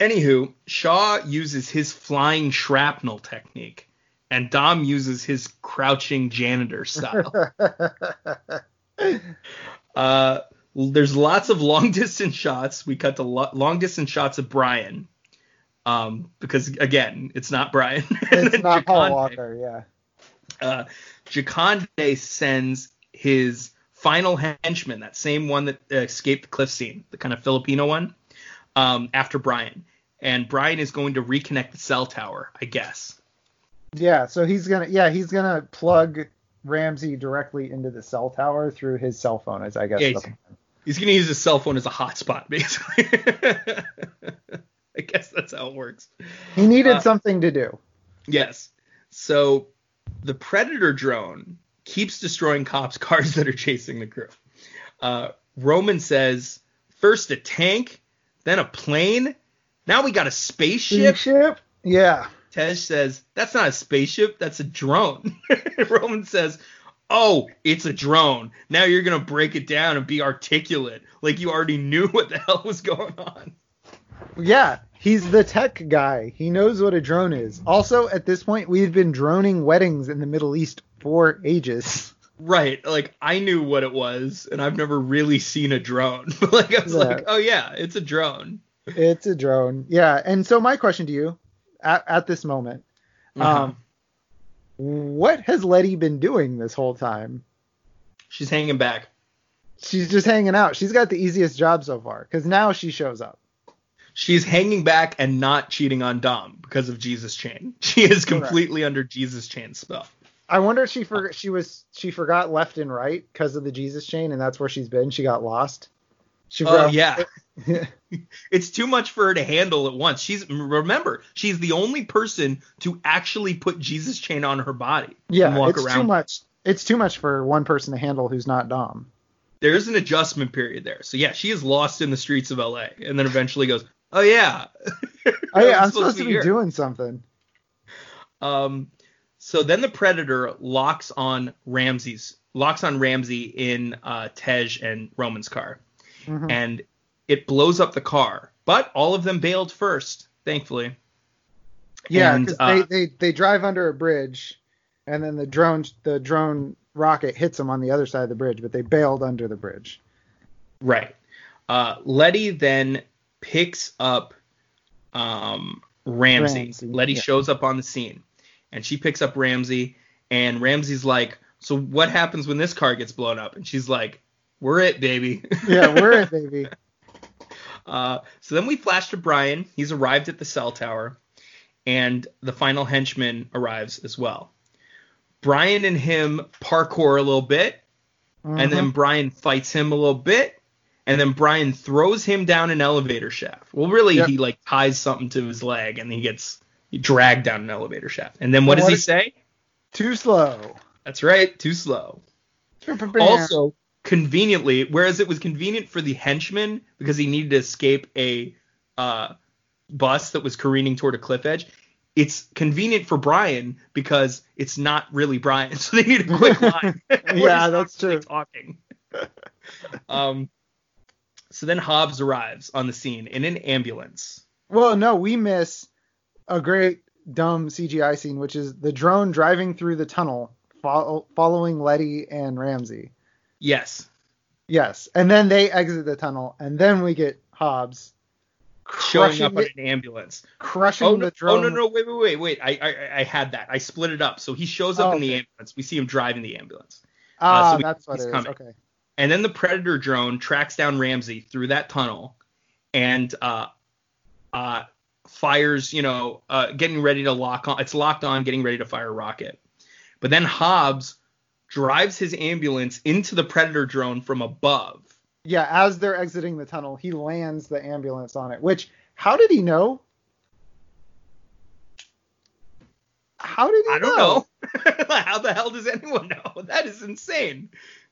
Anywho, Shaw uses his flying shrapnel technique, and Dom uses his crouching janitor style. *laughs* Uh, there's lots of long *laughs* distance shots. We cut to lo- long distance shots of Brian. Um, because again, it's not Brian. *laughs* it's not Paul Walker. Yeah. Uh, Jakande sends his final henchman, that same one that escaped the cliff scene, the kind of Filipino one, um, after Brian. And Brian is going to reconnect the cell tower, I guess. Yeah. So he's gonna yeah he's gonna plug Ramsey directly into the cell tower through his cell phone, as I guess. Yeah, he's- He's going to use his cell phone as a hotspot, *laughs* basically. I guess that's how it works. he needed uh, something to do. Yes. So the Predator drone keeps destroying cops' *laughs* cars that are chasing the crew. Uh, Roman says, first a tank, then a plane. Now we got a spaceship. Ship. Yeah. Tej says, that's not a spaceship, that's a drone. *laughs* Roman says, oh, it's a drone. Now you're going to break it down and be articulate. Like you already knew *laughs* what the hell was going on. Yeah, he's the tech guy. He knows what a drone is. Also, at this point, we've been droning weddings in the Middle East for ages. Right. Like I knew what it was, and I've never really seen a drone. *laughs* Like I was Yeah. like, oh yeah, it's a drone. It's a drone. Yeah, and so my question to you, at, at this moment, Uh-huh. um, what has Letty been doing this whole time? She's hanging back. She's just hanging out. She's got the easiest job so far because now she shows up. She's hanging back and not cheating on Dom because of Jesus Chain. *laughs* She is completely under Jesus Chain spell. I wonder if she for, she was she forgot left and right because of the Jesus chain, and that's where she's been. She got lost. She Oh forgot- yeah. *laughs* It's too much for her to handle at once. She's remember, she's the only person to actually put Jesus Chain on her body Yeah, and walk it's around. too much. It's too much for one person to handle who's not Dom. There's an adjustment period there. So yeah, she is lost in the streets of LA and then eventually goes, "Oh yeah. *laughs* Oh yeah, I'm supposed to be here." doing something. Um, so then the Predator locks on Ramsey's locks on Ramsey in uh, Tej and Roman's car, Mhm. and it blows up the car. But all of them bailed first, thankfully. Yeah, because uh, they, they they drive under a bridge, and then the drone the drone rocket hits them on the other side of the bridge, but they bailed under the bridge. Right. Uh, Letty then picks up um, Ramsey. Ramsey, Letty yeah. shows up on the scene, and she picks up Ramsey, and Ramsey's like, "So what happens when this car gets blown up?" And she's like, "We're it, baby." *laughs* Yeah, we're it, baby. *laughs* Uh, so then we flash to Brian. He's arrived at the cell tower, and the final henchman arrives as well. Brian and him parkour a little bit, and then Brian fights him a little bit, and then Brian throws him down an elevator shaft. Well, really, Yep. he like ties something to his leg, and he gets dragged down an elevator shaft. And then what And does what he is- say? too slow. That's right, too slow. Also, conveniently, whereas it was convenient for the henchman because he needed to escape a uh, bus that was careening toward a cliff edge, it's convenient for Brian because it's not really Brian, *laughs* so they need a quick *laughs* line. *laughs* Yeah, that's true. Talking. um, so then Hobbs arrives on the scene in an ambulance. Well, no, we miss a great dumb CGI scene, which is the drone driving through the tunnel, fo- following Letty and Ramsey. Yes. Yes, and then they exit the tunnel, and then we get Hobbs Showing up on an ambulance. crushing Oh the drone. oh no, no, wait, wait, wait, wait. I, I I had that. I split it up. So he shows up Oh, in the okay. ambulance. We see him driving the ambulance. Ah, so we- that's what he's it is. coming. Okay. And then the Predator drone tracks down Ramsey through that tunnel and uh, uh, fires, you know, uh, getting ready to lock on. It's locked on, getting ready to fire a rocket. But then Hobbs drives his ambulance into the Predator drone from above. Yeah, as they're exiting the tunnel, he lands the ambulance on it. Which, how did he know? How did he I don't know. *laughs* How the hell does anyone know? That is insane.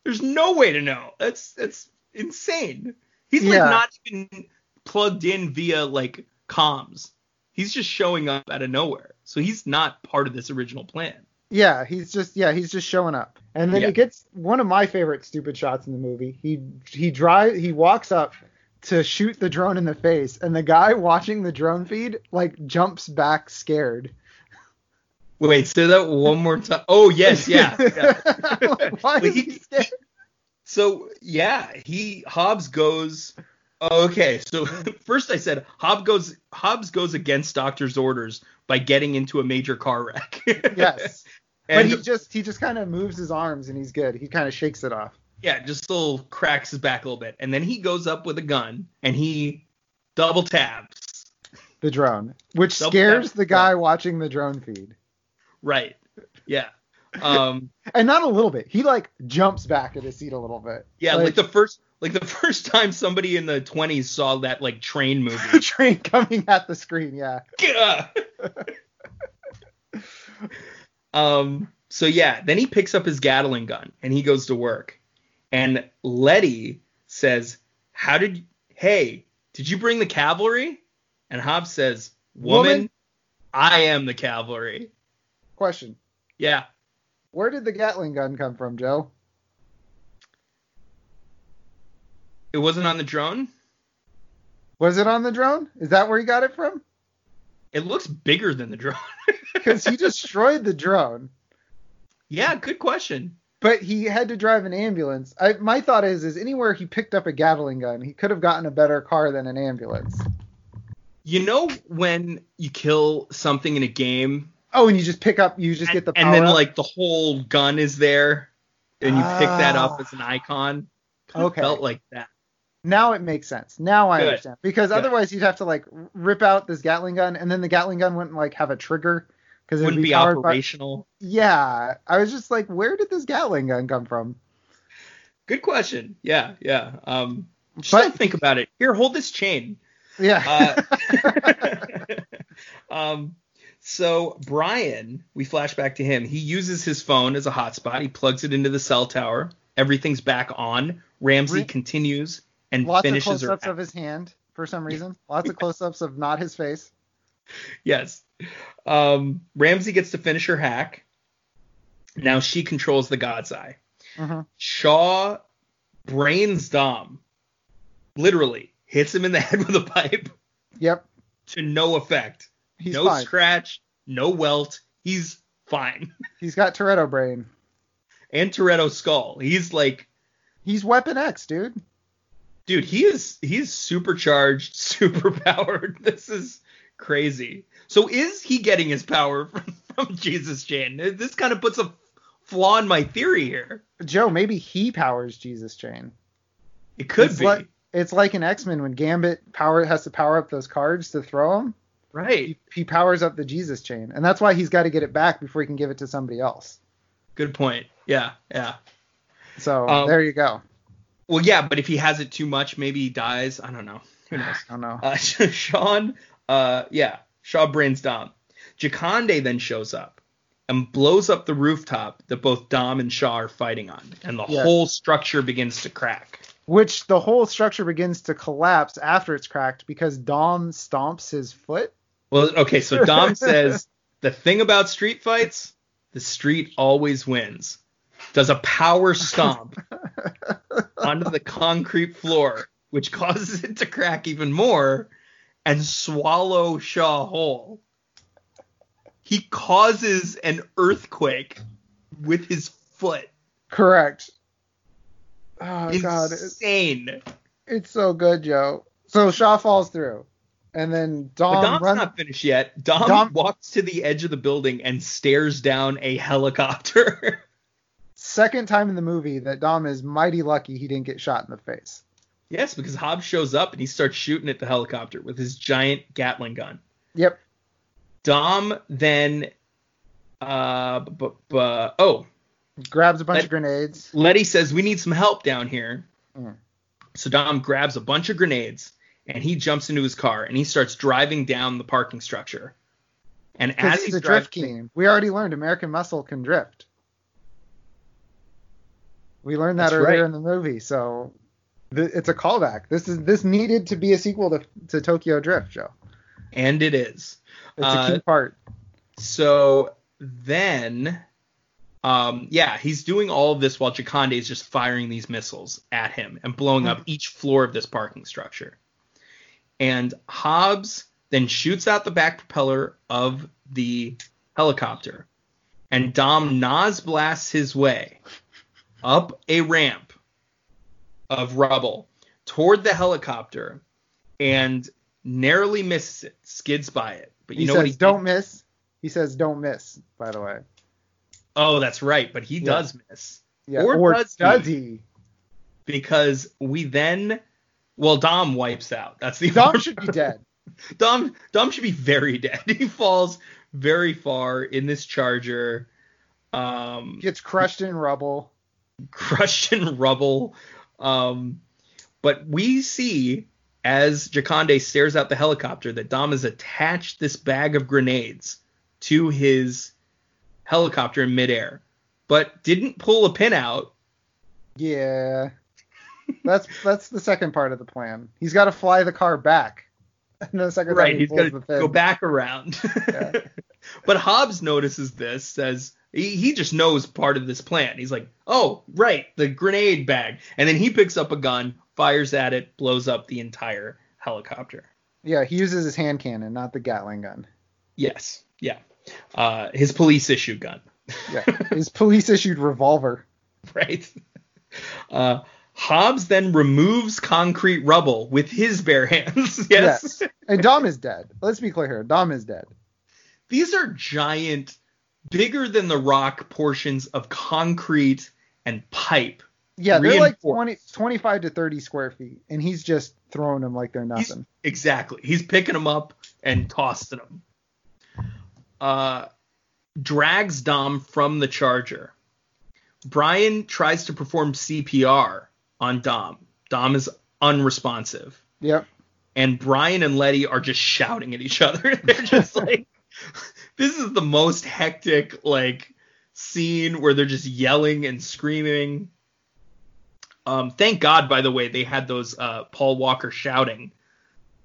There's no way to know. That's that's insane. He's like Yeah. not even plugged in via like comms. He's just showing up out of nowhere. So he's not part of this original plan. Yeah, he's just yeah, he's just showing up. And then Yeah. he gets one of my favorite stupid shots in the movie. He he drive he walks up to shoot the drone in the face, and the guy *laughs* watching the drone feed like jumps back scared. Wait, say that one more time. Oh yes, yeah. yeah. *laughs* Why is he- scared? So yeah, he Hobbs goes. Oh, okay, so *laughs* first I said Hobbs goes Hobbs goes against doctor's orders by getting into a major car wreck. *laughs* Yes. But he just he just kind of moves his arms and he's good. He kind of shakes it off. yeah, just little cracks his back a little bit, and then he goes up with a gun and he double taps. The drone, which Double scares the guy watching the drone feed. Right. Yeah. *laughs* Um. And not a little bit. He like jumps back in his seat a little bit. Yeah. Like, the first like the *laughs* first time somebody in the 20s saw that like train *laughs* movie. the train coming at the screen. Yeah. Um. So yeah, then he picks up his Gatling gun and he goes to work. And Letty says, "How did? Hey, did you bring the cavalry?" And Hobbs says, "Woman, Woman? I am the cavalry." Question: Yeah. Where did the Gatling gun come from, Joe? It wasn't on the drone. Was it on the drone? Is that where he got it from? It looks bigger than the drone. *laughs* Because he destroyed the drone, yeah, good question. but he had to drive an ambulance. I, my thought is, is anywhere he picked up a Gatling gun, he could have gotten a better car than an ambulance. You know when you kill something in a game Oh, and you just pick up, you just get the and then up? like the whole gun is there and you pick that up Ah. as an icon. Kind Okay. felt like that. Now it makes sense. Now I Good. understand. Because Good. otherwise you'd have to like rip out this Gatling gun, and then the Gatling gun wouldn't like have a trigger because it would Wouldn't be, be powered by. operational. Yeah, I was just like, where did this Gatling gun come from? Good question. Yeah, yeah. Um just But- think about it. Here, hold this chain. Yeah. *laughs* *laughs* um so Brian, we flash back to him. He uses his phone as a hotspot. He plugs it into the cell tower. Everything's back on. Ramsey Re- continues and Lots of finishes her. close-ups of his hand for some reason. Lots of *laughs* close-ups of not his face. Yes. Um, Ramsey gets to finish her hack. Now she controls the God's Eye. hmm Shaw brains Dom. Literally hits him in the *laughs* head with a pipe Yep, to no effect. He's no fine. scratch, no welt. He's fine. *laughs* He's got Toretto brain. And Toretto skull. He's like, He's Weapon X, dude. dude, he is he's supercharged, *laughs* super powered. *laughs* This is crazy. So is he getting his power from, from Jesus Chain? This kind of puts a flaw in my theory here. Joe, maybe he powers Jesus Chain. It could it's be. Like, it's like in X-Men when Gambit power has to power up those cards to throw them. Right. He, he powers up the Jesus Chain, and that's why he's got to get it back before he can give it to somebody else. Good point. Yeah, yeah. So Um, there you go. Well, yeah, but if he has it too much, maybe he dies. I don't know. Who knows? I don't know. Uh, *laughs* Sean, uh, yeah, Shaw brains Dom. Jakande then shows up and blows up the rooftop that both Dom and Shaw are fighting on, and the Yes. whole structure begins to crack. Which the whole structure begins to collapse after it's cracked because Dom stomps his foot. Well, okay, so Dom *laughs* says the thing about street fights, the street always wins. Does a power stomp *laughs* onto the concrete floor, which causes it to crack even more and swallow Shaw whole. he causes an earthquake with his foot. Correct. Oh god, it's, Insane. it's so good, Joe. So Shaw falls through, and then Dom. But Dom's runs. not finished yet. Dom, Dom- walks to the edge of the building and stares down a helicopter. *laughs* Second time in the movie that Dom is mighty lucky he didn't get shot in the face. yes, because Hobbs shows up and he starts shooting at the helicopter with his giant Gatling gun. Yep. Dom then, uh, b- b- oh, Grabs a bunch Let- of grenades. Letty says we need some help down here. Mm. So Dom grabs a bunch of grenades and he jumps into his car and he starts driving down the parking structure. And Because as he's he's a drift driving, king. We already learned American Muscle can drift. We learned that earlier right. in the movie, so th- it's a callback. This is this needed to be a sequel to, to Tokyo Drift, Joe. and it is. It's Uh, a key part. So then, um, yeah, he's doing all of this while Jakande is just firing these missiles at him and blowing up each floor of this parking structure. And Hobbs then shoots out the back propeller of the helicopter, and Dom NOS blasts his way up a ramp of rubble toward the helicopter and narrowly misses it, skids by it. But you He know says, what he "Don't miss." He says, "Don't miss." By the way. Oh, that's right, but he Yeah. does miss Yeah. Or Or, does does, he? he? because we then, well, Dom wipes out. That's the Dom should be dead. *laughs* Dom Dom should be very dead. *laughs* He falls very far in this charger, um, Gets crushed in rubble. crushed in rubble. Um, but we see as Jakande stares out the helicopter that Dom has attached this bag of grenades to his helicopter in midair, but didn't pull a pin out Yeah. That's that's the second part of the plan. He's got to fly the car back. *laughs* And the second right he he's got to go back around *laughs* Yeah. but hobbs notices this says he, he just knows part of this plan he's like oh right the grenade bag and then he picks up a gun fires at it blows up the entire helicopter Yeah, he uses his hand cannon, not the Gatling gun. yes yeah uh, his police issue gun Yeah, his police issued revolver. *laughs* right uh, hobbs then removes concrete rubble with his bare hands *laughs* yes. And Dom is dead. Let's be clear here. Dom is dead. these are giant, bigger than the rock portions of concrete and pipe. Yeah, they're like Reinforced. 20, 25 to 30 square feet, and he's just throwing them like they're He's- nothing. exactly. He's picking them up and tossing them. Uh, drags Dom from the charger. Brian tries to perform CPR on Dom. Dom is unresponsive. Yep. and Brian and Letty are just shouting at each other. *laughs* They're just *laughs* like, this is the most hectic like scene where they're just yelling and screaming. Um, thank God, by the way, they had those uh, Paul Walker shouting.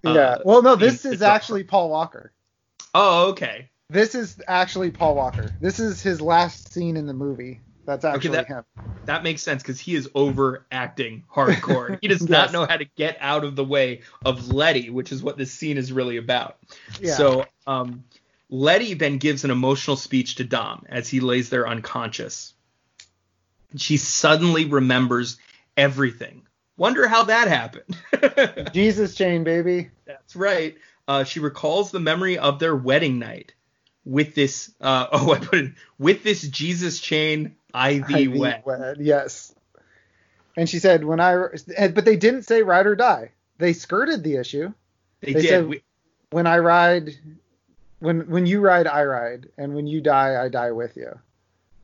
uh, Yeah. well, no, this is actually Paul Walker. Oh, okay. This is actually Paul Walker. This is his last scene in the movie. That's actually that- him. That makes sense because he is overacting hardcore. He does *laughs* Yes. not know how to get out of the way of Letty, which is what this scene is really about. Yeah. So um, Letty then gives an emotional speech to Dom as he lays there unconscious. She suddenly remembers everything. Wonder how that happened. *laughs* Jesus chain, baby. That's right. Uh, she recalls the memory of their wedding night with this. Uh, *laughs* oh, I put it with this Jesus chain IV IV wet. wed, Yes. And she said, when I, but they didn't say ride or die. They skirted the issue. They, They did. said- We- When I ride, when when you ride, I ride, and when you die, I die with you.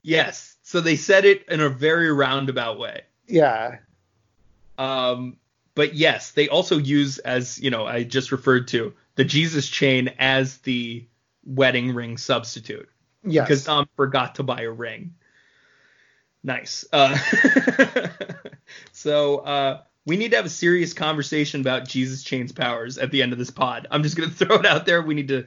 yes. So they said it in a very roundabout way. Yeah. Um, but yes, they also use, as you know, I just referred to the Jesus chain as the wedding ring substitute Yes. because Dom forgot to buy a ring. Nice. Uh, *laughs* so uh, we need to have a serious conversation about Jesus chain's powers at the end of this pod. I'm just gonna *laughs* throw it out there. We need to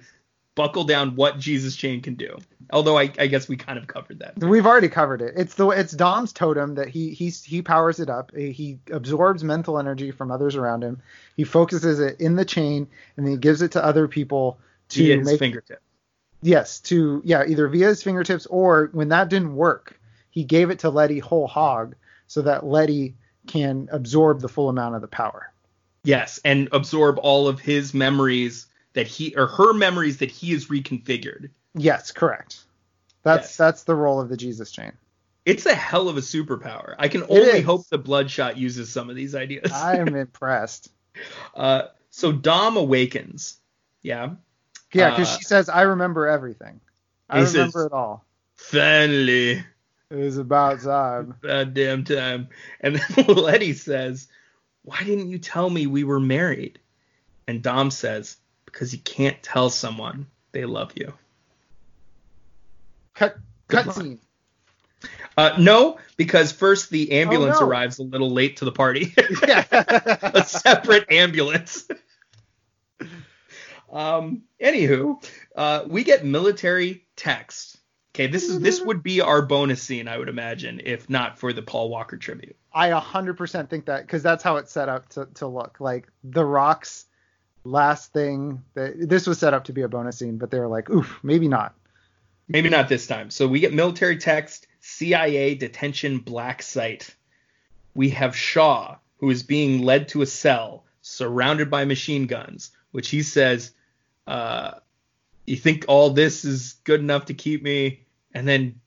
buckle down what Jesus chain can do. Although I, I guess we kind of covered that. We've already covered it. It's the it's Dom's totem that he he he powers it up. He absorbs mental energy from others around him. He focuses it in the chain, and then he gives it to other people to Via his make fingertip. Yes, to yeah, either via his fingertips or when that didn't work, he gave it to Letty whole hog so that Letty can absorb the full amount of the power. Yes, and absorb all of his memories that he or her memories that he has reconfigured. Yes, correct. That's Yes. that's the role of the Jesus chain. It's a hell of a superpower. I can only hope the Bloodshot uses some of these ideas. I am *laughs* impressed. Uh, so Dom awakens. Yeah. Yeah, because Uh, she says, "I remember everything. I remember says- it all. Finally, It was about time." *laughs* that damn time. And then *laughs* Letty says, Why didn't you tell me we were married? And Dom says, Because you can't tell someone they love you. Cut Good cutscene. Uh, no, because first the ambulance Oh, no. arrives a little late to the party. *laughs* a separate ambulance. um, anywho, uh, we get military text. Okay, this is this would be our bonus scene, I would imagine, if not for the Paul Walker tribute. I 100% think that because that's how it's set up to, to look. Like the Rock's last thing that this was set up to be a bonus scene, but they were like, oof, maybe not. Maybe not this time. So we get military text, CIA detention black site. We have Shaw, who is being led to a cell surrounded by machine guns, which he says, uh, You think all this is good enough to keep me? And then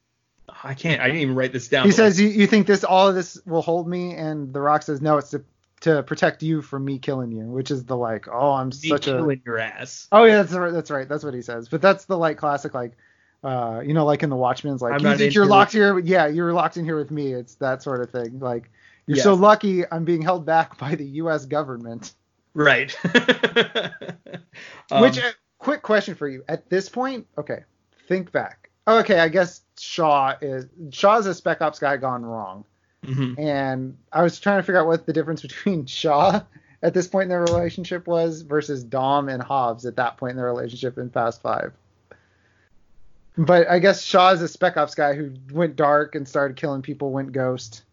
I can't, I didn't even write this down. He says, you, you think this all of this will hold me? And the Rock says, no, it's to to protect you from me killing you, which is the like, oh, I'm like, "Me such a killing your ass. Oh yeah, that's right. That's right. That's what he says. But that's the like classic like, uh, you know, like in the Watchmen's like, I'm you think you're locked here? Yeah, you're locked in here with me. It's that sort of thing. Like, you're so lucky I'm being held back *laughs* by the U.S. government. Right. *laughs* Um, Which, quick question for you. At this point, okay, think back. Okay, I guess Shaw is Shaw's a spec ops guy gone wrong. mhm. And I was trying to figure out what the difference between *laughs* Shaw at this point in their relationship was versus Dom and Hobbs at that point in their relationship in Fast Five. But I guess Shaw is a spec ops guy who went dark and started killing people, went ghost.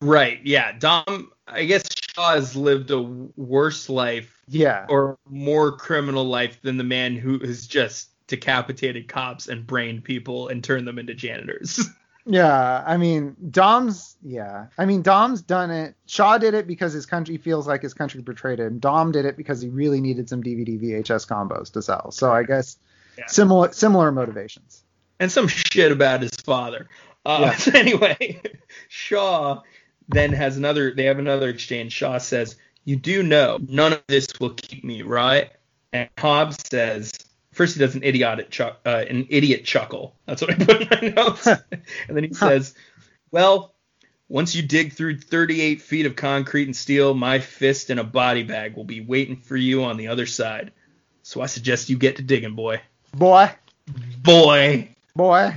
Right. Yeah. Dom, I guess Shaw has lived a worse life Yeah. or more criminal life than the man who has just decapitated cops and brained people and turned them into janitors. *laughs* Yeah. I mean, Dom's, yeah. I mean, Dom's done it. Shaw did it because his country feels like his country betrayed him. Dom did it because he really needed some DVD VHS combos to sell. So I guess Yeah. similar similar motivations. and some shit about his father. Uh, Yeah. so *laughs* anyway, Shaw then has another. They have another exchange. Shaw says, "You do know none of this will keep me, right?" And Hobbs says, first he does an idiotic chuck, uh, an idiot chuckle. That's what I put in my *laughs* notes. and then he Huh. says, "Well." Once you dig through 38 feet of concrete and steel, my fist and a body bag will be waiting for you on the other side. So I suggest you get to digging, boy. Boy, Boy. boy.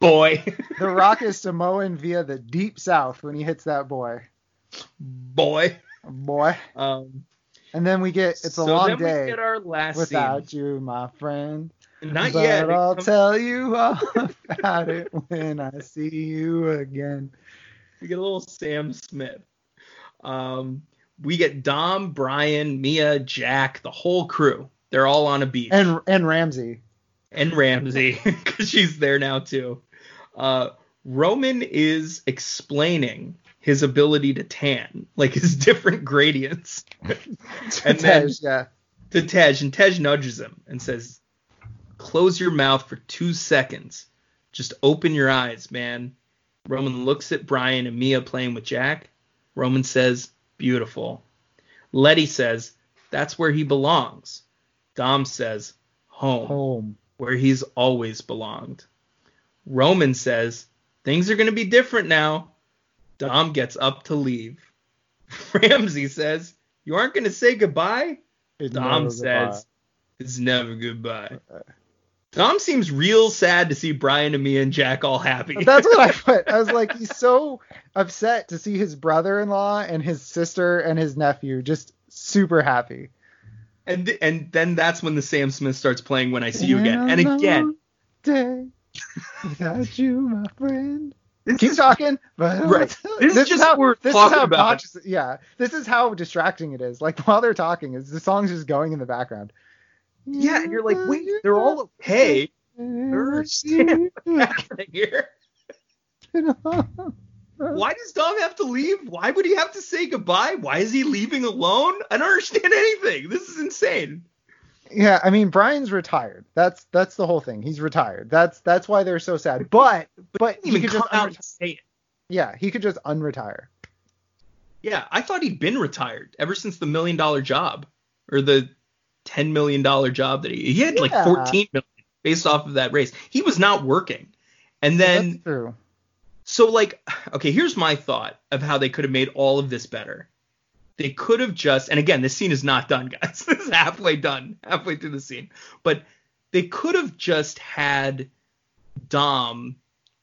Boy. The Rock is Samoan via the deep south when he hits that boy. boy. Boy. Um, And then we get it's a so long then day We get our last without scene. you, my friend. Not but yet. I'll comes- tell you all *laughs* about it when I see you again. we get a little Sam Smith. Um, we get Dom, Brian, Mia, Jack, the whole crew. They're all on a beach. And and Ramsey. and Ramsey *laughs* because she's there now too. Uh, Roman is explaining his ability to tan, like his *laughs* different gradients, *laughs* And then- Tej, yeah. to Tej, and Tej nudges him and says, "Close your mouth for two seconds. Just open your eyes, man." Roman looks at Brian and Mia playing with Jack. Roman says, "Beautiful." Letty says, "That's where he belongs." Dom says, "Home." Home. where he's always belonged. Roman says, Things are going to be different now. Dom gets up to leave. *laughs* Ramsey says, You aren't going to say goodbye? It Dom says, It's never goodbye. Dom seems real sad to see Brian and me and Jack all happy. *laughs* That's what I *laughs* put. I was like, he's so upset to see his brother-in-law and his sister and his nephew just super happy. and and then that's when the Sam Smith starts playing When I See You Again. And again, Day without you, my friend. this Keep is- talking, but Right. tell- This is just how we're this talking is how about. obnoxious- Yeah, this is how distracting it is. Like while they're talking, is the song's just going in the background. yeah, and you're like, Wait, they're all okay. understand what's happening here. Why does Dom have to leave? Why would he have to say goodbye? Why is he leaving alone? I don't understand anything. This is insane. Yeah, I mean Brian's retired. That's that's the whole thing. He's retired. That's that's why they're so sad. But but He he could just out unreti- say it. yeah he could just unretire. Yeah, I thought he'd been retired ever since the million dollar job or the ten million dollar job that he he had like Yeah. fourteen million based off of that race. He was not working. And then that's true. So like, *sighs* okay, here's my thought of how they could have made all of this better. They could have just, and again, this scene is not done, *laughs* guys. this is halfway done, halfway through the scene. But they could have just had Dom,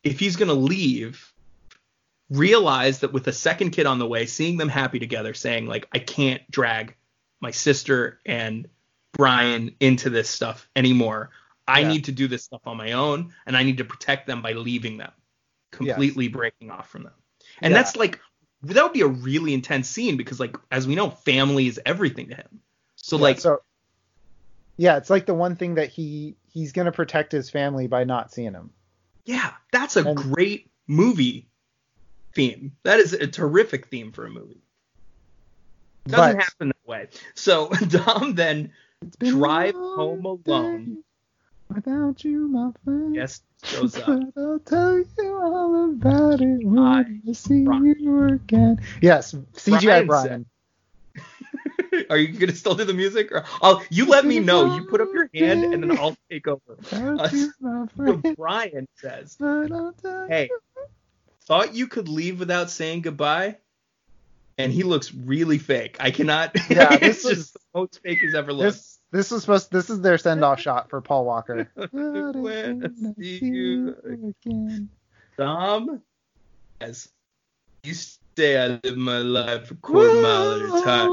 if he's gonna leave, realize that with a second kid on the way, seeing them happy together, saying like, I can't drag my sister and Brian into this stuff anymore. I Yeah. need to do this stuff on my own, and I need to protect them by leaving them completely breaking off from them. And Yeah. that's like that would be a really intense scene because like as we know, family is everything to him. So Yeah, like so yeah, it's like the one thing that he he's gonna protect his family by not seeing him. yeah, that's a And- great movie theme. That is a terrific theme for a movie. Doesn't But happen that way. So *laughs* Dom then it's been a drive home alone. day Without you, my friend. yes shows *laughs* up. But I'll tell you all about it when I- I see Brian. you again. Yes, CGI Brian Brian. *laughs* Are you gonna still do the music? Or I'll you let me know. You put up your hand and then I'll take over. *laughs* Uh, So. Brian says, But I'll tell Hey, thought you could leave without saying goodbye? And he looks really fake. I cannot. Yeah, this is- the most fake he's ever looked. This this was supposed this is their send off *laughs* shot for Paul Walker. *laughs* When see you again. Dom, as you stay, I live my life a quarter mile at a time.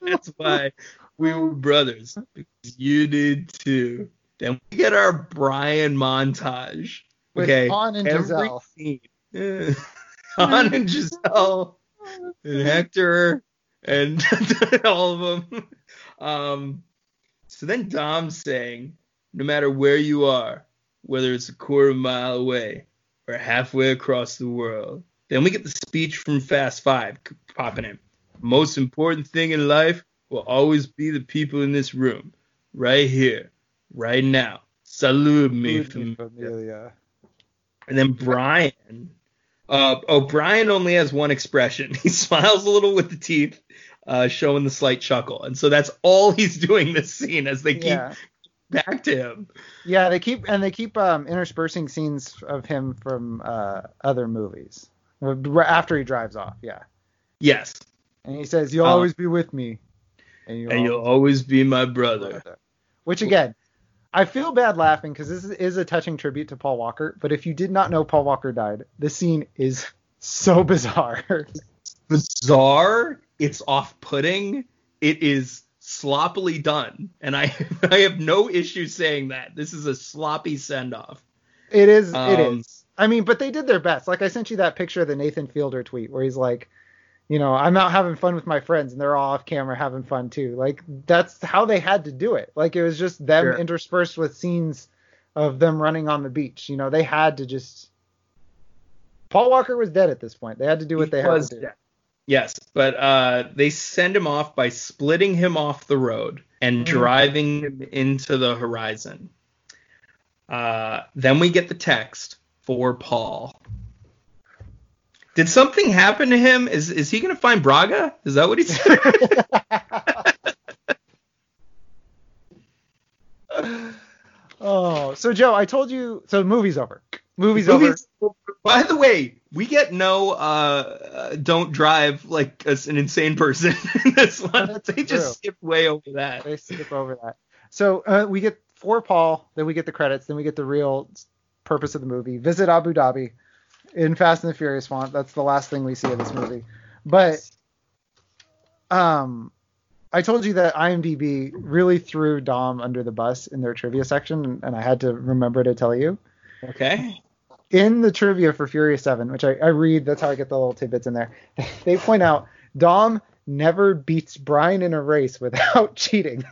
*laughs* That's why we were brothers. Because you did too. Then we get our Brian montage. With okay. Han and every Giselle. scene. Han and Giselle and Hector and *laughs* all of them. Um, so then Dom's saying, no matter where you are, whether it's a quarter mile away or halfway across the world. Then we get the speech from Fast Five popping in. Most important thing in life will always be the people in this room, right here, right now. Salute me, me, familia. and then Brian. Uh, Brian only has one expression. *laughs* He smiles a little with the teeth, uh, showing the slight chuckle. And so that's all he's doing this scene as they keep Yeah. back to him. Yeah, they keep and they keep um, interspersing scenes of him from uh, other movies after he drives off. Yeah, Yes. and he says, "You'll Uh, always be with me," and you'll, And you'll always be my always be brother. Which again, I feel bad laughing because this is a touching tribute to Paul Walker. But if you did not know Paul Walker died, this scene is so *laughs* bizarre. Bizarre. It's off putting. It is sloppily done. And I, *laughs* I have no issue saying that. This is a sloppy send off. it is. it Um, is. I mean, but they did their best. Like I sent you that picture of the Nathan Fielder tweet where he's like, you know, I'm out having fun with my friends and they're all off camera having fun too. Like that's how they had to do it. Like it was just them Sure. interspersed with scenes of them running on the beach. You know, they had to just. Paul Walker was dead at this point. They had to do what He they had to do. dead. Yes, but uh, they send him off by splitting him off the road and Mm. driving him into the horizon. Uh, then we get the text for Paul. Did something happen to him? Is is he gonna find Braga? Is that what he said? *laughs* oh, so Joe, I told you. So the movie's over. Movie's, over. Movies- By the way, we get no uh, uh, don't drive like a, an insane person *laughs* in this one. That's They just skip way over that. They skip over that. So uh, we get for Paul, then we get the credits, then we get the real purpose of the movie. Visit Abu Dhabi in Fast and the Furious font. That's the last thing we see of this movie. But um, I told you that IMDb really threw Dom under the bus in their trivia section, and I had to remember to tell you. Okay. in the trivia for Furious 7, which I, I read, that's how I get the little tidbits in there, *laughs* they point out Dom never beats Brian in a race without *laughs* cheating.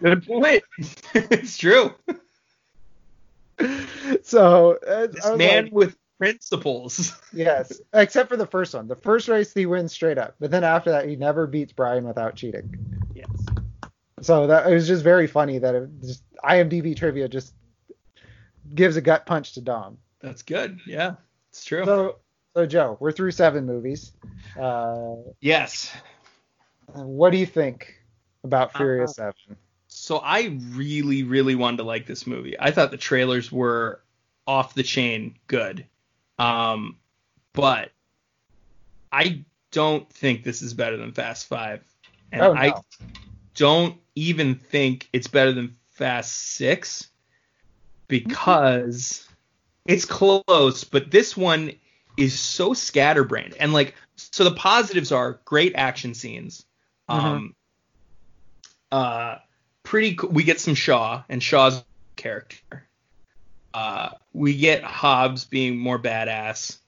Good point. *laughs* it's true. *laughs* so uh, This man like, with principles. *laughs* yes, except for the first one. The first race he wins straight up, but then after that he never beats Brian without cheating. Yes. So that it was just very funny that it just IMDb trivia just gives a gut punch to Dom. That's good. Yeah, it's true. So so Joe, we're through seven movies. Uh, yes. what do you think about Uh, Furious Seven? So I really, really wanted to like this movie. I thought the trailers were off the chain good. Um, but I don't think this is better than Fast Five. And Oh, no. I don't even think it's better than Fast Six because it's close, but this one is so scatterbrained. And like, so the positives are great action scenes. Um, uh, pretty. co- We get some Shaw and Shaw's character. Uh, we get Hobbs being more badass,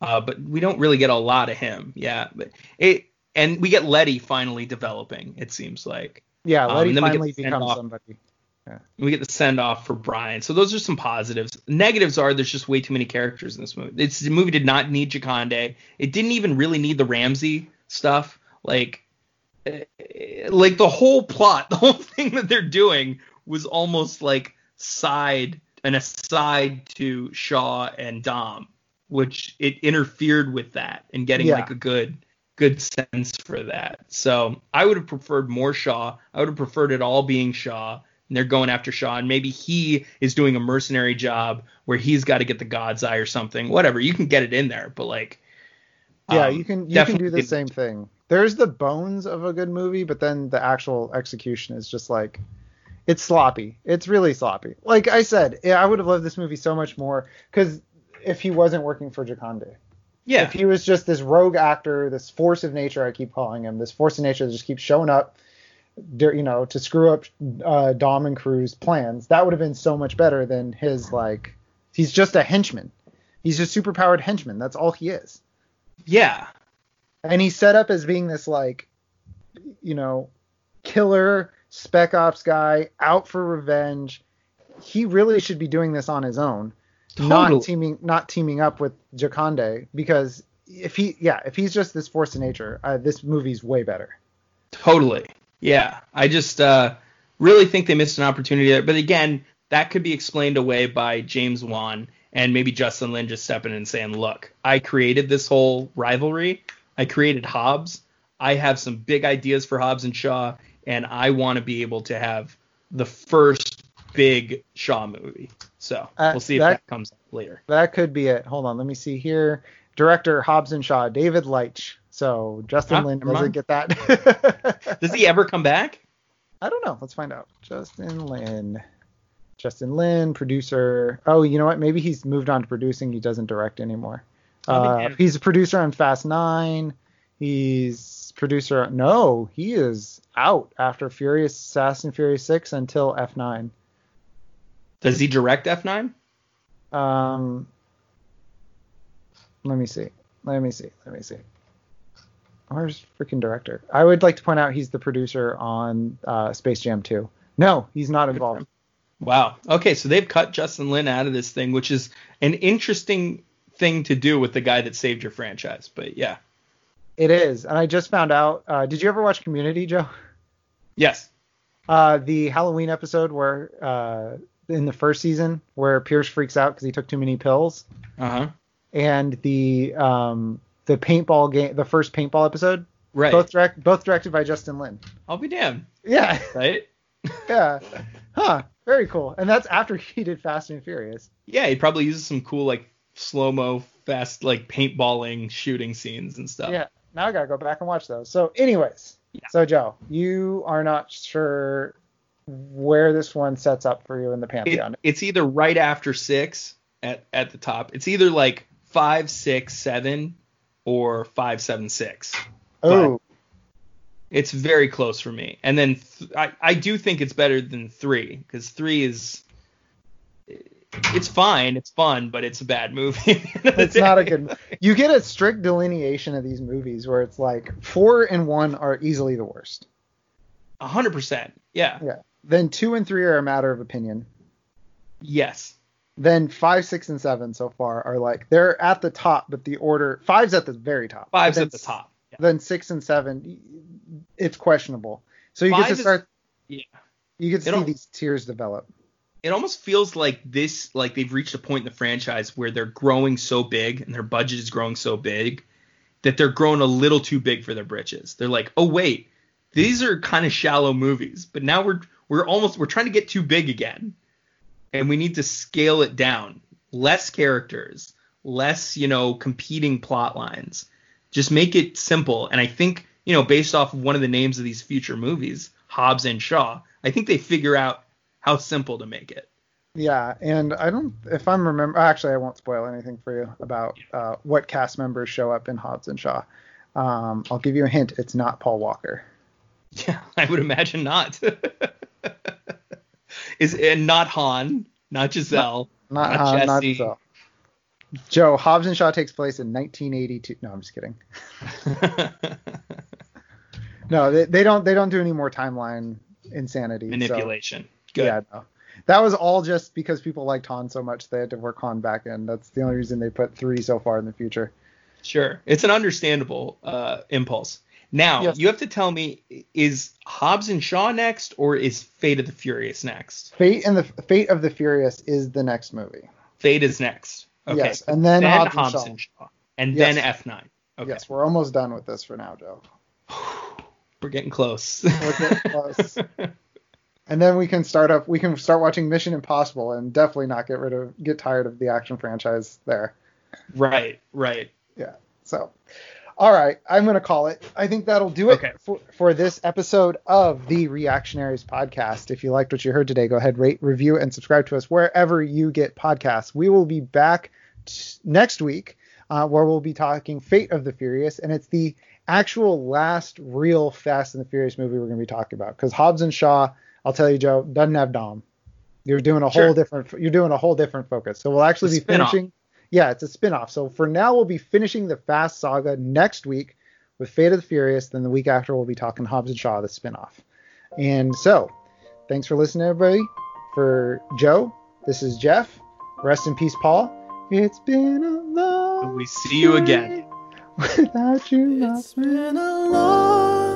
uh, but we don't really get a lot of him. Yeah, but it and we get Letty finally developing. It seems like Yeah, um, Letty then finally becomes off. somebody. we get the send off for Brian. So those are some positives. Negatives are there's just way too many characters in this movie. It's the movie did not need Jakande. It didn't even really need the Ramsey stuff. Like like the whole plot, *laughs* the whole thing that they're doing was almost like side an aside to Shaw and Dom, which it interfered with that and getting Yeah. like a good good sense for that. So I would have preferred more Shaw. I would have preferred it all being Shaw. And they're going after Shaw, and maybe he is doing a mercenary job where he's got to get the God's Eye or something. Whatever, you can get it in there, but like, Yeah, um, you can you can do the same thing. There's the bones of a good movie, but then the actual execution is just like it's sloppy. It's really sloppy. Like I said, I would have loved this movie so much more because if he wasn't working for Jakande, Yeah, if he was just this rogue actor, this force of nature, I keep calling him, this force of nature that just keeps showing up, you know, to screw up uh, Dom and crew's plans, that would have been so much better than his like. He's just a henchman. He's just superpowered henchman. That's all he is. yeah, and he's set up as being this like you know killer spec ops guy out for revenge he really should be doing this on his own Totally. not teaming not teaming up with Jakande because if he yeah if he's just this force of nature uh, this movie's way better Totally. Yeah. I just uh, really think they missed an opportunity there. But again, that could be explained away by James Wan and maybe Justin Lin just stepping in and saying, look, I created this whole rivalry. I created Hobbs. I have some big ideas for Hobbs and Shaw, and I want to be able to have the first big Shaw movie. So Uh, we'll see if that- that comes up later. that could be it hold on let me see here director Hobbs and Shaw David Leitch so Justin Ah, Lin doesn't get that *laughs* Does he ever come back? I don't know. Let's find out. Justin Lin. Justin Lin, producer. Oh, you know what? Maybe he's moved on to producing. He doesn't direct anymore. Uh, yeah. he's a producer on Fast Nine. He's producer. No, he is out after Furious Assassin Furious Six until F9. Does he direct F9? Um, let me see. Let me see. Let me see. Where's freaking director? I would like to point out he's the producer on uh, Space Jam 2. No, he's not involved. Wow. Okay, so they've cut Justin Lin out of this thing, which is an interesting thing to do with the guy that saved your franchise. But yeah. It is, and I just found out. Uh, did you ever watch Community, Joe? Yes. Uh, the Halloween episode where uh, in the first season where Pierce freaks out because he took too many pills, Uh huh. and the um, the paintball game, the first paintball episode, Right. both direct, both directed by Justin Lin. I'll be damned. Yeah, Right. *laughs* yeah, huh? Very cool. And that's after he did Fast and Furious. Yeah, he probably uses some cool like slow mo, fast like paintballing shooting scenes and stuff. Yeah. Now I gotta go back and watch those. So, anyways, Yeah. so Joe, you are not sure where this one sets up for you in the It, pantheon. it's either right after six at at the top. It's either like five, six, seven, or five, seven, six. oh, It's very close for me. And then th- I, I do think it's better than three because three is it's fine, it's fun, but it's a bad movie. *laughs* it's not a good. You get a strict delineation of these movies where it's like four and one are easily the worst. A hundred percent. Yeah. Yeah. Then two and three are a matter of opinion. Yes. Then five, six, and seven so far are like they're at the top, but the order five's at the very top. Five's Then at the top. Yeah. Then six and seven, it's questionable. So you get Five to is- start. Yeah. You get to It see these tiers develop. It almost feels like this like they've reached a point in the franchise where they're growing so big and their budget is growing so big that they're growing a little too big for their britches. They're like, "Oh wait, these are kind of shallow movies, but now we're we're almost we're trying to get too big again. And we need to scale it down. Less characters, less, you know, competing plot lines. Just make it simple." And I think, you know, based off of one of the names of these future movies, Hobbs and Shaw, I think they figure out how simple to make it. Yeah, and I don't, if I'm remember, actually, I won't spoil anything for you about uh, what cast members show up in Hobbs and Shaw. Um, I'll give you a hint. It's not Paul Walker. *laughs* Yeah, I would imagine not. *laughs* Is and not Han, not Giselle, Not, Not Han, not Giselle. Joe, Hobbs and Shaw takes place in 1982. No, I'm just kidding. *laughs* No, they, they don't. They don't do any more timeline insanity. so- manipulation. Good. Yeah, no. That was all just because people liked Han so much they had to work Han back in. That's the only reason they put three so far in the future. Sure, it's an understandable uh, impulse. Now Yes. you have to tell me: is Hobbs and Shaw next, or is Fate of the Furious next? Fate and the Fate of the Furious is the next movie. Fate is next. Okay. Yes, and then then Hobbs and Hobbs Shaw. and Shaw, and Yes. then F9. Okay, Yes, we're almost done with this for now, Joe. we're getting close. We're getting close. *laughs* And then we can start up. We can start watching Mission Impossible and definitely not get rid of, get tired of the action franchise there. right, right. Yeah. So, all right, I'm gonna call it. I think that'll do it Okay. for, for this episode of the Reactionaries podcast. If you liked what you heard today, go ahead, rate, review, and subscribe to us wherever you get podcasts. We will be back t- next week, uh, where we'll be talking Fate of the Furious, and it's the actual last real Fast and the Furious movie we're gonna be talking about. Because Hobbs and Shaw, I'll tell you, Joe, doesn't have Dom. You're doing a Sure. whole different. You're doing a whole different focus. So we'll actually be spin-off. finishing. Yeah, it's a spin-off. So for now, we'll be finishing the Fast saga next week with Fate of the Furious. Then the week after, we'll be talking Hobbs and Shaw, the spin-off. And so, thanks for listening, everybody. For Joe, this is Jeff. Rest in peace, Paul. It's been a long. We see you again. *laughs* Without you, It's been a long day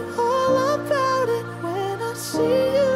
see you.